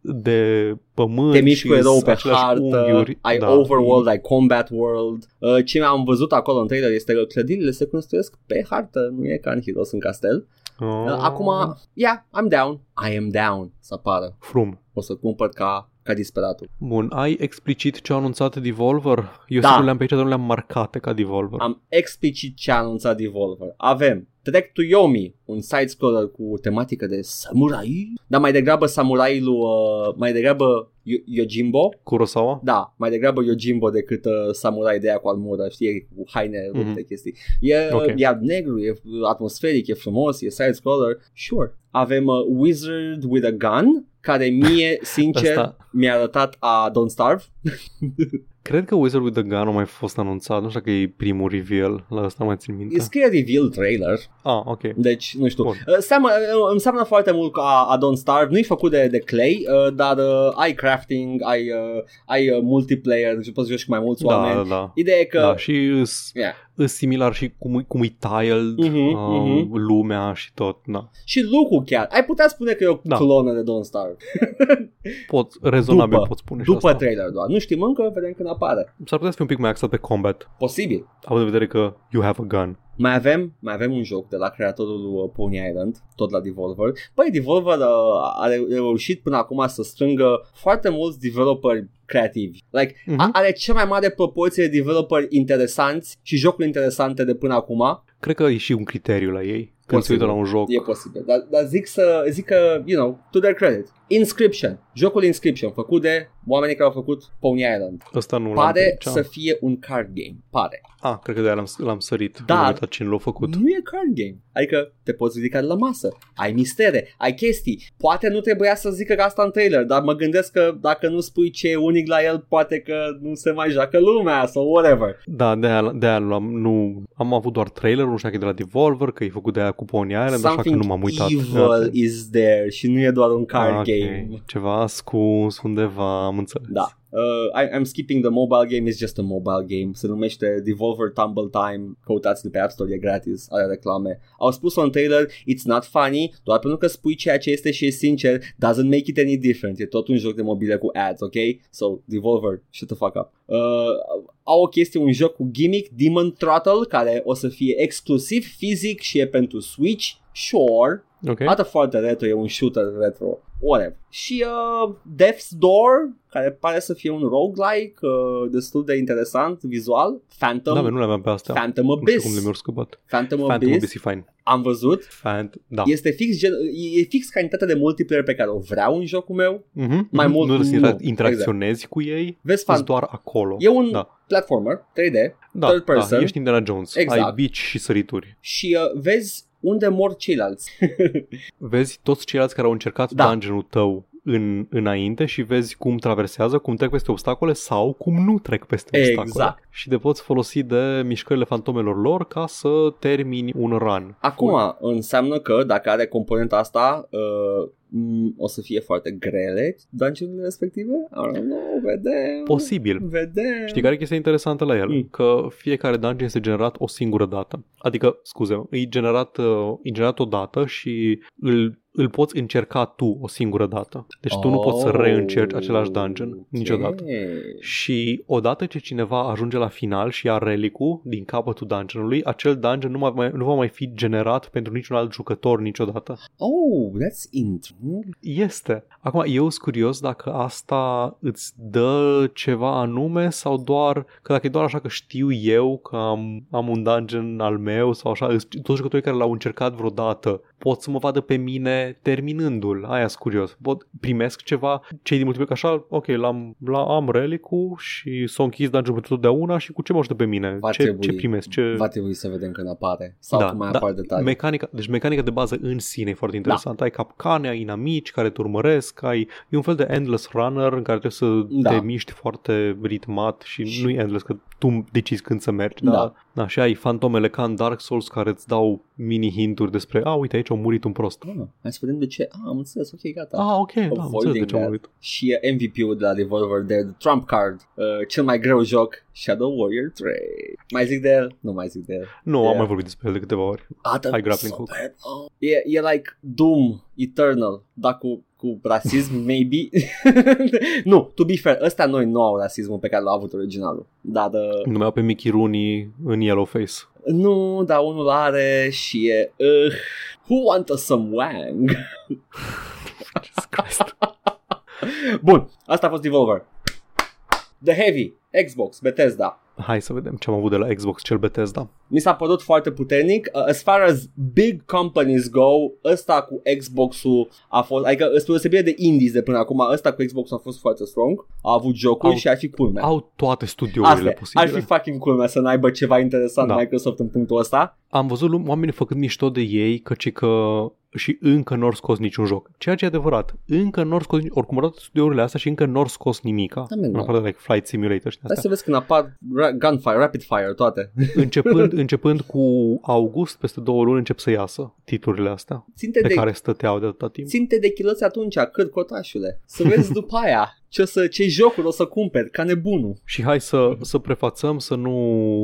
de pământ Te miști și cu erou sunt pe aceleași hartă, unghiuri. ai Da. overworld, ai combat world. Uh, ce am văzut acolo în trailer este că clădirile se construiesc pe hartă, nu e ca în Heroes în castel. Oh. Uh, acum, yeah, I'm down. I am down să apară. Frum. O să cumpăr ca, ca disperatul. Bun, ai explicit ce a anunțat Devolver? Eu Da. sigur le-am pe aici, dar nu le-am marcate ca Devolver. Am explicit ce a anunțat Devolver. Avem Trek to Yomi, un side-scroller cu tematică de samurai, dar mai degrabă samurai lui, uh, mai degrabă Yo- Yojimbo. Kurosawa? Da, mai degrabă Yojimbo decât uh, samurai de aia cu armură, știi, cu haine rupte Mhm. chestii. E, Ok. e alb negru, e atmosferic, e frumos, e side-scroller, sure. Avem uh, Wizard with a Gun, care mie, *laughs* sincer, Asta- mi-a arătat a Don't Starve. Cred că Wizard with the Gun a mai fost anunțat, nu știu dacă e primul reveal, la asta nu mai țin minte. E scrie reveal trailer, Ah, ok. Deci, nu știu, Bun. uh, seamă, uh, îmi seamănă foarte mult ca a Don't Starve, nu-i făcut de, de Clay, uh, dar uh, ai crafting, ai, uh, ai uh, multiplayer, deci poți să joci cu mai mulți Da, oameni. da, da. Ideea e că... Da, și îs, Yeah. Îs similar și cum, e- cum e tiled Mhm, uh, mhm. lumea și tot, da. Și lucru chiar. Ai putea spune că e o Da. clonă de Don't Starve. *laughs* Pot, rezonabil După- pot spune și După asta. trailer doar. Nu știm încă, vedem când apare. S-ar putea să fie un pic mai axat pe combat, Posibil. având în vedere că you have a gun. Mai avem, mai avem un joc de la creatorul uh, Pony Island, tot la Devolver. Băi, Devolver uh, a re- reușit până acum să strângă foarte mulți developeri creativi. Like, Mhm. a- are cea mai mare proporție de developeri interesanți și jocuri interesante de până acum. Cred că e și un criteriu la ei. Când se Posibil. uită la un joc. E posibil. Dar, dar zic, să, zic că, you know, to their credit. Inscription. Jocul Inscription, făcut de oamenii care au făcut Pony Island. Ăsta nu l-am Pare pe aici. să fie un card game. Pare. Ah, cred că de-aia l-am, l-am sărit. Dar- Nu am uitat cine l-a făcut. Nu e card game. Adică te poți ridica de la masă. Ai mistere, ai chestii. Poate nu trebuia să zică că asta în trailer, dar mă gândesc că dacă nu spui ce e unic la el, poate că nu se mai joacă lumea sau whatever. Da, de-aia, de-aia l-am, nu, am avut doar trailerul, nu știu dacă e de la Devolver, că e făcut de aia cu Pony Island, așa că Something nu m-am uitat. evil is there și nu e doar un card Ah, ok. game. Ceva ascuns undeva, am înțeles. Da. Uh, I, I'm skipping the mobile game, it's just a mobile game. Se numește Devolver Tumble Time. Căutați de pe App Store, e gratis, are reclame. Au spus în trailer, it's not funny, doar pentru că spui ceea ce este și e sincer, doesn't make it any different. E tot un joc de mobile cu ads, ok? So, Devolver, shut the fuck up. Uh, au o chestie, un joc cu gimmick, Demon Throttle, care o să fie exclusiv fizic și e pentru Switch, sure. Ok. Arată foarte retro, e un shooter retro, whatever. Și uh, Death's Door, care pare să fie un roguelike uh, destul de interesant vizual. Phantom, Da, bă, nu le aveam pe astea. Phantom nu știu cum Abyss. le mi-au scăpat. Phantom, Phantom Abyss. Abyss e fine. Am văzut. Phant- da. Este fix, gen, e fix cantitatea de multiplayer pe care o vreau în jocul meu. Mhm, mai mhm. mult nu, trebuie nu. să interacționezi cu ei, Vezi, sunt fan, doar acolo. e un da. platformer 3D Da, third person. da, ești Indiana Jones. Exact. Ai bici și sărituri. și uh, vezi unde mor ceilalți. *laughs* Vezi toți ceilalți care au încercat Da. dungeon-ul tău în, înainte și vezi cum traversează, cum trec peste obstacole sau cum nu trec peste obstacole. Exact. Și te poți folosi de mișcările fantomelor lor ca să termini un run. Acum înseamnă că dacă are componenta asta uh, m- o să fie foarte grele dungeon respective? I don't know, vedem. Posibil. Vedem. Știi care e chestia interesantă la el? Mm. Că fiecare dungeon este generat o singură dată. Adică, scuze, e generat, uh, e generat o dată și îl, îl poți încerca tu o singură dată. Deci tu nu poți să reîncerci același dungeon Oh, Ok. niciodată. Și odată ce cineva ajunge la final și ia relicul din capătul dungeonului, acel dungeon nu, mai, nu va mai fi generat pentru niciun alt jucător niciodată. Oh, that's interesting. Este. Acum, eu sunt curios dacă asta îți dă ceva anume sau doar că dacă e doar așa că știu eu că am, am un dungeon al meu sau așa, îs- toți jucătorii care l-au încercat vreodată pot să mă vadă pe mine terminându-l. Aia sunt curios. Pot, primesc ceva, cei din multiplayer că așa, ok, l-am, la, am relicul și s-a închis dungeon pentru totdeauna și cu ce mă ajută pe mine? Va Ce, trebui. ce primesc? Ce... Va trebui să vedem când apare. Sau Da, când mai da. apar detalii. Mecanica, deci mecanica de bază în sine e foarte Da. interesantă. Ai capcane, ai inamici care te urmăresc, ai e un fel de endless runner în care trebuie să Da. te miști foarte ritmat și, Și- nu e endless că tu decizi când să mergi. Da. Da. da. și ai fantomele ca în Dark Souls care îți dau mini hinturi despre a, uite aici a murit un prost. Ah, hai să vedem de ce. Ah, am înțeles, ok, gata. Ah, ok, da, am înțeles de Avoiding ce am that. murit. Și uh, MVP-ul de la Devolver de The Trump Card, uh, cel mai greu joc, Shadow Warrior 3. Mai zic de el? Nu mai zic de el. Nu, Yeah. am mai vorbit despre el de câteva ori. Ah, dar Ai grappling so hook. bad. Oh. E, e like Doom Eternal, dar cu, cu rasism, maybe. *laughs* nu, to be fair, ăstea noi nu au rasismul pe care l-a avut originalul. Dar uh, Numeau pe Mickey Rooney în Yellowface. nu, dar unul are și e uh, Who want us some wang? Jesus Christ. *laughs* Bun, asta a fost Devolver. The Heavy, Xbox, Bethesda. Hai să vedem ce am avut de la Xbox cel Bethesda. Mi s-a părut foarte puternic. Uh, As far as big companies go, ăsta cu Xbox-ul a fost, adică spre deosebire de indies de până acum, ăsta cu Xbox a fost foarte strong, a avut jocuri Au- și ar fi culmea. Au toate studiourile Asta, ar posibile. fi fucking culmea să n-aibă ceva interesant Da. Microsoft în punctul ăsta. Am văzut lum- oamenii făcând mișto de ei, căci că și încă nu au scos niciun joc. Ceea ce e adevărat. Încă nu au scos, nici- oricum au dat studiourile astea și încă nu au scos nimica. Da, man, în da. afară de like, Flight Simulator și de Hai astea. să vezi când apar ra- Gunfire, Rapid Fire, toate. *laughs* Începând, începând cu august, peste două luni încep să iasă titlurile astea Ținte pe de, care stăteau de atâta timp. ținte de chiloți atunci, cât cotașule. Să vezi *laughs* după aia ce, o să, ce jocuri o să cumperi, ca nebunul. Și hai să, să prefațăm, să nu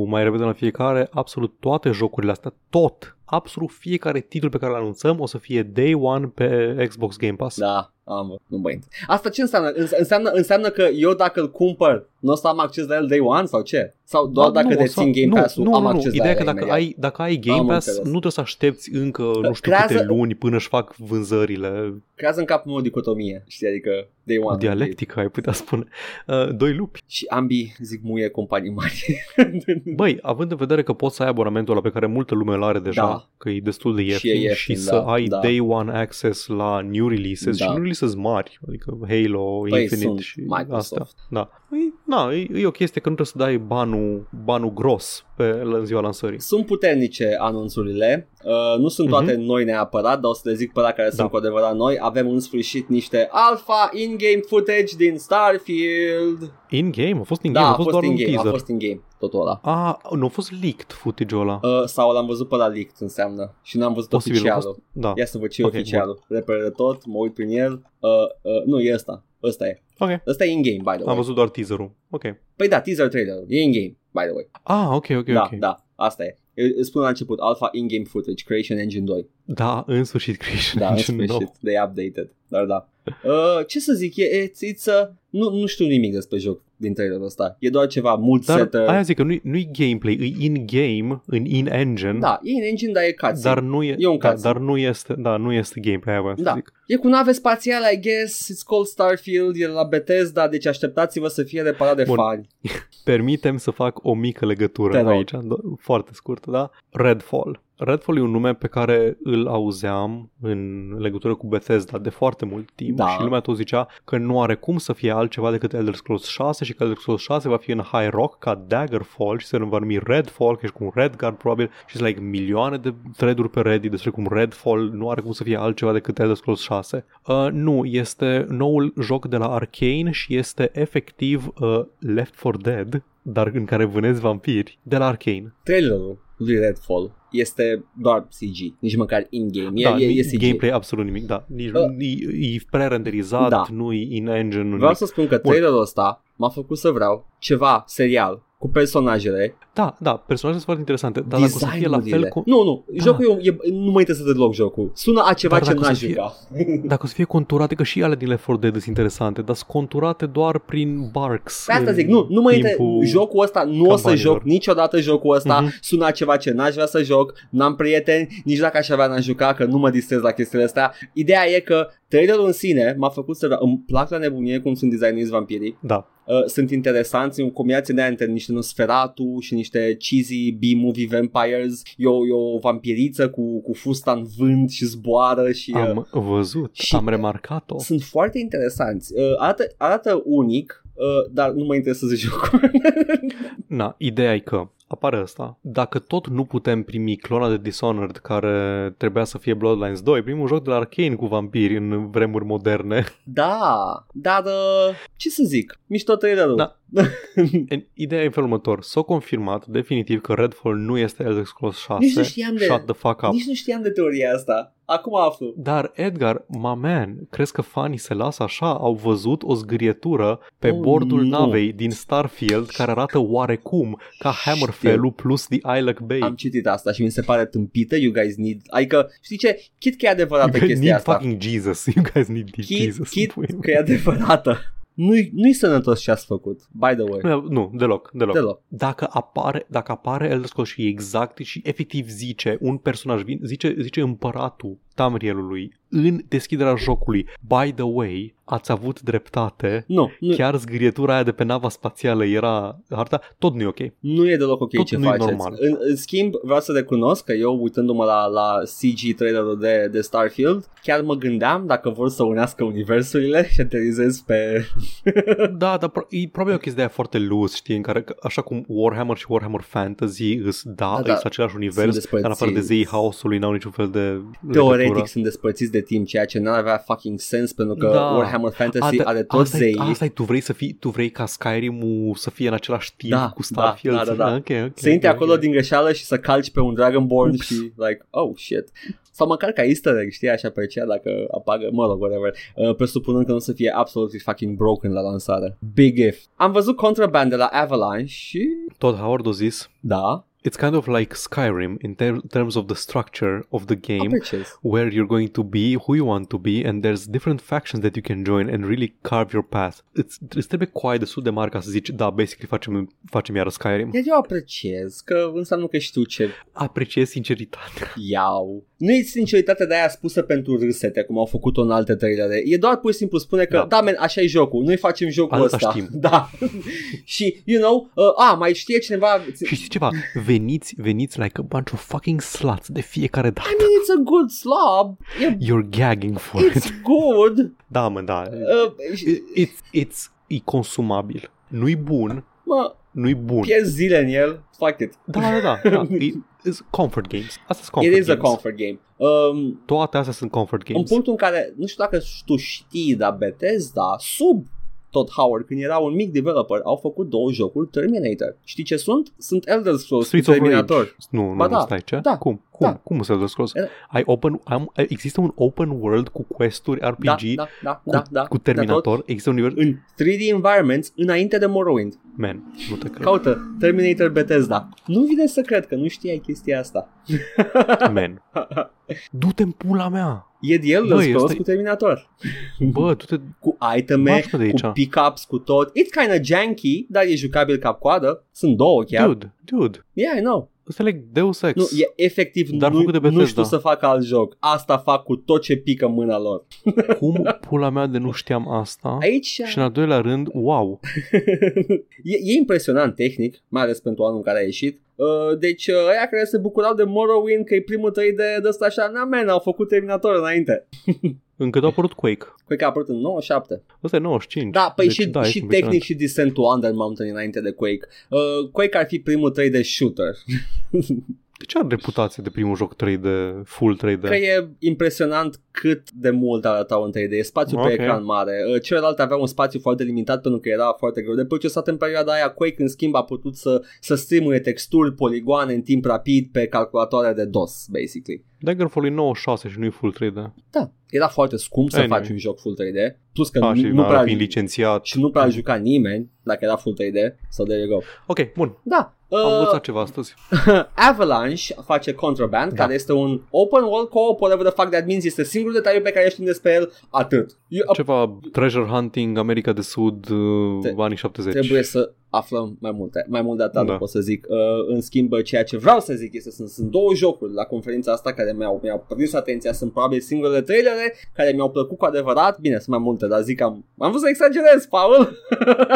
mai revedem la fiecare, absolut toate jocurile astea, tot, absolut fiecare titlu pe care îl anunțăm o să fie day one pe Xbox Game Pass. Da, Am, nu mă Asta ce înseamnă? Înseamnă, înseamnă că eu dacă îl cumpăr, nu o să am acces la el day one sau ce? Sau doar da, dacă nu, dețin Game Pass-ul nu, am nu, acces nu. Ideea la că dacă ai, dacă ai Game am Pass, înțeles. nu trebuie să aștepți încă nu știu Creează... câte luni până își fac vânzările. Creează în capul meu o dicotomie, știi, adică day one. Dialectică, ai putea spune. Uh, doi lupi. Și ambii zic muie companii mari. *laughs* Băi, având în vedere că poți să ai abonamentul ăla pe care multă lume îl are deja, da. că e destul de ieftin și, ieftin, și da, să ai da. day one access la new releases da. și new releases mari, adică Halo, păi Infinite și Microsoft. astea. Da. Păi, na, e, e o chestie că nu trebuie să dai banul, banul gros pe în ziua lansării. Sunt puternice anunțurile, uh, nu sunt toate uh-huh. noi neapărat, dar o să le zic pe la care da. sunt cu adevărat noi. Avem în sfârșit niște alpha in-game footage din Starfield. In-game? A fost in-game? Da, a fost, a fost doar in-game, un teaser. a fost in-game totul ăla. A, nu a fost leaked footage-ul ăla. Uh, sau l-am văzut pe la leaked înseamnă și n-am văzut Posibil, oficialul. Fost... Da. Ia să văd ce okay, oficialul. Repere tot, mă uit prin el. Uh, uh, nu, e ăsta. Ăsta e. Ok. Ăsta e in-game, by the way. Am văzut doar teaserul. Ok. Păi da, teaser trailer E in-game, by the way. Ah, ok, ok, da, ok. Da, asta e. Îți spun la început, Alpha in-game footage, Creation Engine 2. Da, în sfârșit Creation da, Engine în sfârșit, they updated. Dar da. Uh, ce să zic, e, it's, it's a, nu, nu știu nimic despre joc din trailerul ăsta. E doar ceva mult dar setter. aia zic că nu-i, nu-i gameplay, e in-game, în in-engine. Da, e in-engine, dar e cutscene. Dar nu, e, e un da, dar nu este, da, nu este gameplay, aia da. zic. E cu nave spațiale, I guess, it's called Starfield, e la Bethesda, deci așteptați-vă să fie reparat de Bun. fani. *laughs* Permitem să fac o mică legătură Te aici, foarte scurtă, da? Redfall. Redfall e un nume pe care îl auzeam în legătură cu Bethesda de foarte mult timp da. și lumea tot zicea că nu are cum să fie altceva decât Elder Scrolls 6 și că Elder Scrolls 6 va fi în High Rock ca Daggerfall și se va numi Redfall, că ești cu un Redguard probabil și sunt like milioane de thread-uri pe Reddit despre cum Redfall nu are cum să fie altceva decât Elder Scrolls 6. Uh, nu, este noul joc de la Arkane și este efectiv uh, Left 4 Dead dar în care vânezi vampiri de la Arkane. Trailerul lui Redfall este doar CG, nici măcar in-game. Da, e, e, e CG. gameplay absolut nimic, da. Nici, uh, e, e pre-renderizat, da. nu e in-engine. Nu Vreau nimic. să spun că trailerul ăsta m-a făcut să vreau ceva serial cu personajele. Da, da, personajele sunt foarte interesante, dar dacă o să fie la fel cu... Nu, nu, da. jocul e, e, nu mă interesează deloc jocul. Sună a ceva ce n-aș juca. *laughs* Dacă o să fie conturate, că și ale din Left 4 Dead sunt interesante, dar sunt conturate doar prin barks. Pe asta zic, nu, nu mă interesează. Jocul ăsta nu o să joc niciodată jocul ăsta. Uh-huh. Sună a ceva ce n-aș vrea să joc, n-am prieteni, nici dacă aș avea n-aș juca, că nu mă distrez la chestiile astea. Ideea e că trailerul în sine m-a făcut să... Îmi plac la nebunie cum sunt designuiți vampirii. Da. Uh, sunt interesanți, în combinație de între niște Nosferatu și niște cheesy B-movie vampires. E o, e o vampiriță cu, cu fusta în vânt și zboară și... Uh, am văzut, și am remarcat-o. Sunt foarte interesanți. Uh, arată, arată unic, uh, dar nu mă interesează jocul. *laughs* Na, ideea e că apare asta. Dacă tot nu putem primi clona de Dishonored care trebuia să fie Bloodlines 2, primul joc de la Arkane cu vampiri în vremuri moderne. *laughs* Da, dar uh, ce să zic, mișto trailerul. Da. *laughs* Ideea e în felul următor. S-a confirmat definitiv că Redfall nu este Elder Scrolls 6. Nici nu știam de, Shut the fuck up. Nici nu știam de teoria asta. Acum aflu. Dar, Edgar, my man, crezi că fanii se lasă așa? Au văzut o zgârietură pe oh, bordul no. navei din Starfield care arată oarecum ca Hammerfell plus The Ilex Bay. Am citit asta și mi se pare tâmpită. You guys need... Adică, știi ce? Chit că e adevărată you chestia need asta. fucking Jesus. *laughs* You guys need chit, Jesus. Chit că e adevărată. Nu-i, nu-i sănătos ce ați făcut, by the way. Nu, nu deloc, deloc. deloc. Dacă apare, dacă apare Elder Scrolls și exact și efectiv zice un personaj, zice, zice împăratul Tamrielului în deschiderea jocului. By the way, ați avut dreptate. Nu. nu. Chiar zgrietura aia de pe nava spațială era harta. Tot nu e ok. Nu e deloc ok Tot ce nu faceți. normal. În, în schimb, vreau să recunosc că eu, uitându-mă la, la CG trailerul de, de Starfield, chiar mă gândeam dacă vor să unească universurile *laughs* și aterizez pe... da, dar pro- e probabil o chestie foarte loose, știi, în care, așa cum Warhammer și Warhammer Fantasy îs, da, da, da. același univers, dar în afară de zei haosului n-au niciun fel de Teoretic legătură. sunt despărțiți de timp, ceea ce n-ar avea fucking sens pentru că Da. Warhammer Fantasy A, are toți asta zei. Asta e, tu vrei să fii, tu vrei ca Skyrim-ul să fie în același timp Da, cu Starfield. da, da, da. *laughs* Ok, ok. Să intri ok, acolo ok. din greșeală și să calci pe un Dragonborn Ups. și like, oh shit. Sau măcar ca easter egg, știi, așa apreciat dacă apagă, mă rog, whatever. Uh, presupunând că nu o să fie absolut fucking broken la lansare. Big if. Am văzut Contraband de la Avalanche și... Todd Howard a zis, Da, it's kind of like Skyrim in ter- terms of the structure of the game Apreciez. where you're going to be, who you want to be, and there's different factions that you can join and really carve your path. Îți, îți trebuie coaie destul de mari ca să zici, da, basically facem, facem iară Skyrim. Iar eu apreciez că înseamnă că știu ce Apreciez sinceritatea. *laughs* iau. Nu e sinceritatea de aia spusă pentru râsete, cum au făcut-o în alte trailere. E doar pur și simplu spune că, da, Da. da man, așa e jocul, noi facem jocul Asta ăsta. știm. *laughs* Da. și, you know, uh, a, mai știe cineva... Și știi ceva? Veniți, veniți like a bunch of fucking sluts de fiecare dată. I mean, it's a good slob. E, You're gagging for it's it. good. Da, mă, da. Uh, și- It's, it's e consumabil. Nu-i bun, mă, nu-i bun. pierzi zile în el, fuck it. Da, da, da. da. *laughs* E, it's comfort games. Asta sunt comfort It is a games. comfort game. Um, Toate astea sunt comfort în games. punctul în care, nu știu dacă tu știi, dar Bethesda, sub tot Howard, când era un mic developer, au făcut două jocuri Terminator. Știi ce sunt? Sunt Elder Scrolls Streets cu of Rage. Terminator. Nu, nu, Ba nu, da, stai, ce? da, Cum? Cum? da. Cum să Scrolls? Era- Ai open, am, există un open world cu quest-uri Da, RPG da, da, cu, da, da. cu Dar Terminator? Există un univers? tot În 3D environments, înainte de Morrowind. Man, nu te cred. Caută Terminator Bethesda. Nu vine să cred că nu știai chestia asta. *laughs* Man. Du-te în pula mea. E de Elder Băi, Scrolls ăsta e- cu Terminator. Bă, du-te... Cu iteme, Marș-mă de aici. cu pickups, cu tot. It's kind of janky, dar e jucabil cap-coadă. Sunt două chiar. Dude, dude. Yeah, I know. Ăsta e like Deus Ex. Nu, e efectiv, Dar nu, făcut de nu Bethesda. știu să fac alt joc. Asta fac cu tot ce pică în mâna lor. *laughs* Cum pula mea de nu știam asta? Aici Și în al doilea rând, wow. *laughs* e, e impresionant tehnic, mai ales pentru anul în care a ieșit. Uh, deci uh, aia care se bucurau de Morrowind că e primul 3D de ăsta așa, na man, au făcut Terminator înainte. *laughs* Încă a apărut Quake. Cred că a apărut în 97. Ăsta e 95. Da, păi deci, și, da, este și impresionant. tehnic și Descent to Under Mountain înainte de Quake. Uh, Quake ar fi primul 3D shooter. *laughs* De ce are reputație de primul joc 3D, full 3D? Că e impresionant cât de mult arătau în 3D. E spațiu Ok. pe ecran mare. Uh, Celelalte aveau un spațiu foarte limitat pentru că era foarte greu de procesat în perioada aia. Quake, în schimb, a putut să, să streamuie texturi, poligoane în timp rapid pe calculatoare de DOS, basically. Daggerfall e 96 și nu e full 3D. Da, era foarte scump să Anyway. faci un joc full 3D. Plus că Ah, și nu, nu nu prea, fiind licențiat. și nu prea juca nimeni dacă era full 3D. So there you go. Ok, bun. Da. Am Uh, învățat ceva astăzi. *laughs* Avalanche face Contraband, Da. care este un open world co-op, whatever the fuck that means, este singurul detaliu pe care știm despre el, atât. Eu, Ceva treasure hunting, America de Sud, uh, Te- anii 70. Trebuie să aflăm mai multe, mai mult de atât Da. nu pot să zic. Uh, în schimb, ceea ce vreau să zic este sunt, sunt două jocuri la conferința asta care mi-au, mi-au prins atenția, sunt probabil singurele trailere care mi-au plăcut cu adevărat. Bine, sunt mai multe, dar zic că am, am vrut să exagerez, Paul.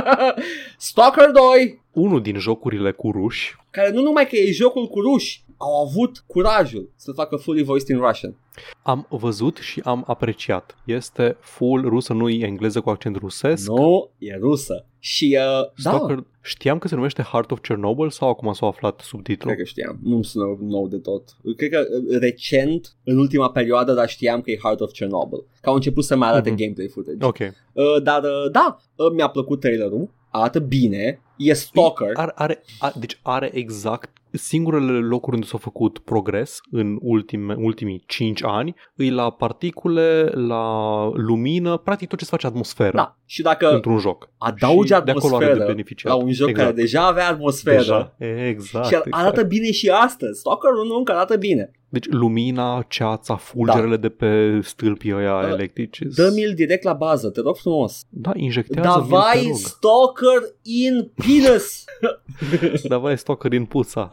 *laughs* Stalker 2, Unul din jocurile cu ruși care nu numai că e jocul cu ruși, au avut curajul să facă fully voiced in Russian. am văzut și am apreciat. Este full rusă, nu e engleză cu accent rusesc. Nu, e rusă. Și, uh, Stalker, da, știam că se numește Heart of Chernobyl sau acum s-a aflat subtitlul? cred că știam. Nu-mi sună nou de tot. Cred că uh, recent, în ultima perioadă, dar știam că e Heart of Chernobyl. Că au început să mai arate Mhm. gameplay footage. Ok. Uh, dar, uh, da, uh, mi-a plăcut trailerul. Arată bine. E Stalker. Are, are, a, deci are exact singurele locuri unde s-a făcut progres în ultime, ultimii 5 ani îi la particule, la lumină, practic tot ce se face atmosferă Da. Și dacă într-un joc. adaugi Și de acolo are de atmosferă beneficiat. la un joc exact. care deja avea atmosferă Deja. Exact, și arată exact. bine și astăzi. Stalker-ul nu încă arată bine. Deci lumina, ceața, fulgerele de pe stâlpii ăia Da. electrici. Dă-mi-l direct la bază, te rog frumos. Da, injectează mi Davai te rog. Stalker in penis. *laughs* Davai stalker din puța.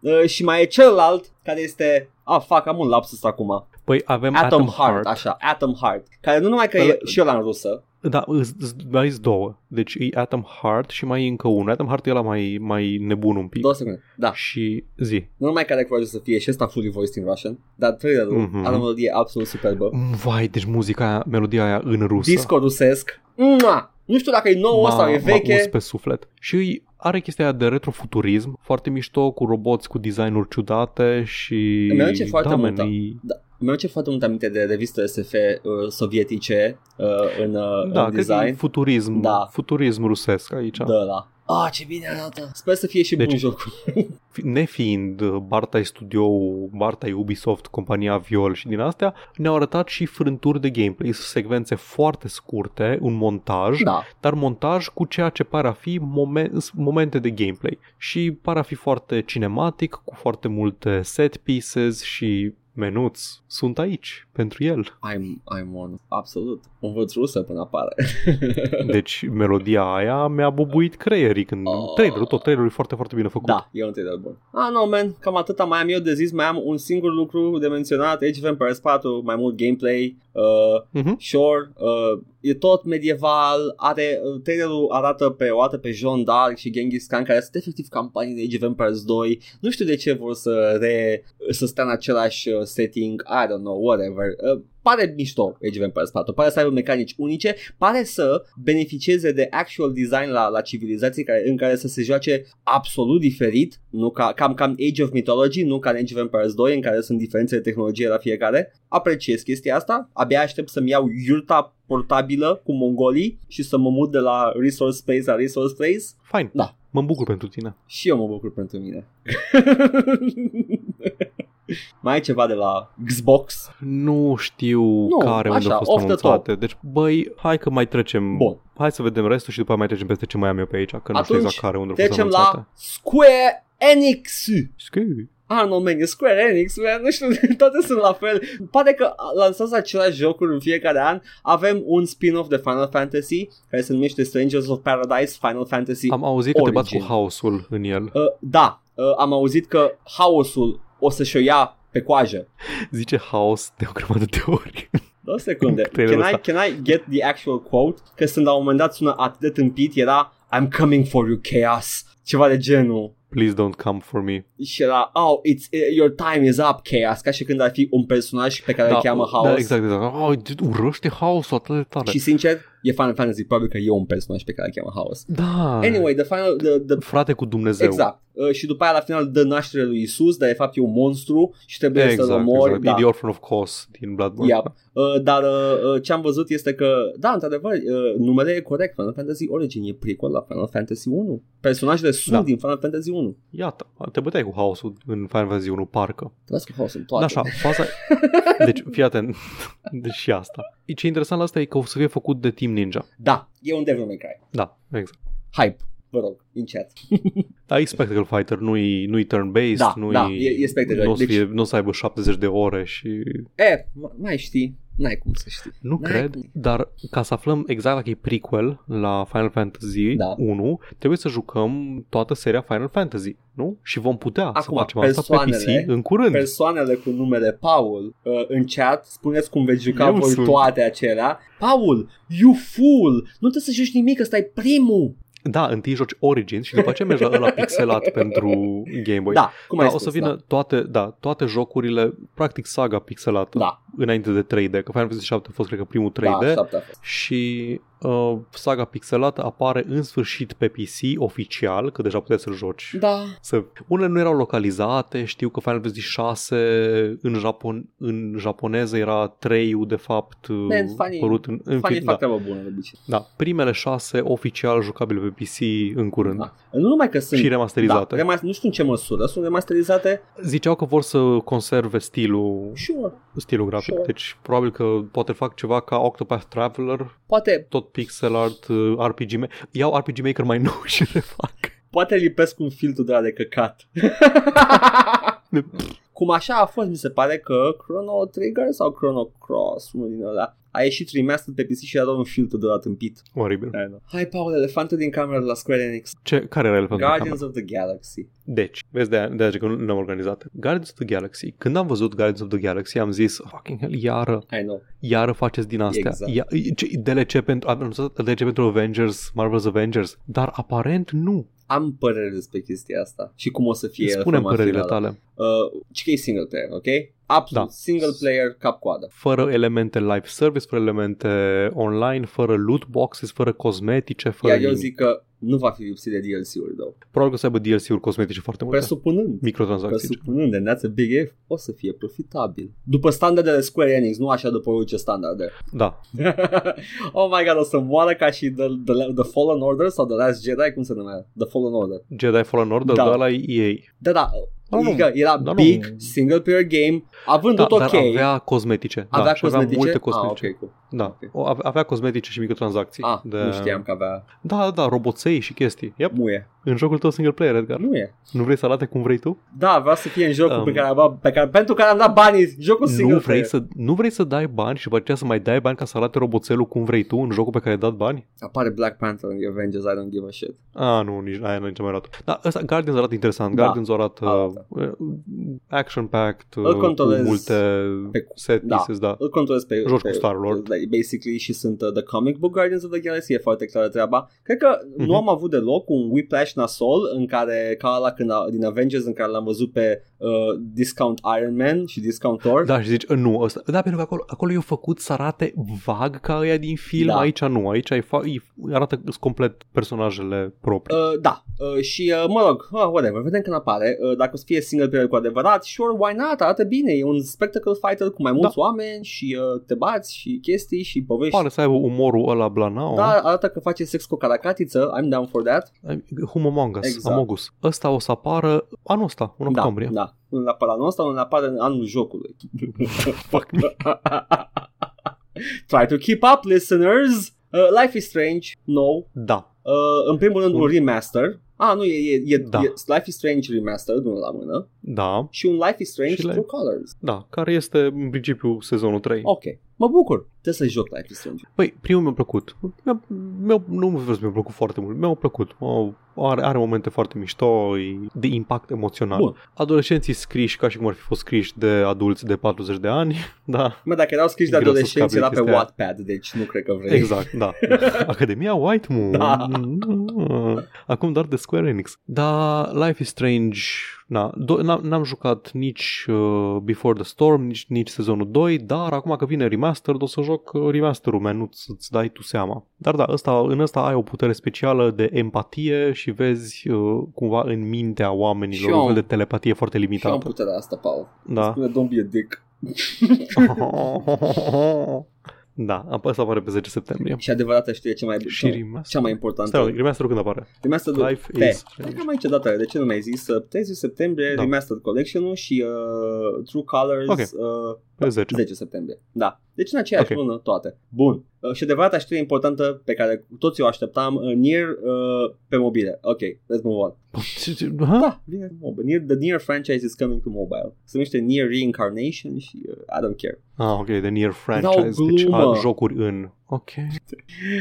Uh, și mai e celălalt care este Ah, fac, am un lapsus acum. Păi avem Atom, Atom, Heart, Heart. așa, Atom Heart. Care nu numai că e Ăla- și ăla în rusă. Da, îs- îs- mai sunt două. Deci e Atom Heart și mai e încă unul. Atom Heart e la mai, mai nebun un pic. Două secunde. Da. Și zi. Nu numai că are curajul să fie și ăsta fully voiced in Russian, dar trailerul Mhm. are o melodie absolut superbă. Vai, deci muzica aia, melodia aia în rusă. Disco rusesc. Mua! Nu știu dacă e nouă sau e M-a veche. uns pe suflet. Și îi are chestia aia de retrofuturism, foarte mișto, cu roboți cu designuri ciudate și... Îmi aduce foarte da, multă. man, e... Da. Mi-au foarte mult aminte de reviste SF uh, sovietice uh, în, uh, Da, în cred că e design. futurism, Da. futurism rusesc aici. Da, la. Ah, ce bine arată. Sper să fie și Deci- bun jocul. *laughs* Fi- Nefiind uh, Bartai Studio, Bartai Ubisoft, compania Viol și din astea, ne-au arătat și frânturi de gameplay, secvențe foarte scurte, un montaj, Da. dar montaj cu ceea ce pare a fi momen- momente de gameplay. Și pare a fi foarte cinematic, cu foarte multe set pieces și menuți sunt aici pentru el. I'm, I'm on. Absolut. Învăț rusă până apare. *laughs* Deci melodia aia mi-a bubuit creierii când Oh. trailerul, tot trailerul e foarte, foarte bine făcut. Da, e un trailer bun. Ah, no, man, cam atâta mai am eu de zis, mai am un singur lucru de menționat, Age of Empires 4, mai mult gameplay, uh, Mhm. sure, uh, e tot medieval, are, uh, trailerul arată pe o dată pe Jean d'Arc și Genghis Khan, care sunt efectiv campanii de Age of Empires 2, nu știu de ce vor să, re, să stea în același uh, setting, I don't know, whatever, uh, pare mișto Age of Empires 4, pare să aibă mecanici unice, pare să beneficieze de actual design la, la civilizații care, în care să se joace absolut diferit, nu ca, cam, cam Age of Mythology, nu ca în Age of Empires 2 în care sunt diferențe de tehnologie la fiecare. Apreciez chestia asta, abia aștept să-mi iau iurta portabilă cu mongolii și să mă mut de la Resource Space la Resource Space Fine. Da. Mă bucur pentru tine. și eu mă bucur pentru mine. *laughs* Mai ai ceva de la Xbox? Nu știu Nu, care unde așa, au fost off the anunțate. Deci, băi, hai că mai trecem. Bun. Hai să vedem restul și după aia mai trecem peste ce mai am eu pe aici, că nu știu Atunci, exact care unde au fost Trecem anunțate. la Square Enix. Scu- Ah, nu, man, e Square Enix, man, nu știu, *laughs* toate sunt la fel. Poate că lansați același jocuri în fiecare an. Avem un spin-off de Final Fantasy care se numește Strangers of Paradise Final Fantasy. Am auzit că te bați Origin. cu haosul în el. Uh, da, uh, am auzit că haosul o să-și o ia pe coajă. Zice haos de o grămadă de ori. Două secunde. *laughs* Can Trailerul I, ăsta. can I get the actual quote? Că sunt la un moment dat sună atât de tâmpit, era I'm coming for you, Chaos. Ceva de genul. Please don't come for me. Și era, oh, it's, your time is up, Chaos. Ca și când ar fi un personaj pe care îl cheamă Haos. Da, exact, exact. Oh, urăște haosul atât de tare. Și sincer, e Final Fantasy, probabil că e un personaj pe care îl cheamă Haos. Da. Anyway, the final, the, the, Frate cu Dumnezeu. exact. Uh, și după aia la final dă naștere lui Isus, dar de fapt e un monstru și trebuie Exact, să-l omori. exact. Da. E The Orphan of Cos din Bloodborne. Yep. Uh, dar uh, uh, ce am văzut este că, da, într-adevăr, uh, numele e corect. Final Fantasy Origin e prequel la Final Fantasy 1. Personajele sunt Da. din Final Fantasy 1. Iată, te băteai cu haosul în Final Fantasy 1, parcă. Trebuie să Haos în Da, toate. așa, faza... *laughs* Deci, fii atent. *laughs* Deci și asta. Ce e interesant la asta e că o să fie făcut de Team Ninja. Da, e un Devil May Cry. Da, exact. Hype, vă rog, în chat. Da, e Spectacle Fighter, nu-i, nu-i turn-based, Da, nu-i, da, e- e Spectacle. nu o să, Deci- fie, nu o să aibă 70 de ore și E, m- mai știi, n-ai cum să știi. nu N-ai cred, cum. dar ca să aflăm exact dacă e prequel la Final Fantasy Da. 1, trebuie să jucăm toată seria Final Fantasy, nu? Și vom putea să Acum, facem asta pe persoanele- PC în curând. Persoanele cu numele Paul uh, în chat, spuneți cum veți juca Eu voi sunt. toate acelea. Paul, you fool! Nu trebuie să joci nimic, ăsta e primul! Da, întâi joci Origins și după aceea mergi la ăla pixelat *laughs* pentru Game Boy. Da, cum ai da, o spus, să vină da. toate, da, toate jocurile, practic saga pixelată, Da, înainte de 3D, că Final Fantasy 7 a fost, cred că, primul 3D da, șapte a fost. și uh, saga pixelată apare în sfârșit pe PC oficial, că deja puteți să-l joci. Da, Să... Unele nu erau localizate, știu că Final Fantasy 6 în, Japon... în japoneză era 3 de fapt uh, Man, funny- părut în, în fanii fi... fac da, treabă bună de obicei. da, primele 6 oficial jucabile pe PC în curând. Da. Nu numai că sunt Și remasterizate. Da, remas- nu știu în ce măsură, sunt remasterizate. Ziceau că vor să conserve stilul, Sure. stilul grafic, Sure. deci probabil că poate fac ceva ca Octopath Traveler, Poate, tot pixel art, uh, RPG Maker. Iau RPG Maker mai *laughs* nou și le fac. poate lipesc un filtru de la de căcat. *laughs* Cum așa a fost, mi se pare că Chrono Trigger sau Chrono Cross, unul din ăla, a ieșit remastered pe PC și era doar un filtru de la tâmpit. Oribil. I don't know. Hai, Paul, elefantul din cameră de la Square Enix. Ce, care era el pentru Guardians of the Galaxy. Deci, vezi de de că nu ne-am organizat. Guardians of the Galaxy. Când am văzut Guardians of the Galaxy, am zis, fucking hell, iară, I know. iară faceți din astea. Exact. Ia, ce, DLC pentru, am anunțat DLC pentru Avengers, Marvel's Avengers, dar aparent nu. Am păreri despre chestia asta și cum o să fie Spune forma părerile finală. tale. Uh, ce că e single player, ok? Absolut, Da. single player, cap-coadă. Fără elemente live service, fără elemente online, fără loot boxes, fără cosmetice, fără Iar eu nimic. zic că Nu va fi lipsit de DLC-uri, though. Probabil că o să aibă DLC-uri cosmetice foarte multe. Presupunând. Microtransacții. Presupunând, and that's a big if, o să fie profitabil. După standardele Square Enix, nu așa după orice standarde. Da. *laughs* oh my god, o să moară ca și the, the, the Fallen Order sau The Last Jedi, cum se numea? The Fallen Order. Jedi Fallen Order, Da. da. la EA. Da, da, Da, nu. Adică era Da, nu. big, single player game, având Da, tot dar ok. avea cosmetice. avea da, și avea cosmetice? multe cosmetice. Ah, ok, cool. Da, Ok. o, ave- avea cosmetice și microtransacții. Ah, de... nu știam că avea. Da, da, roboței și chestii. Yep. Nu e. În jocul tău single player, Edgar. Nu e. Nu vrei să arate cum vrei tu? Da, vreau să fie în jocul Um, pe care, am, pe care, pentru care am dat banii, jocul single Nu vrei, player. să, nu vrei să dai bani și după aceea să mai dai bani ca să arate roboțelul cum vrei tu în jocul pe care ai dat bani? Apare Black Panther în Avengers, I don't give a shit. Ah, nu, nici aia nu nici mai arată. Da, ăsta, Guardians arată interesant. Da. Guardians arată Arată. Uh, action-packed, Îl uh, cu controlez multe pe- set da. pieces, da. Îl controlez pe... Joci pe cu Star-Lord. like, Basically și sunt uh, The Comic Book Guardians of the Galaxy, e foarte clară treaba. Cred că Mhm. nu am avut deloc un whiplash nasol în care, ca ăla când a, din Avengers în care l-am văzut pe uh, Discount Iron Man și Discount Thor. Da, și zici, "Uh, nu, ăsta. Da, pentru că acolo, acolo e făcut să arate vag ca ăia din film, Da. aici nu, aici e fa- e, arată complet personajele proprii. Uh, da, uh, și uh, mă rog, uh, whatever, vedem când apare. Uh, dacă o să fie single player cu adevărat, sure, why not, arată bine, e un spectacle fighter cu mai mulți oameni și uh, te bați și chestii și povești. Pare să aibă umorul ăla blanau. Da, arată că face sex cu o caracatiță, I'm down for that. Whom Among Us, Exact. Amogus. Ăsta o să apară anul ăsta, în Da, octombrie. da. Unul apare anul ăsta, unul apare în anul jocului. *laughs* Fuck me. Try to keep up, listeners! Uh, Life is Strange, no. Da. Uh, în primul rând un Un- remaster. Ah, nu, e, e, e, Da. e Life is Strange Remastered, unul la mână. Da, Și un Life is Strange Și le- True Colors. da, care este în principiu sezonul 3. Ok, mă bucur. Trebuie să joc Life is Strange. Păi, primul mi-a plăcut. Mi-a, mi-a, nu vreau să mi-a plăcut foarte mult. Mi-a plăcut. O, are, are momente foarte mișto, e de impact emoțional. Bun. Adolescenții scriși ca și cum ar fi fost scriși de adulți de 40 de ani. *laughs* Da, Mă, dacă erau scriși de E greu să adolescenți, scapi era de pe chestia aia. Wattpad, deci nu cred că vrei. exact, da. *laughs* Academia White Moon. Da. Acum doar de Square Enix. Da, Life is Strange... Na, do- n-am, n-am jucat nici uh, Before the Storm, nici, nici sezonul 2, dar acum că vine remastered o să joc uh, remasterul, man, nu-ți îți dai tu seama. Dar da, ăsta, în ăsta ai o putere specială de empatie și vezi uh, cumva în mintea oamenilor Și eu un fel am- de telepatie foarte Și am limitată. puterea asta, Paul. Da. Spune, don't be a dick. Da, asta apare pe 10 septembrie. Și adevărata știe ce mai Și remaster. cea mai importantă. Stai, remasterul când apare? Remastered Life pe. is Cred că am aici data, de ce nu mi-ai zis? Uh, 30 septembrie, Da. Remastered Collection-ul și uh, True Colors Ok. uh, Pe 10. 10 septembrie. Da. Deci în aceeași Ok. lună toate. Bun. Uh, și adevărata știre importantă pe care toți o așteptam, uh, Nier uh, pe mobile. Ok, let's move on. Ha? Da, vine pe mobile. Nier, the Nier franchise is coming to mobile. Se numește Nier Reincarnation și uh, I don't care. Ah, ok, The Nier franchise, deci glumă. a, jocuri în... Ok,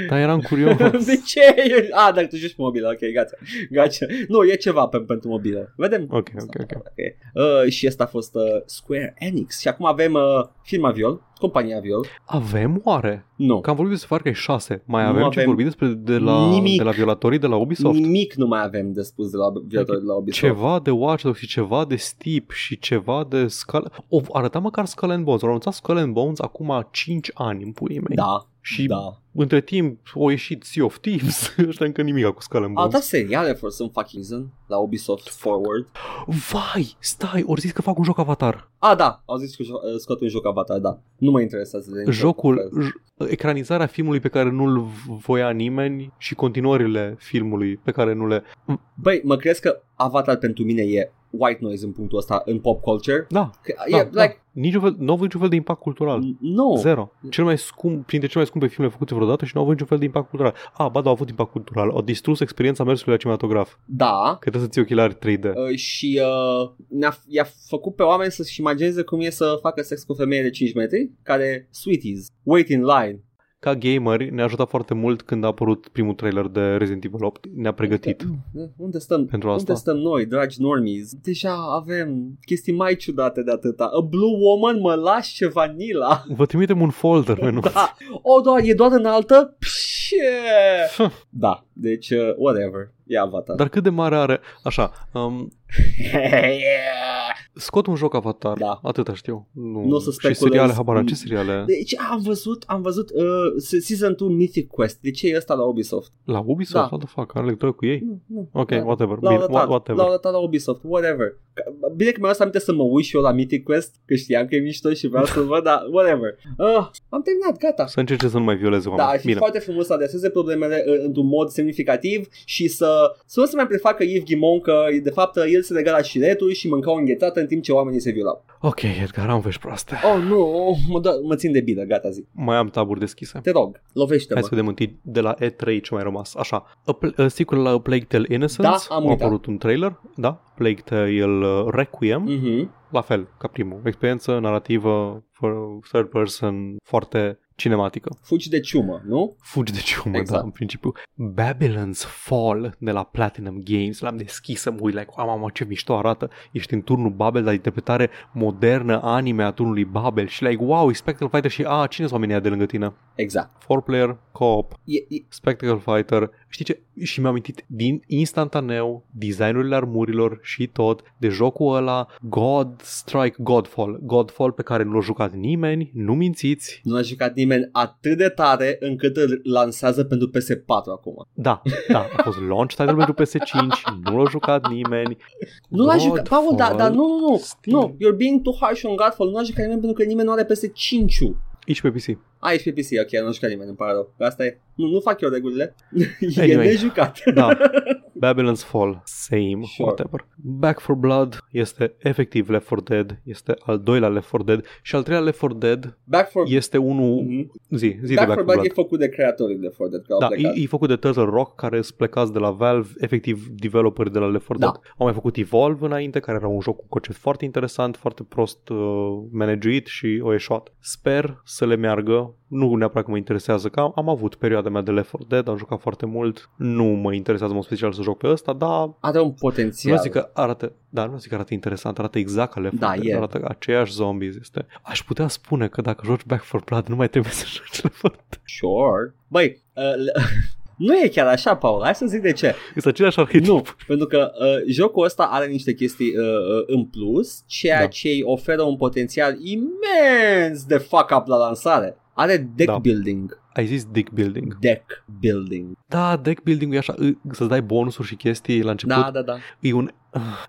dar eram curios. *laughs* de ce? *laughs* Ah, dacă tu joci pe mobile, ok, gata. gata. Nu, e ceva pe, pentru mobile. Vedem. Ok, ok, ok. okay. Uh, și asta a fost uh, Square Enix. Și acum avem uh, firma Viol, compania Viol. Avem oare? Nu. Că am vorbit despre Far Cry 6. Mai Nu avem, ce avem vorbit despre de la, nimic. de la violatorii de la Ubisoft? Nimic nu mai avem de spus de la viitor de la Ubisoft. Ceva de Watch Dogs și ceva de Steep și ceva de Skull... O, arăta măcar Skull and Bones. Au anunțat Skull and Bones acum 5 ani în puii mei. Da, Și da. Între timp au ieșit Sea of Thieves. *laughs* Ăștia încă nimic cu Skull and Au Bones. dat seriale for some fucking reason la Ubisoft Forward. Vai, stai, ori zis că fac un joc Avatar. Ah, da, au zis că jo- uh, scot un joc Avatar, da. Nu mă interesează de niciun Jocul, fel. j- ecranizarea filmului pe care nu-l voia nimeni și continuările filmului pe care nu le... Băi, mă crezi că Avatar pentru mine e white noise în punctul ăsta în pop culture? Da, Că, da, e, da. like, Niciun fel, nu au avut niciun fel de impact cultural. nu. Zero. Cel mai scump, printre cele mai scumpe filme făcute vreodată și nu au avut niciun fel de impact cultural. Ah, ba da, au avut impact cultural. Au distrus experiența mersului la cinematograf. Da, Că trebuie să ții ochelari 3D. Uh, și uh, ne-a, i-a făcut pe oameni să-și imagineze cum e să facă sex cu o femeie de 5 metri, care sweeties, wait in line. Ca gameri ne-a ajutat foarte mult când a apărut primul trailer de Resident Evil 8. Ne-a pregătit Uh, Unde stăm? pentru asta. Unde stăm noi, dragi normies? Deja avem chestii mai ciudate de atâta. A Blue Woman, mă lași ce vanila. Vă trimitem un folder, *laughs* menu. Da. O, doar, e doar în altă? Pșe! *laughs* Da, deci, uh, whatever. E avatar. Dar cât de mare are... Așa, um, *laughs* Scot un joc Avatar, Da. atâta știu. Nu, Nu o să și speculez. seriale, habar n-am. ce seriale? Deci am văzut, am văzut uh, Season 2 Mythic Quest. De ce e ăsta la Ubisoft? La Ubisoft? Da. What the fuck? Are legătură cu ei? Nu, nu. Ok, Da. whatever. L-au Bine, arătat, whatever. l-au arătat la Ubisoft, whatever. Ca- Bine că mi-a lăsat aminte să mă uit și eu la Mythic Quest, că știam că e mișto și vreau să-l văd, dar whatever. Uh, am terminat, gata. Să încerce să nu mai violeze Da, oameni. ar fi Bine. foarte frumos să adreseze problemele uh, într-un mod semnificativ și să, să nu se mai prefacă Yves Ghimon că de fapt el se lega la șiretul și mânca o înghețată în timp ce oamenii se violau. Ok, Edgar, am vești proaste. Oh, nu, oh, mă, dă, mă țin de bine, gata zi. Mai am taburi deschise. Te rog, lovește-mă. Hai să vedem întâi de la E3 ce mai rămas. Așa, a, pl- a sequel la A Plague Tale Innocence. Da, am a uitat. apărut un trailer. Da, Plague Tale uh, Requiem. Mhm. La fel, ca primul. Experiență narrativă, for third person, foarte cinematică. Fugi de ciumă, nu? Fugi de ciumă, Exact. da, în principiu. Babylon's Fall de la Platinum Games. L-am deschis să mă uit, like, wow, mamă, ce mișto arată. Ești în turnul Babel, dar interpretare modernă, anime a turnului Babel. Și like, wow, e Spectral Fighter și, a, cine sunt oamenii ăia de lângă tine? Exact. Four player, co-op, E, e, Spectacle Fighter. Știi ce? Și mi-am amintit din instantaneu designurile armurilor și tot de jocul ăla God Strike Godfall. Godfall pe care nu l-a jucat nimeni, nu mințiți. nu a jucat nimeni atât de tare încât îl lansează pentru PS4 acum. Da, da, a fost launch title pentru PS5, nu l-a jucat nimeni. Nu l-a jucat, Paul, dar da, nu, nu, nu, Steam. nu, you're being too harsh on Godfall, nu l-a jucat nimeni pentru că nimeni nu are PS5-ul. Aici pe PC. A, ești pe PC, ok, nu a jucat nimeni, îmi pare rău. Asta e. Nu, nu fac eu regulile. *laughs* e Anyway. nejucat. Da. *laughs* Babylon's Fall, same, Sure. whatever. Back for Blood este efectiv Left 4 Dead, este al doilea Left 4 Dead și al treilea Left 4 Dead Back for, este unul... Mhm. Zi, zi de Back Back for for Blood Blood. e făcut de creatorii de For Dead, că au Da, plecat. e, e făcut de Turtle Rock, care sunt plecați de la Valve, efectiv developeri de la Left 4 Da. Dead. Au mai făcut Evolve înainte, care era un joc cu concept foarte interesant, foarte prost uh, managuit și o eșuat. Sper să le meargă, nu neapărat că mă interesează, că am, am avut perioada mea de Left 4 Dead, am jucat foarte mult, nu mă interesează în mod special să joc pe ăsta, dar Are un potențial. nu zic că arată, da, nu zic că arată interesant, arată exact ca Left 4 Da, Dead, e. arată ca aceiași zombies. Este. Aș putea spune că dacă joci Back 4 Blood nu mai trebuie să *laughs* joci Left 4 Dead. Sure. Băi, uh, le- *laughs* nu e chiar așa, Paul, hai să zic de ce. Este același arhetip. Nu, pentru că uh, jocul ăsta are niște chestii uh, uh, în plus, ceea Da. ce îi oferă un potențial imens de fuck up la lansare. Are deck Da. building. Ai zis deck building. Deck building. Da, deck building e așa, î- să-ți dai bonusuri și chestii la început. Da, da, da. E un,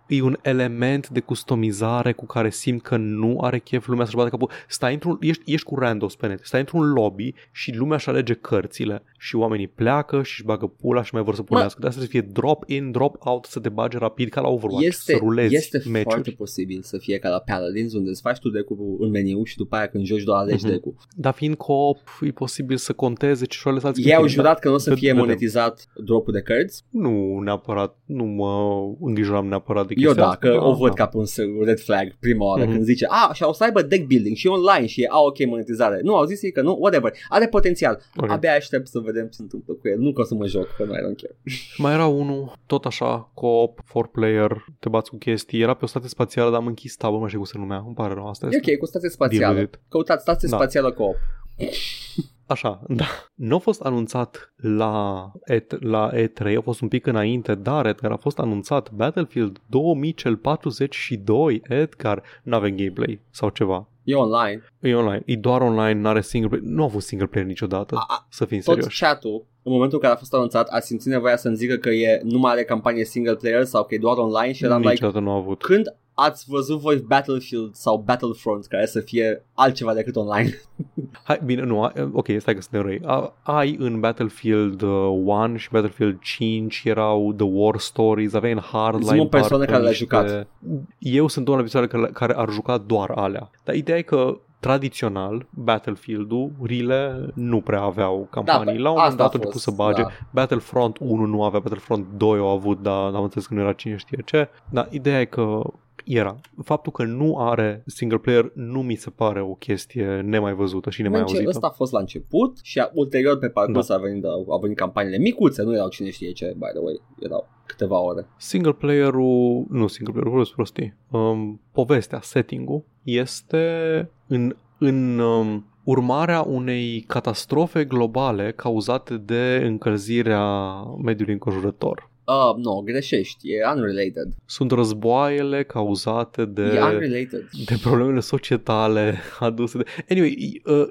e un element de customizare cu care simt că nu are chef lumea să-și bată capul. Stai într-un, ești, ești cu randos pe net, stai într-un lobby și lumea își alege cărțile și oamenii pleacă și își bagă pula și mai vor să punească. De asta să fie drop in, drop out, să te bage rapid ca la Overwatch, Este, să rulezi este foarte meciuri. posibil să fie ca la Paladins unde îți faci tu deck-ul în meniu și după aia când joci doar alegi Mhm. deck-ul. Dar fiind co-op, e posibil să conteze ce și alții Ei cu au tine. jurat că nu o să Ved- fie vedem. monetizat dropul de cărți. Nu neapărat, nu mă îngrijoram neapărat de Eu chestia da, asta. că o văd ca pe un red flag prima oară Mhm. când zice a, și o să aibă deck building și e online și e a, ok, monetizare. Nu, au zis ei că nu, whatever. Are potențial. Ok. Abia aștept să vedem ce se întâmplă cu el. Nu că o să mă joc, că nu, I don't care. *laughs* Mai era unul, tot așa, co-op, four player, te bați cu chestii, era pe o stație spațială, dar am închis tabul, nu mai știu cum se numea, îmi pare rău, asta E este. ok, cu stație Deal spațială. with it. Căutați stație Da. spațială co-op. *laughs* Așa, da. Nu a fost anunțat la, E- la E3, a fost un pic înainte, dar Edgar a fost anunțat Battlefield 2042, Edgar, nu avem gameplay sau ceva. E online. E online, e doar online, nu are single player, nu a fost single player niciodată, A- a- să fim Tot serioși. chat-ul, în momentul în care a fost anunțat, a simțit nevoia să-mi zică că e, nu mai are campanie single player sau că e doar online și eram like, Niciodată nu a avut. când ați văzut voi Battlefield sau Battlefront care să fie altceva decât online? *laughs* Hai, bine, nu, a- ok, stai că suntem răi. A- Ai în Battlefield uh, 1 și Battlefield 5 erau The War Stories, aveai în Hardline Zi-mă persoane parcă care le-a niște- jucat. Eu sunt unul persoane care, care ar juca doar alea. Dar ideea e că tradițional, Battlefield-ul, rile nu prea aveau campanii. La un moment Da, asta a dat au început fost, să bage. da. Battlefront 1 nu avea, Battlefront 2 au avut, dar am înțeles că nu era cine știe ce. Dar ideea e că era. Faptul că nu are single player nu mi se pare o chestie nemai văzută și nemai Merge, auzită. ăsta a fost la început și a, ulterior pe parcurs Da. a, venit, au venit campaniile micuțe, nu erau cine știe ce, by the way, erau câteva ore. Single player-ul, nu single player-ul, vorbesc prostii, um, povestea, setting-ul este în, în um, urmarea unei catastrofe globale cauzate de încălzirea mediului înconjurător. Uh, nu, greșești, e unrelated. Sunt războaiele cauzate de, E unrelated. de problemele societale aduse de... Anyway, uh, uh,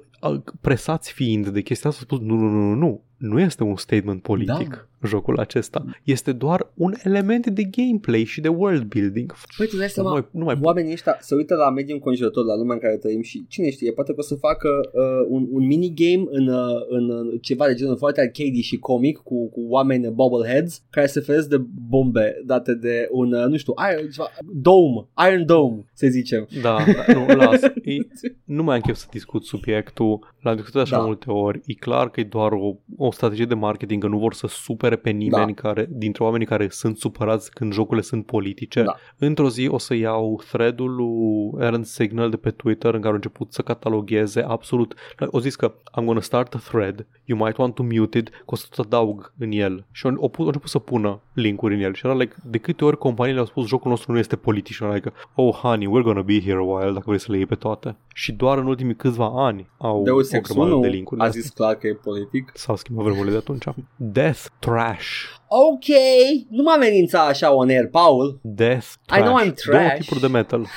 presați fiind de chestia asta, au spus nu, nu, nu, nu, nu, nu este un statement politic Da. jocul acesta. Este doar un element de gameplay și de world building. Păi tu dai Nu seama, mai, nu mai oamenii ăștia se uită la mediul înconjurător, la lumea în care trăim și cine știe, poate că o să facă uh, un, un minigame în, uh, în uh, ceva de genul foarte arcade și comic cu, cu oameni bobbleheads care se feresc de bombe date de un, uh, nu știu, iron, ceva, dome, Iron Dome, să zicem. Da, da, nu, las. *laughs* E, nu mai am chef să discut subiectul. L-am discutat așa Da. multe ori. E clar că e doar o, o strategie de marketing, că nu vor să supere pe nimeni Da. care, dintre oamenii care sunt supărați când jocurile sunt politice. Da. Într-o zi o să iau thread-ul lui Aaron Signal de pe Twitter în care a început să catalogheze absolut. O zis că I'm gonna start a thread, you might want to mute it, că o să tot adaug în el. Și au, au început să pună linkuri în el. Și era like, de câte ori companiile au spus jocul nostru nu este politic și era like, oh honey, we're gonna be here a while dacă vrei să le iei pe toate. Și doar în ultimii câțiva ani au Deus o Ex grămadă 1 de linkuri. a zis clar că e politic. S-au schimbat vremurile de atunci. Death Trash. Ok, nu mă amenința așa on air, Paul. Death I Trash. know I'm Două trash. tipuri de metal. *laughs*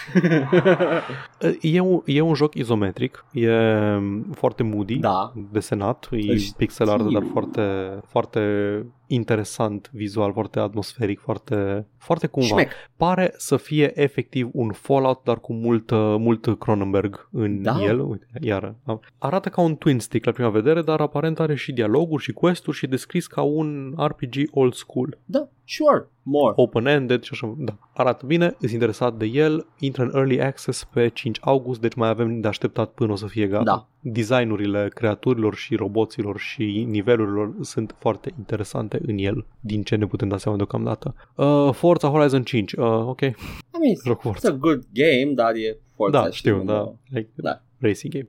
E un, e un joc izometric, e foarte moody, da, desenat, e Îl pixel art, știu. dar foarte, foarte interesant vizual, foarte atmosferic, foarte, foarte cumva. șmec. Pare să fie efectiv un Fallout, dar cu mult, mult Cronenberg în Da. el. Uite, iar arată ca un twin stick la prima vedere, dar aparent are și dialoguri și quest-uri și e descris ca un RPG old school. Da, sure, more. Open-ended și așa. Da, arată bine, îți interesat de el, intră în Early Access pe 5 august, deci mai avem de așteptat până o să fie gata. Da. Designurile creaturilor și roboților și nivelurilor sunt foarte interesante în el, din ce ne putem da seama deocamdată. Uh, Forza Horizon 5, uh, ok, I mean, *laughs* joc it's Forza. a good game, dar e Forza Da, știu, nu- da, like, Da. racing game.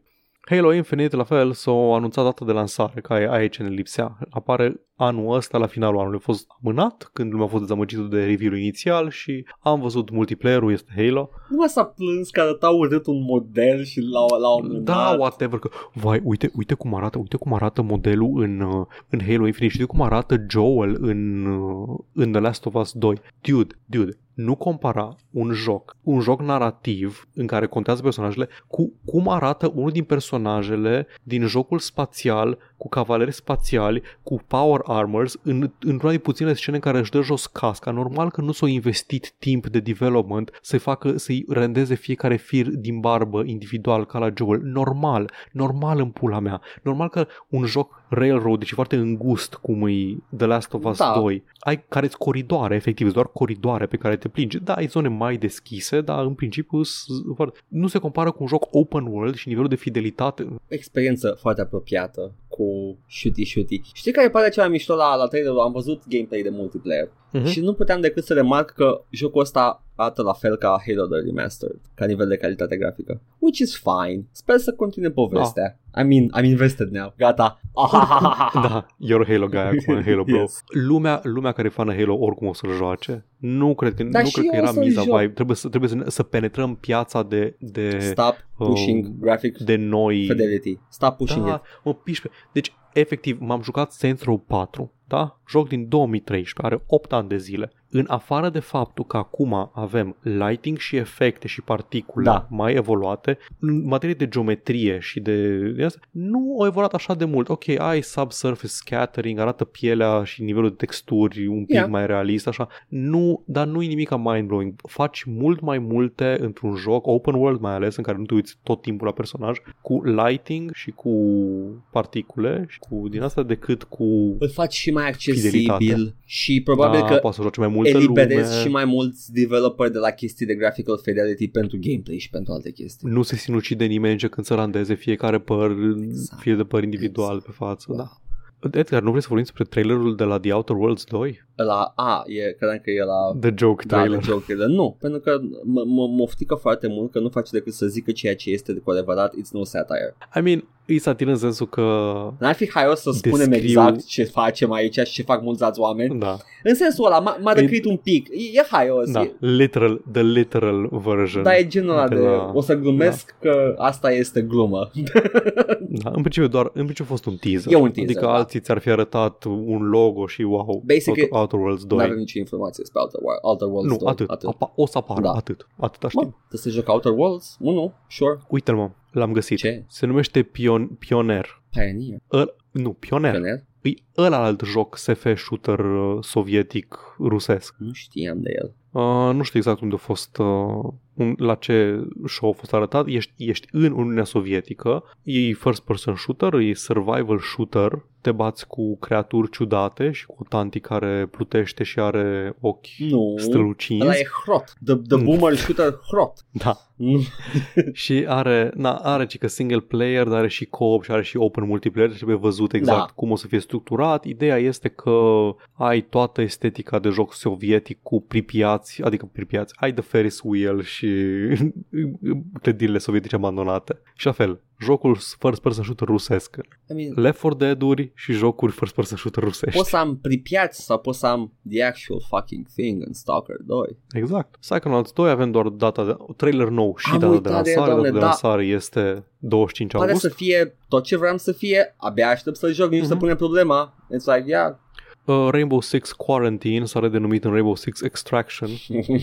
Halo Infinite, la fel, s-a anunțat data de lansare, că aia aici ne lipsea. Apare anul ăsta, la finalul anului. A fost amânat, când lumea a fost dezamăgită de review-ul inițial și am văzut multiplayer-ul, este Halo. Nu mai s-a plâns că arăta urât un model și la, la un Da, whatever, că, vai, uite, uite cum arată, uite cum arată modelul în, uh, în Halo Infinite, știi cum arată Joel în, uh, în The Last of Us 2. Dude, dude, nu compara un joc, un joc narrativ în care contează personajele cu cum arată unul din personajele din jocul spațial cu cavaleri spațiali, cu power armors, în, într-una din puținele scene în care își dă jos casca. Normal că nu s-a investit timp de development să-i facă, să-i rendeze fiecare fir din barbă individual ca la Joel. Normal, normal în pula mea. Normal că un joc railroad, deci foarte îngust cum e The Last of Us Da. 2, ai care coridoare, efectiv, sunt doar coridoare pe care te plingi. Da, ai zone mai deschise, dar în principiu s- foarte- nu se compară cu un joc open world și nivelul de fidelitate. experiență foarte apropiată cu shooty-shooty. Știi care pare cea mai mișto la, la trailer Am văzut gameplay de multiplayer Mhm. și nu puteam decât să remarc că jocul ăsta arată la fel ca Halo The Remastered, ca nivel de calitate grafică. Which is fine. Sper să continue povestea. I mean, I'm invested now. Gata. *laughs* Da, you're a Halo guy acum în *laughs* Halo Pro. Yes. Lumea, lumea care e fană Halo oricum o să-l joace. Nu cred că, Dar nu și cred că eu o era să-l miza joc. vibe. Trebuie să, trebuie să, ne- să penetrăm piața de, de, Stop pushing um, graphic de noi. fidelity. Stop pushing da, it. mă piși pe... Deci, efectiv, m-am jucat Saints Row 4, da? Joc din 2013, are 8 ani de zile. În afară de faptul că acum avem lighting și efecte și particule Da. mai evoluate, în materie de geometrie și de, de asta, nu au evoluat așa de mult. Ok, ai subsurface scattering, arată pielea și nivelul de texturi un pic Yeah. mai realist, așa. Nu, dar nu e nimic mind-blowing. Faci mult mai multe într-un joc, open world mai ales, în care nu te uiți tot timpul la personaj, cu lighting și cu particule și cu din asta decât cu Îl faci și mai accesibil Fidelitate. și probabil da, că poate să joci mai multă eliberezi lume. și mai mulți developeri de la chestii de graphical fidelity pentru gameplay și pentru alte chestii. Nu se sinucide nimeni încercând să randeze fiecare păr, Exact. fie de păr individual pe față. Da. Da. Edgar, nu vrei să vorbim despre trailerul de la The Outer Worlds 2? La, a, e, credeam că e la The Joke da, trailer. de joke trailer. Nu, pentru că mă, mă, mă oftică foarte mult că nu face decât să zică ceea ce este de cu adevărat, it's no satire. I mean, E satir în sensul că... N-ar fi haios să spunem Descriu- exact ce facem aici și ce fac mulți alți oameni. Da, În sensul ăla, m-a, m-a E- răcrit un pic. E, e haios. da, E, literal, the literal version. dar e genul ăla de de, la- o să glumesc că asta este glumă. Da, în principiu doar, în principiu a fost un teaser. E un teaser, Adică da. alții ți-ar fi arătat un logo și wow, Basically, Outer, Outer Worlds 2. Nu avem nicio informație despre Outer, Wi- Outer Worlds nu, 2. atât. atât. Apa, o să apară, Da. atât. Atâta Mă, știm. să se joacă Outer Worlds 1, sure. Uite-l mă, l-am găsit. Ce? Se numește Pion, Pioner. Pioneer. Ăl, nu, Pioner. Pioneer? E ăla alt joc SF shooter uh, sovietic rusesc. Nu știam de el. Uh, nu știu exact unde a fost, uh, un, la ce show a fost arătat. Ești, ești în Uniunea Sovietică, e first person shooter, e survival shooter, te bați cu creaturi ciudate și cu o tanti care plutește și are ochi Nu. strălucinți. Ăla e Hrot. The, the Mm. Boomer Shooter Hrot. Da. Nu. *laughs* Și are, na, are ci că single player, dar are și co-op și are și open multiplayer, trebuie văzut exact Da. cum o să fie structurat. Ideea este că ai toată estetica de joc sovietic cu pripiați, adică pripiați, ai de Ferris wheel și *laughs* clădirile sovietice abandonate. Și la fel, jocul first person shooter rusesc. I mean, Left 4 Dead-uri și jocuri first person shooter rusești. pot să am Pripyat sau pot să am the actual fucking thing în Stalker 2. Exact. Psychonauts 2 avem doar data de trailer nou și Am data de uitat de el, lansare. Data doamne, de da. lansare este 25 Pare august. să fie tot ce vreau să fie, abia aștept să joc, nici Mhm. să pune problema. It's like, yeah. Uh, Rainbow Six Quarantine s-a redenumit în Rainbow Six Extraction.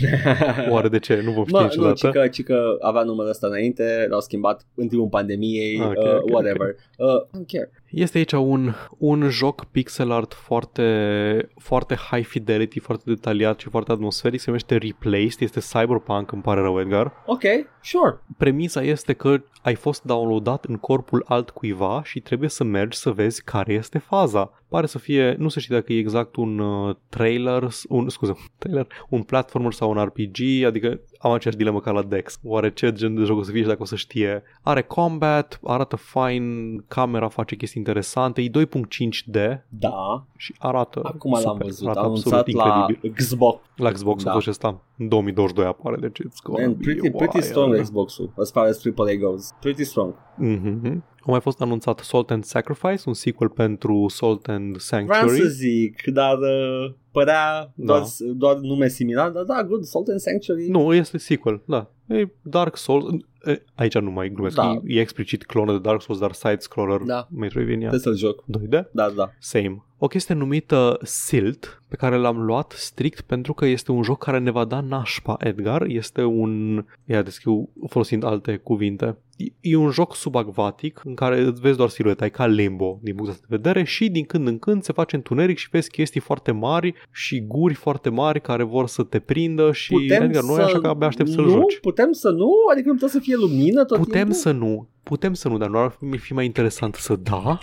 *laughs* Oare de ce? Nu vom ști Mă, nu, niciodată. ci că, ci că avea numele ăsta înainte, l-au schimbat în timpul pandemiei, Ah, ok, uh, ok, whatever. Uh, I don't care. Este aici un, un joc pixel art foarte, foarte high fidelity, foarte detaliat și foarte atmosferic. Se numește Replaced. Este Cyberpunk, îmi pare rău, Edgar. Ok, sure. Premisa este că ai fost downloadat în corpul altcuiva și trebuie să mergi să vezi care este faza. Pare să fie, nu se știe dacă e exact un uh, trailer, un, scuze, *laughs* trailer, un platformer sau un RPG, adică am aceeași dilemă ca la Dex. Oare ce gen de joc o să fie și dacă o să știe. Are combat, arată fine, camera face chestii interesante, e 2.5D Da, și arată acum l-am super, văzut, arată anunțat absolut la incredibil. Xbox. La Xbox Da. a fost și ăsta. În 2022 apare, deci it's gonna Man, be pretty, pretty wild. strong Xbox-ul, as far as AAA goes. Pretty strong. Mhm. A mai fost anunțat Salt and Sacrifice, un sequel pentru Salt and Vreau Sanctuary. să zic, dar uh, părea Da. doar, doar nume similar, dar da, good, Salt and Sanctuary. Nu, este sequel, da. E Dark Souls. E, aici nu mai glumesc, Da. e, e explicit clonă de Dark Souls, dar side-scroller Da. Metroidvania Trebuie să-l joc. 2D. Da, da. Same. O chestie numită Silt, pe care l-am luat strict pentru că este un joc care ne va da nașpa, Edgar. Este un... Ia descriu folosind alte cuvinte. E- E un joc subacvatic în care îți vezi doar silueta, e ca limbo din punctul ăsta de vedere și din când în când se face întuneric și vezi chestii foarte mari și guri foarte mari care vor să te prindă și Edgar, noi așa că abia aștept să-l nu, joci. putem să nu? Adică nu trebuie să fie lumină tot Putem timpul? să nu, putem să nu, dar nu ar fi mai interesant să da?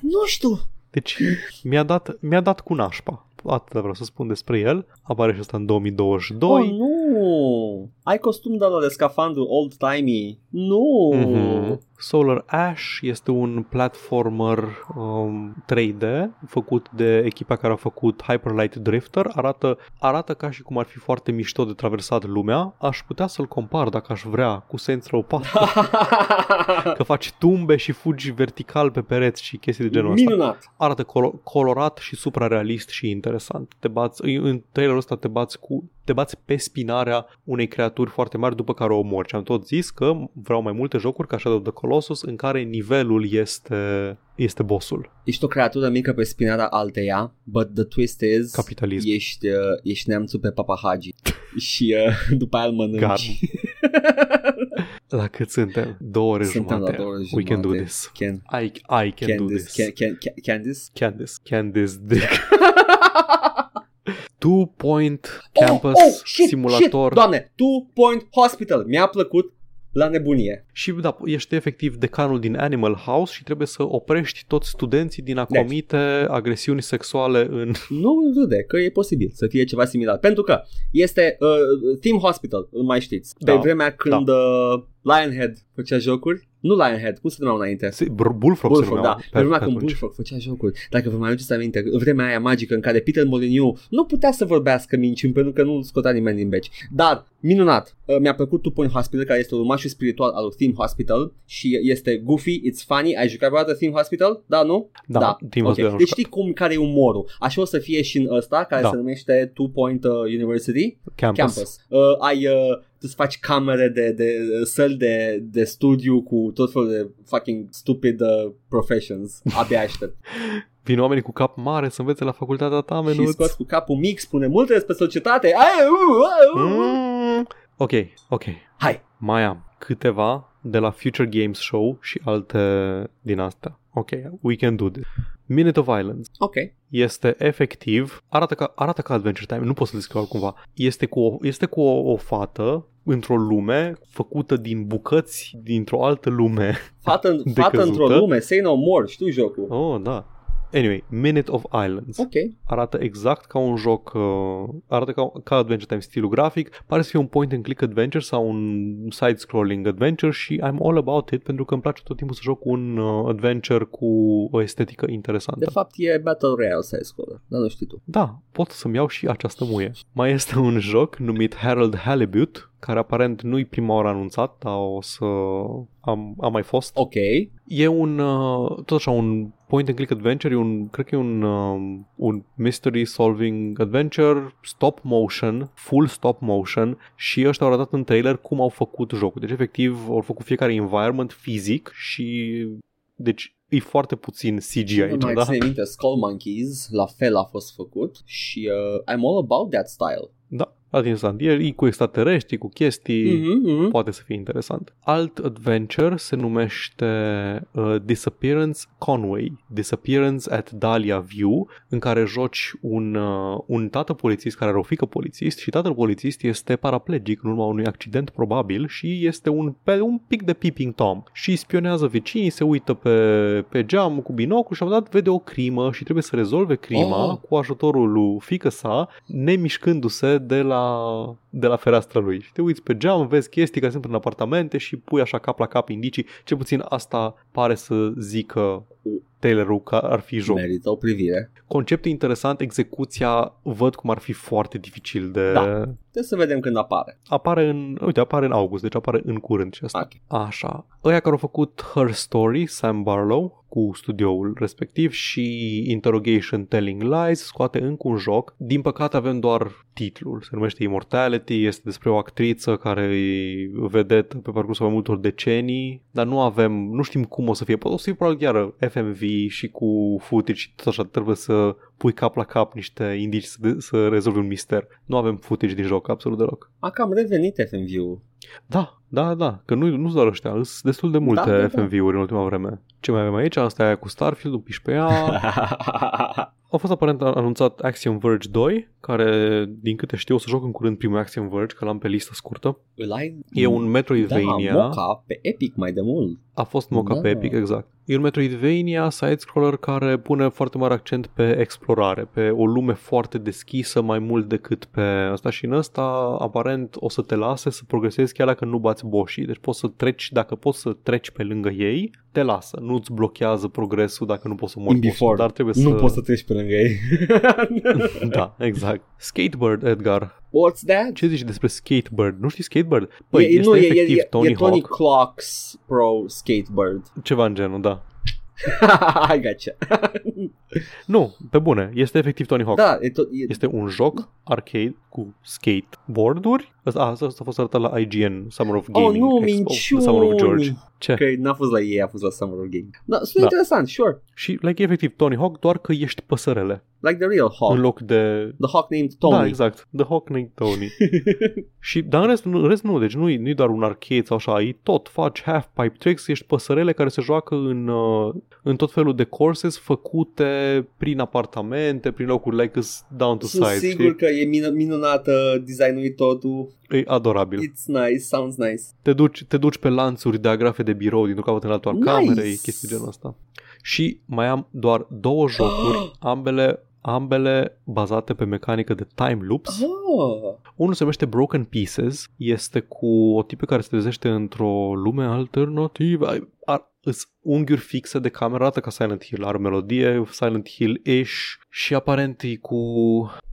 Nu știu. Deci mi-a dat, mi-a dat cu nașpa. Atât vreau să spun despre el. Apare și asta în 2022. Oh, nu. Ai costum de la de scafandru old-timey. Nu. Mhm. Solar Ash este un platformer um, 3D făcut de echipa care a făcut Hyper Light Drifter. Arată, arată ca și cum ar fi foarte mișto de traversat lumea. Aș putea să-l compar dacă aș vrea cu Saints Row 4. că faci tumbe și fugi vertical pe pereți și chestii de genul ăsta. Minunat. arată colo- colorat și suprarealist și interesant. Te bați, în- în trailerul ăsta te bați cu te bați pe spinarea unei creaturi foarte mari după care o omori. Și am tot zis că vreau mai multe jocuri ca Shadow of the Colossus în care nivelul este este bossul. Ești o creatură mică pe spinarea alteia, but the twist is Capitalism. ești, uh, ești neamțul pe papahagi *laughs* și uh, după aia îl mănânci. God. *laughs* La cât suntem? Două ore Suntem jumate. la două ore We can do jumate. this. Can, I, I can do Candice, this. can, can, can, Candice? Candice. Candice Dick. *laughs* Two Point Campus oh, oh, shit, Simulator. Shit, doamne, Two Point Hospital. Mi-a plăcut la nebunie. Și da, ești efectiv decanul din Animal House și trebuie să oprești toți studenții din a Deci. comite agresiuni sexuale în... Nu râde că e posibil să fie ceva similar. Pentru că este uh, Theme Hospital, îl mai știți. Pe Da, vremea când uh, Lionhead făcea jocuri. Nu Lionhead, cum se numeau înainte? Se- Br- Bullfrog, se Bullfrog, numeau da. pe- Pe vremea pe când atunci. Bullfrog făcea jocuri. Dacă vă mai aduceți aminte, în vremea aia magică în care Peter Molyneux nu putea să vorbească minciuni pentru că nu scotea nimeni din beci. Dar, minunat, uh, mi-a plăcut Two Point Hospital, care este urmașul spiritual al lui Theme Hospital și este goofy, it's funny. Ai jucat vreodată Theme Hospital? Da, nu? Da, da. Team Ok, Hospital am Deci jucat. știi cum, care e umorul. Așa o să fie și în ăsta, care Da. se numește Two Point uh, University. Campus. Campus. Uh, ai, uh, tu să faci camere de, de uh, săli de, de studiu cu tot felul de fucking stupid uh, professions. Abia aștept. *laughs* Vin oamenii cu cap mare să învețe la facultatea ta, și menuț. scoți cu capul mic, spune multe despre societate. Ai, uh, uh, uh. Mm. Ok, ok. Hai. Mai am câteva de la Future Games Show și alte din astea. Ok, we can do this. Minute of Violence Ok. este efectiv, arată ca, arată ca Adventure Time, nu pot să descriu altcumva. Este cu, o, este cu o, o fată într-o lume făcută din bucăți dintr-o altă lume. Fată, *laughs* fată Decăzută. într-o lume, say no more, știu jocul. Oh, da. Anyway, Minute of Islands. Ok. arată exact ca un joc, uh, arată ca, ca Adventure Time stilul grafic, pare să fie un point and click adventure sau un side-scrolling adventure și I'm all about it pentru că îmi place tot timpul să joc un uh, adventure cu o estetică interesantă. De fapt e Battle Royale side scroller, dar nu știi tu. Da, pot să-mi iau și această muie. Mai este un joc numit Harold Halibut, care aparent nu-i prima oară anunțat, dar o să... Am, am mai fost. Ok. E un, uh, tot așa, un point and click adventure, e un, cred că e un, um, un mystery solving adventure, stop motion, full stop motion și ăștia au arătat în trailer cum au făcut jocul. Deci efectiv au făcut fiecare environment fizic și deci e foarte puțin CG Nu aici, mai da? ține minte, Skull Monkeys, la fel a fost făcut și uh, I'm all about that style. Da, foarte interesant. E, e cu extraterestri, cu chestii... Mhm, mhm. poate să fie interesant. Alt adventure se numește uh, Disappearance Conway, Disappearance at Dahlia View, în care joci un, uh, un tată polițist care are o fică polițist și tatăl polițist este paraplegic în urma unui accident probabil și este un, pe, un pic de peeping tom și spionează vecinii, se uită pe, pe geam cu binocul și la un moment dat vede o crimă și trebuie să rezolve crima Oh. cu ajutorul lui fică sa, nemișcându-se de la, de la fereastra lui. Și te uiți pe geam, vezi chestii care sunt în apartamente și pui așa cap la cap indicii. Ce puțin asta pare să zică trailerul că ar fi joc. Merită o privire. Conceptul interesant, execuția văd cum ar fi foarte dificil de... Da. Trebuie să vedem când apare. Apare în, uite, apare în august, deci apare în curând și asta. Ok. Așa. Ăia care au făcut Her Story, Sam Barlow, cu studioul respectiv și Interrogation Telling Lies, scoate încă un joc. Din păcate avem doar titlul. Se numește Immortality, este despre o actriță care e vedetă pe parcursul mai multor decenii, dar nu avem, nu știm cum o să fie. Poate o să fie probabil chiar FMV și cu footage și tot așa, trebuie să pui cap la cap niște indicii să, de- să rezolvi un mister. Nu avem footage din joc, absolut deloc. A cam revenit FMV-ul. Da, da, da, că nu, nu doar ăștia, sunt destul de multe Da, da, da. FMV-uri în ultima vreme. Ce mai avem aici? Asta e aia cu Starfield, un piși pe ea. A *laughs* fost aparent anunțat Axiom Verge 2, care, din câte știu, o să joc în curând primul Axiom Verge, că l-am pe listă scurtă. Îl ai? E un Metroidvania. Da, moca pe Epic mai de mult. A fost moca Da. pe Epic, exact. E un Metroidvania side-scroller care pune foarte mare accent pe explorare, pe o lume foarte deschisă mai mult decât pe asta și în ăsta aparent o să te lase să progresezi chiar dacă nu bați boșii. Deci poți să treci, dacă poți să treci pe lângă ei, te lasă. Nu-ți blochează progresul dacă nu poți să mori In bossul, before. dar trebuie Nu să... poți să treci pe lângă ei. *laughs* da, exact. Skatebird, Edgar. What's that? Ce zici despre Skatebird? Nu știi Skatebird? Păi, e, este nu, e, efectiv e, Tony, e Tony Hawk. Clocks Pro Skatebird. Ceva în genul, da. *laughs* I gotcha. *laughs* Nu, pe bune, este efectiv Tony Hawk. da, e tot, e, Este un joc arcade cu skateboard-uri. Asta, asta, asta a fost arătat la IGN Summer of Oh, Gaming nu, Expo, Summer of George. minciuni. Ce? Că n-a fost la ei, a fost la Summer of Game. Da, sunt Da. interesant, sure. Și like, e efectiv Tony Hawk, doar că ești păsărele. Like the real Hawk. În loc de... The Hawk named Tony. Da, exact. The Hawk named Tony. *laughs* și, dar în rest, în rest nu, deci nu e, nu e doar un arcade sau așa, e tot, faci half-pipe tricks, ești păsărele care se joacă în, uh, în tot felul de courses făcute prin apartamente, prin locuri like is down to Sunt sides. sigur că e min- minunată designul totul. E adorabil. It's nice, sounds nice. te duci, te duci pe lanțuri de agrafe de birou dintr-o capăt în altul al Nice! camerei, chestii genul ăsta. Și mai am doar două *gasps* jocuri, ambele ambele bazate pe mecanică de time loops. Oh. Unul se numește Broken Pieces, este cu o tipă care se trezește într-o lume alternativă. Ai- Ar, îs unghiuri fixe de cameră, arată ca Silent Hill, are melodie Silent Hill-ish și aparent e cu...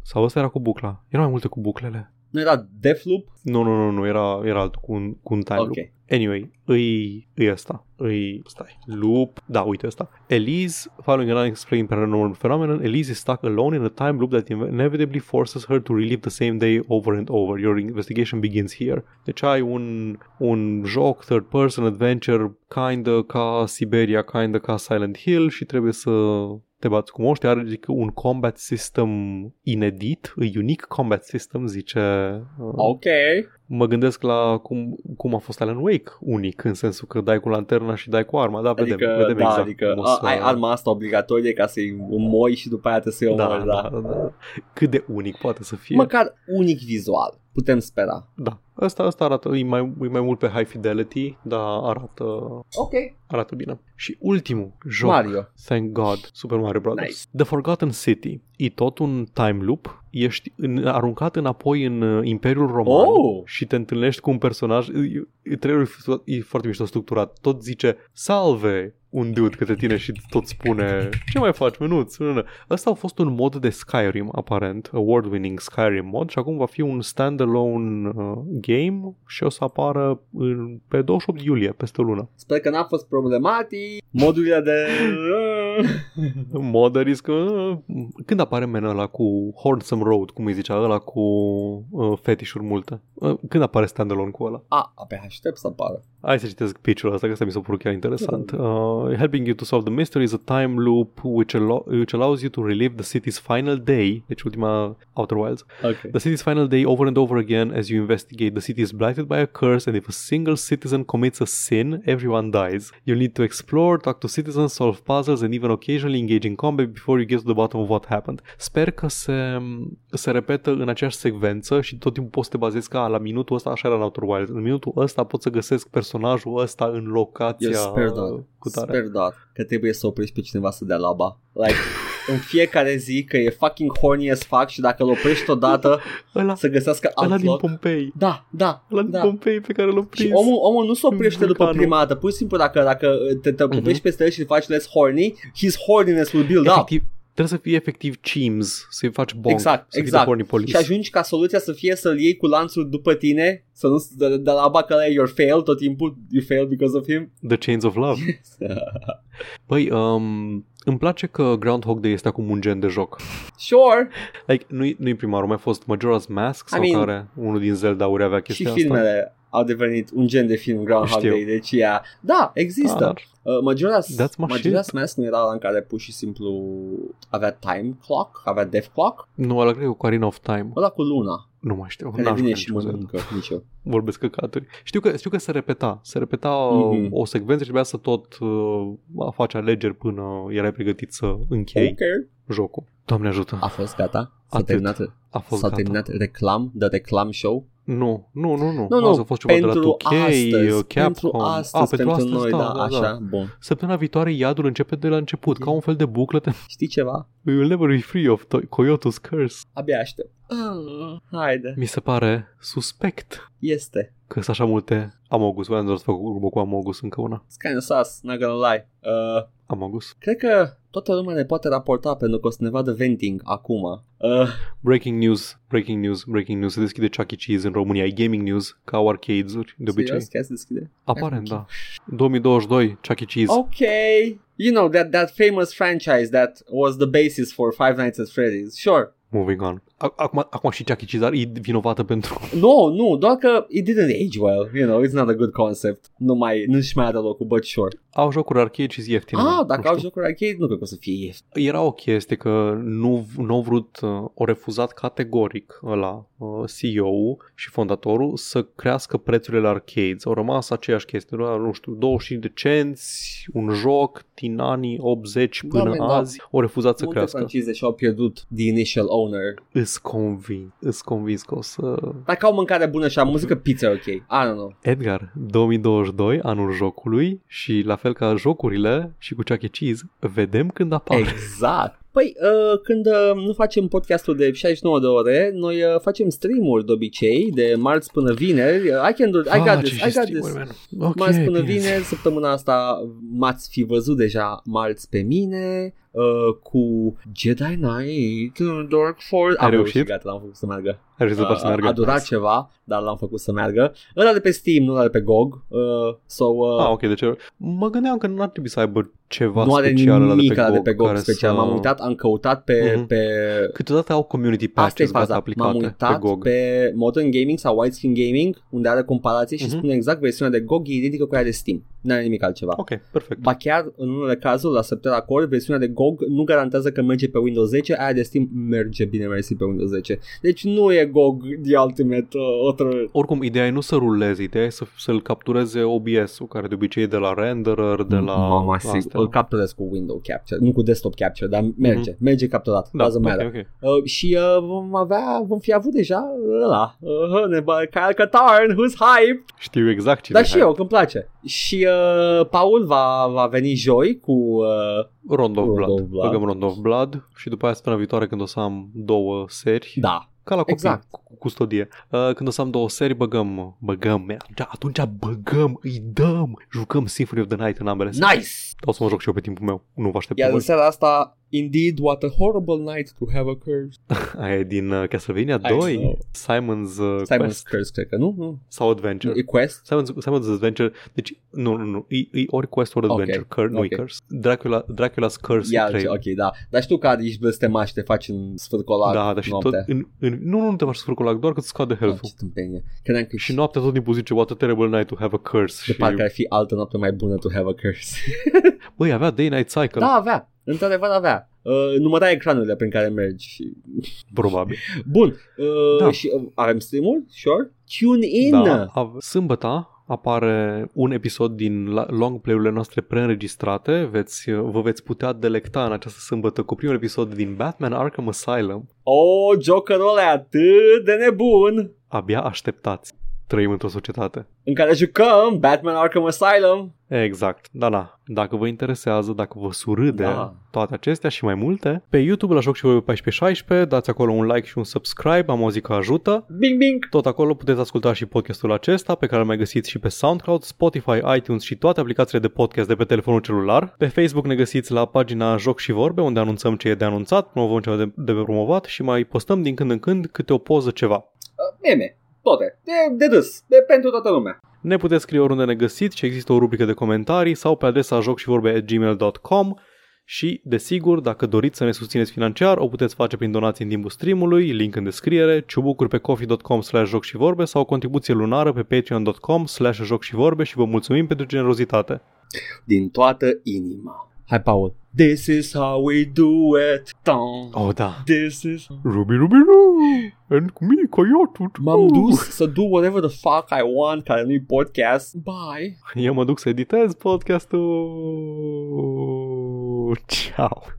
Sau ăsta era cu bucla. Erau mai multe cu buclele. Nu era Deathloop? Nu, nu, nu, nu, era, era altul cu un, cu un time Ok. loop. Anyway, îi, îi ăsta. Îi, stai, loop, da, uite ăsta. Elise, following an unexplained paranormal phenomenon, Elise is stuck alone in a time loop that inevitably forces her to relive the same day over and over. Your investigation begins here. Deci ai un, un joc third person adventure kinda ca Siberia, kinda ca Silent Hill și trebuie să te bați cu moști, are zic, un combat system inedit, e unique combat system, zice uh, Ok. mă gândesc la cum, cum a fost Alan Wake unic, în sensul că dai cu lanterna și dai cu arma, da, vedem, Adică, vedem da, exact adică cum o a, să... ai arma asta obligatorie ca să-i moi și după aia te să-i da, omori, da, da, da. Cât de unic poate să fie. Măcar unic vizual. Putem spera. Da. Asta, asta arată, e mai, e mai mult pe high fidelity, dar arată, Ok. arată bine. Și ultimul joc, Mario. thank God, Super Mario Brothers. Nice. The Forgotten City. E tot un time loop, ești în, aruncat înapoi în uh, Imperiul Roman Oh! și te întâlnești cu un personaj, e- e- trailerul e e foarte mișto structurat, tot zice salve un dude către tine și tot spune ce mai faci, menuț? Nu, nu. Ăsta a fost un mod de Skyrim, aparent, award-winning Skyrim mod și acum va fi un standalone uh, game și o să apară în, pe 28 iulie, peste o lună. Sper că n-a fost problematic. Modurile de... *laughs* Modder că uh, când apare menul ăla cu Hornsome Road, cum îi zicea ăla cu uh, fetișuri multe? Uh, când apare standalone cu ăla? A, abia aștept să apară. Hai să citesc pitch-ul ăsta, că ăsta mi s-a părut chiar interesant. Uh, helping you to solve the mystery is a time loop which, allo- which allows you to relive the city's final day, deci ultima Outer Wilds, Ok. the city's final day over and over again as you investigate. The city is blighted by a curse, and if a single citizen commits a sin, everyone dies. You'll need to explore, talk to citizens, solve puzzles, and even occasionally engage in combat before you get to the bottom of what happened. Sper că se, se repetă în aceeași secvență și tot timpul poți să te bazezi ca la minutul ăsta, așa era în Outer Wilds. În minutul ăsta pot să găsesc personajul ăsta în locația Eu sper doar, cu tare. sper doar că trebuie să oprești pe cineva să dea laba. Like, în fiecare zi că e fucking horny as fuck și dacă îl oprești odată *laughs* Ăla, să găsească ăla alt din loc. Pompei. Da, da, Ăla din da. Pompei pe care l-am Și prins. omul, omul nu se oprește după Vulcanul. prima dată, pur și simplu dacă, dacă te, te Mhm. oprești peste el și îl faci less horny, his horniness will build up. Efectiv, trebuie să fie efectiv Cheems, să-i faci bonk, Exact, să fii exact. de horny police. Și ajungi ca soluția să fie să-l iei cu lanțul după tine, să nu de, de la bacă la your fail tot timpul, you fail because of him. The Chains of Love. Băi, *laughs* um, îmi place că Groundhog Day este acum un gen de joc. Sure, Like, nu-i, nu-i prima oară, mai fost Majora's Mask sau I mean, care unul din Zelda-uri avea și chestia asta. Filmele au devenit un gen de film Groundhog Știu. Day, deci ea, da, există. Dar, Uh, Majora's, That's my Majora's Mask nu era ăla în care pur și simplu avea time clock, avea death clock, nu, ăla cred că cu Arena of Time. ăla cu luna, Nu mai știu. care n-am vine jucat și niciun Zelda. mănâncă, nici eu. Vorbesc căcaturi. Știu că, știu că se repeta. Se repeta Mhm. mm-hmm. o secvență și trebuia să tot uh, faci alegeri până erai pregătit să închei Ok. jocul. Doamne ajută. A fost gata? S-a Atât. terminat, A fost s-a gata. terminat reclam, de reclam show? Nu, nu, nu, nu. Nu, nu, Asta a fost ceva de la pentru 2K, astăzi, Capcom. pentru astăzi, ah, pentru, astăzi, noi, da, da, da, așa, Da. bun. Săptămâna viitoare iadul începe de la început, ca un fel de buclă. Știi ceva? We will never be free of to- Coyote's curse. Abia aștept. Ah, haide, Mi se pare suspect este. Că sunt așa multe Amogus. Voiam doar să fac urmă cu Amogus încă una. It's kind of sus, not gonna lie. Uh, Amogus. cred că toată lumea ne poate raporta pentru că o să ne vadă venting acum. Uh, Breaking news, breaking news, breaking news. Se deschide Chuck E. Cheese în România. E gaming news, ca au arcades-uri, de obicei. serios? Chiar se deschide? Aparent, da. 2022, Chuck E. Cheese. Ok. You know, that, that famous franchise that was the basis for Five Nights at Freddy's. Sure. Moving on. Ac- Acum, acum și Chuck E. Cheese e vinovată pentru... No, nu, doar că it didn't age well. You know, it's not a good concept. Nu mai, nu-și mai are locul, but sure. Au jocuri arcade și ieftine. Ah, Nu dacă știu. au jocuri arcade, nu cred că o să fie ieftin. Era o chestie că nu, nu au vrut, uh, o refuzat categoric la uh, CEO-ul și fondatorul să crească prețurile la arcades. Au rămas aceeași chestie, doar, nu știu, 25 de cenți, un joc din anii 80 până Da, man, da. azi, au refuzat să Multe crească. francize și-au pierdut the initial owner. Îs convins, îs convins că o să... Dacă au mâncare bună și am muzică, pizza e ok. I don't know. Edgar, 2022, anul jocului și la fel ca jocurile și cu Chuck E. Cheese, vedem când apar. Exact. Păi, uh, când uh, nu facem podcastul de 69 de ore, noi uh, facem stream-uri de obicei, de marți până vineri. Uh, I can do, I got this, I got this. Okay, marți până bine. vineri, săptămâna asta m-ați fi văzut deja marți pe mine uh, cu Jedi Knight, Dark Force. Ai Am reușit? Gata, l-am făcut să meargă. Ai reușit să faci să Uh, meargă? a durat ceva, dar l-am făcut să meargă. Ăla de pe Steam, nu ăla de pe GOG. Uh, so, uh, Ah, ok, deci mă gândeam că nu ar trebui să aibă ceva nu are special ăla nimic de pe ăla de GOG, pe GOG care special. Să... M-am uitat, am căutat pe, Mhm. pe Câteodată au community Asta e patches gata faza. aplicate M-am pe uitat GOG. pe Modern Gaming sau Widescreen Gaming, unde are comparație și Mhm. spune exact versiunea de GOG e identică cu aia de Steam. Nu are nimic altceva. Ok, perfect. Ba chiar în unele cazuri la Septera Core versiunea de GOG nu garantează că merge pe Windows 10, aia de Steam merge bine mersi pe Windows 10. Deci nu e GOG the ultimate uh, other Oricum, ideea e nu să rulezi, ideea e să, să-l captureze OBS-ul, care de obicei e de la renderer, de la Mama, sigur. astea. Îl capturez cu window capture, nu cu desktop capture, dar merge, merge capturat. Da, doesn't ok, matter. ok. Uh, și uh, vom avea, vom fi avut deja ăla, uh, ne bă, Kyle Katarn, who's hype, Știu exact cine dar și e. eu, că îmi place. Și uh, Paul va, va veni joi cu uh, Round of Round Blood. of Blood. Băgăm Round of Blood și după aia săptămâna viitoare când o să am două seri, da, ca la copii, Exact. cu cu custodie. Uh, când o să am două seri, băgăm, băgăm, man, atunci, atunci băgăm, îi dăm, jucăm Symphony of the Night în ambele seri. nice. O să mă joc și eu pe timpul meu, nu vă aștept Iar pe în voi. seara asta, indeed, what a horrible night to have a curse. *laughs* Aia e din uh, Castlevania I 2, know. Simon's uh, Simon's Quest curse, cred că, nu? nu. sau Adventure. E quest? Simon's, Simon's Adventure, deci nu, nu, nu, e, e ori Quest ori Ok, Adventure, Cur- nu ok. e Curse. Dracula, Dracula's Curse Ia, e 3. ok, da. Dar știu că ești blestemat și te faci în sfârcolac Da, dar și tot, noaptea. în, în, nu, nu te faci sfârculac, doar că îți scade Ah, health-ul. ce tâmpenie. Credeam că Și noaptea tot timpul zice, what a terrible night to have a curse. de și, parcă ar fi altă noapte mai bună to have a curse. băi, avea day-night cycle, da, avea. Într-adevăr avea. Uh, număra ekranurile prin care mergi și... probabil. *laughs* Bun. Uh, Da. Și uh, avem stream-ul? Sure. Tune in! Da, ave- sâmbătă apare un episod din la- long play-urile noastre preînregistrate. Veți, vă veți putea delecta în această sâmbătă cu primul episod din Batman Arkham Asylum. Oh, Jokerul ăla e atât de nebun Abia așteptați. Trăim într-o societate. în care jucăm Batman Arkham Asylum. Exact, da, da. Dacă vă interesează, dacă vă surâde Da. toate acestea și mai multe, pe YouTube la Joc și voi pe 1416, dați acolo un like și un subscribe, am o zi că ajută. Bing, bing! Tot acolo puteți asculta și podcastul acesta, pe care îl mai găsiți și pe SoundCloud, Spotify, iTunes și toate aplicațiile de podcast de pe telefonul celular. Pe Facebook ne găsiți la pagina Joc și Vorbe, unde anunțăm ce e de anunțat, promovăm ce e de, de promovat și mai postăm din când în când câte o poză ceva. Uh, meme. Toate. De, de râs. De pentru toată lumea. Ne puteți scrie oriunde ne găsiți și există o rubrică de comentarii sau pe adresa jocșivorbe.gmail.com și, desigur, dacă doriți să ne susțineți financiar, o puteți face prin donații în timpul streamului, link în descriere, ciubucuri pe coffee.com slash joc și vorbe sau o contribuție lunară pe patreon.com slash joc și vorbe și vă mulțumim pentru generozitate. Din toată inima. This is how we do it. Tom. Oh, da. This is... Ruby, Ruby, Ruby, and coyotul. M-am dus să do whatever the fuck I want, care nu-i podcast. Bye. Eu mă duc să editez podcastul. Ciao.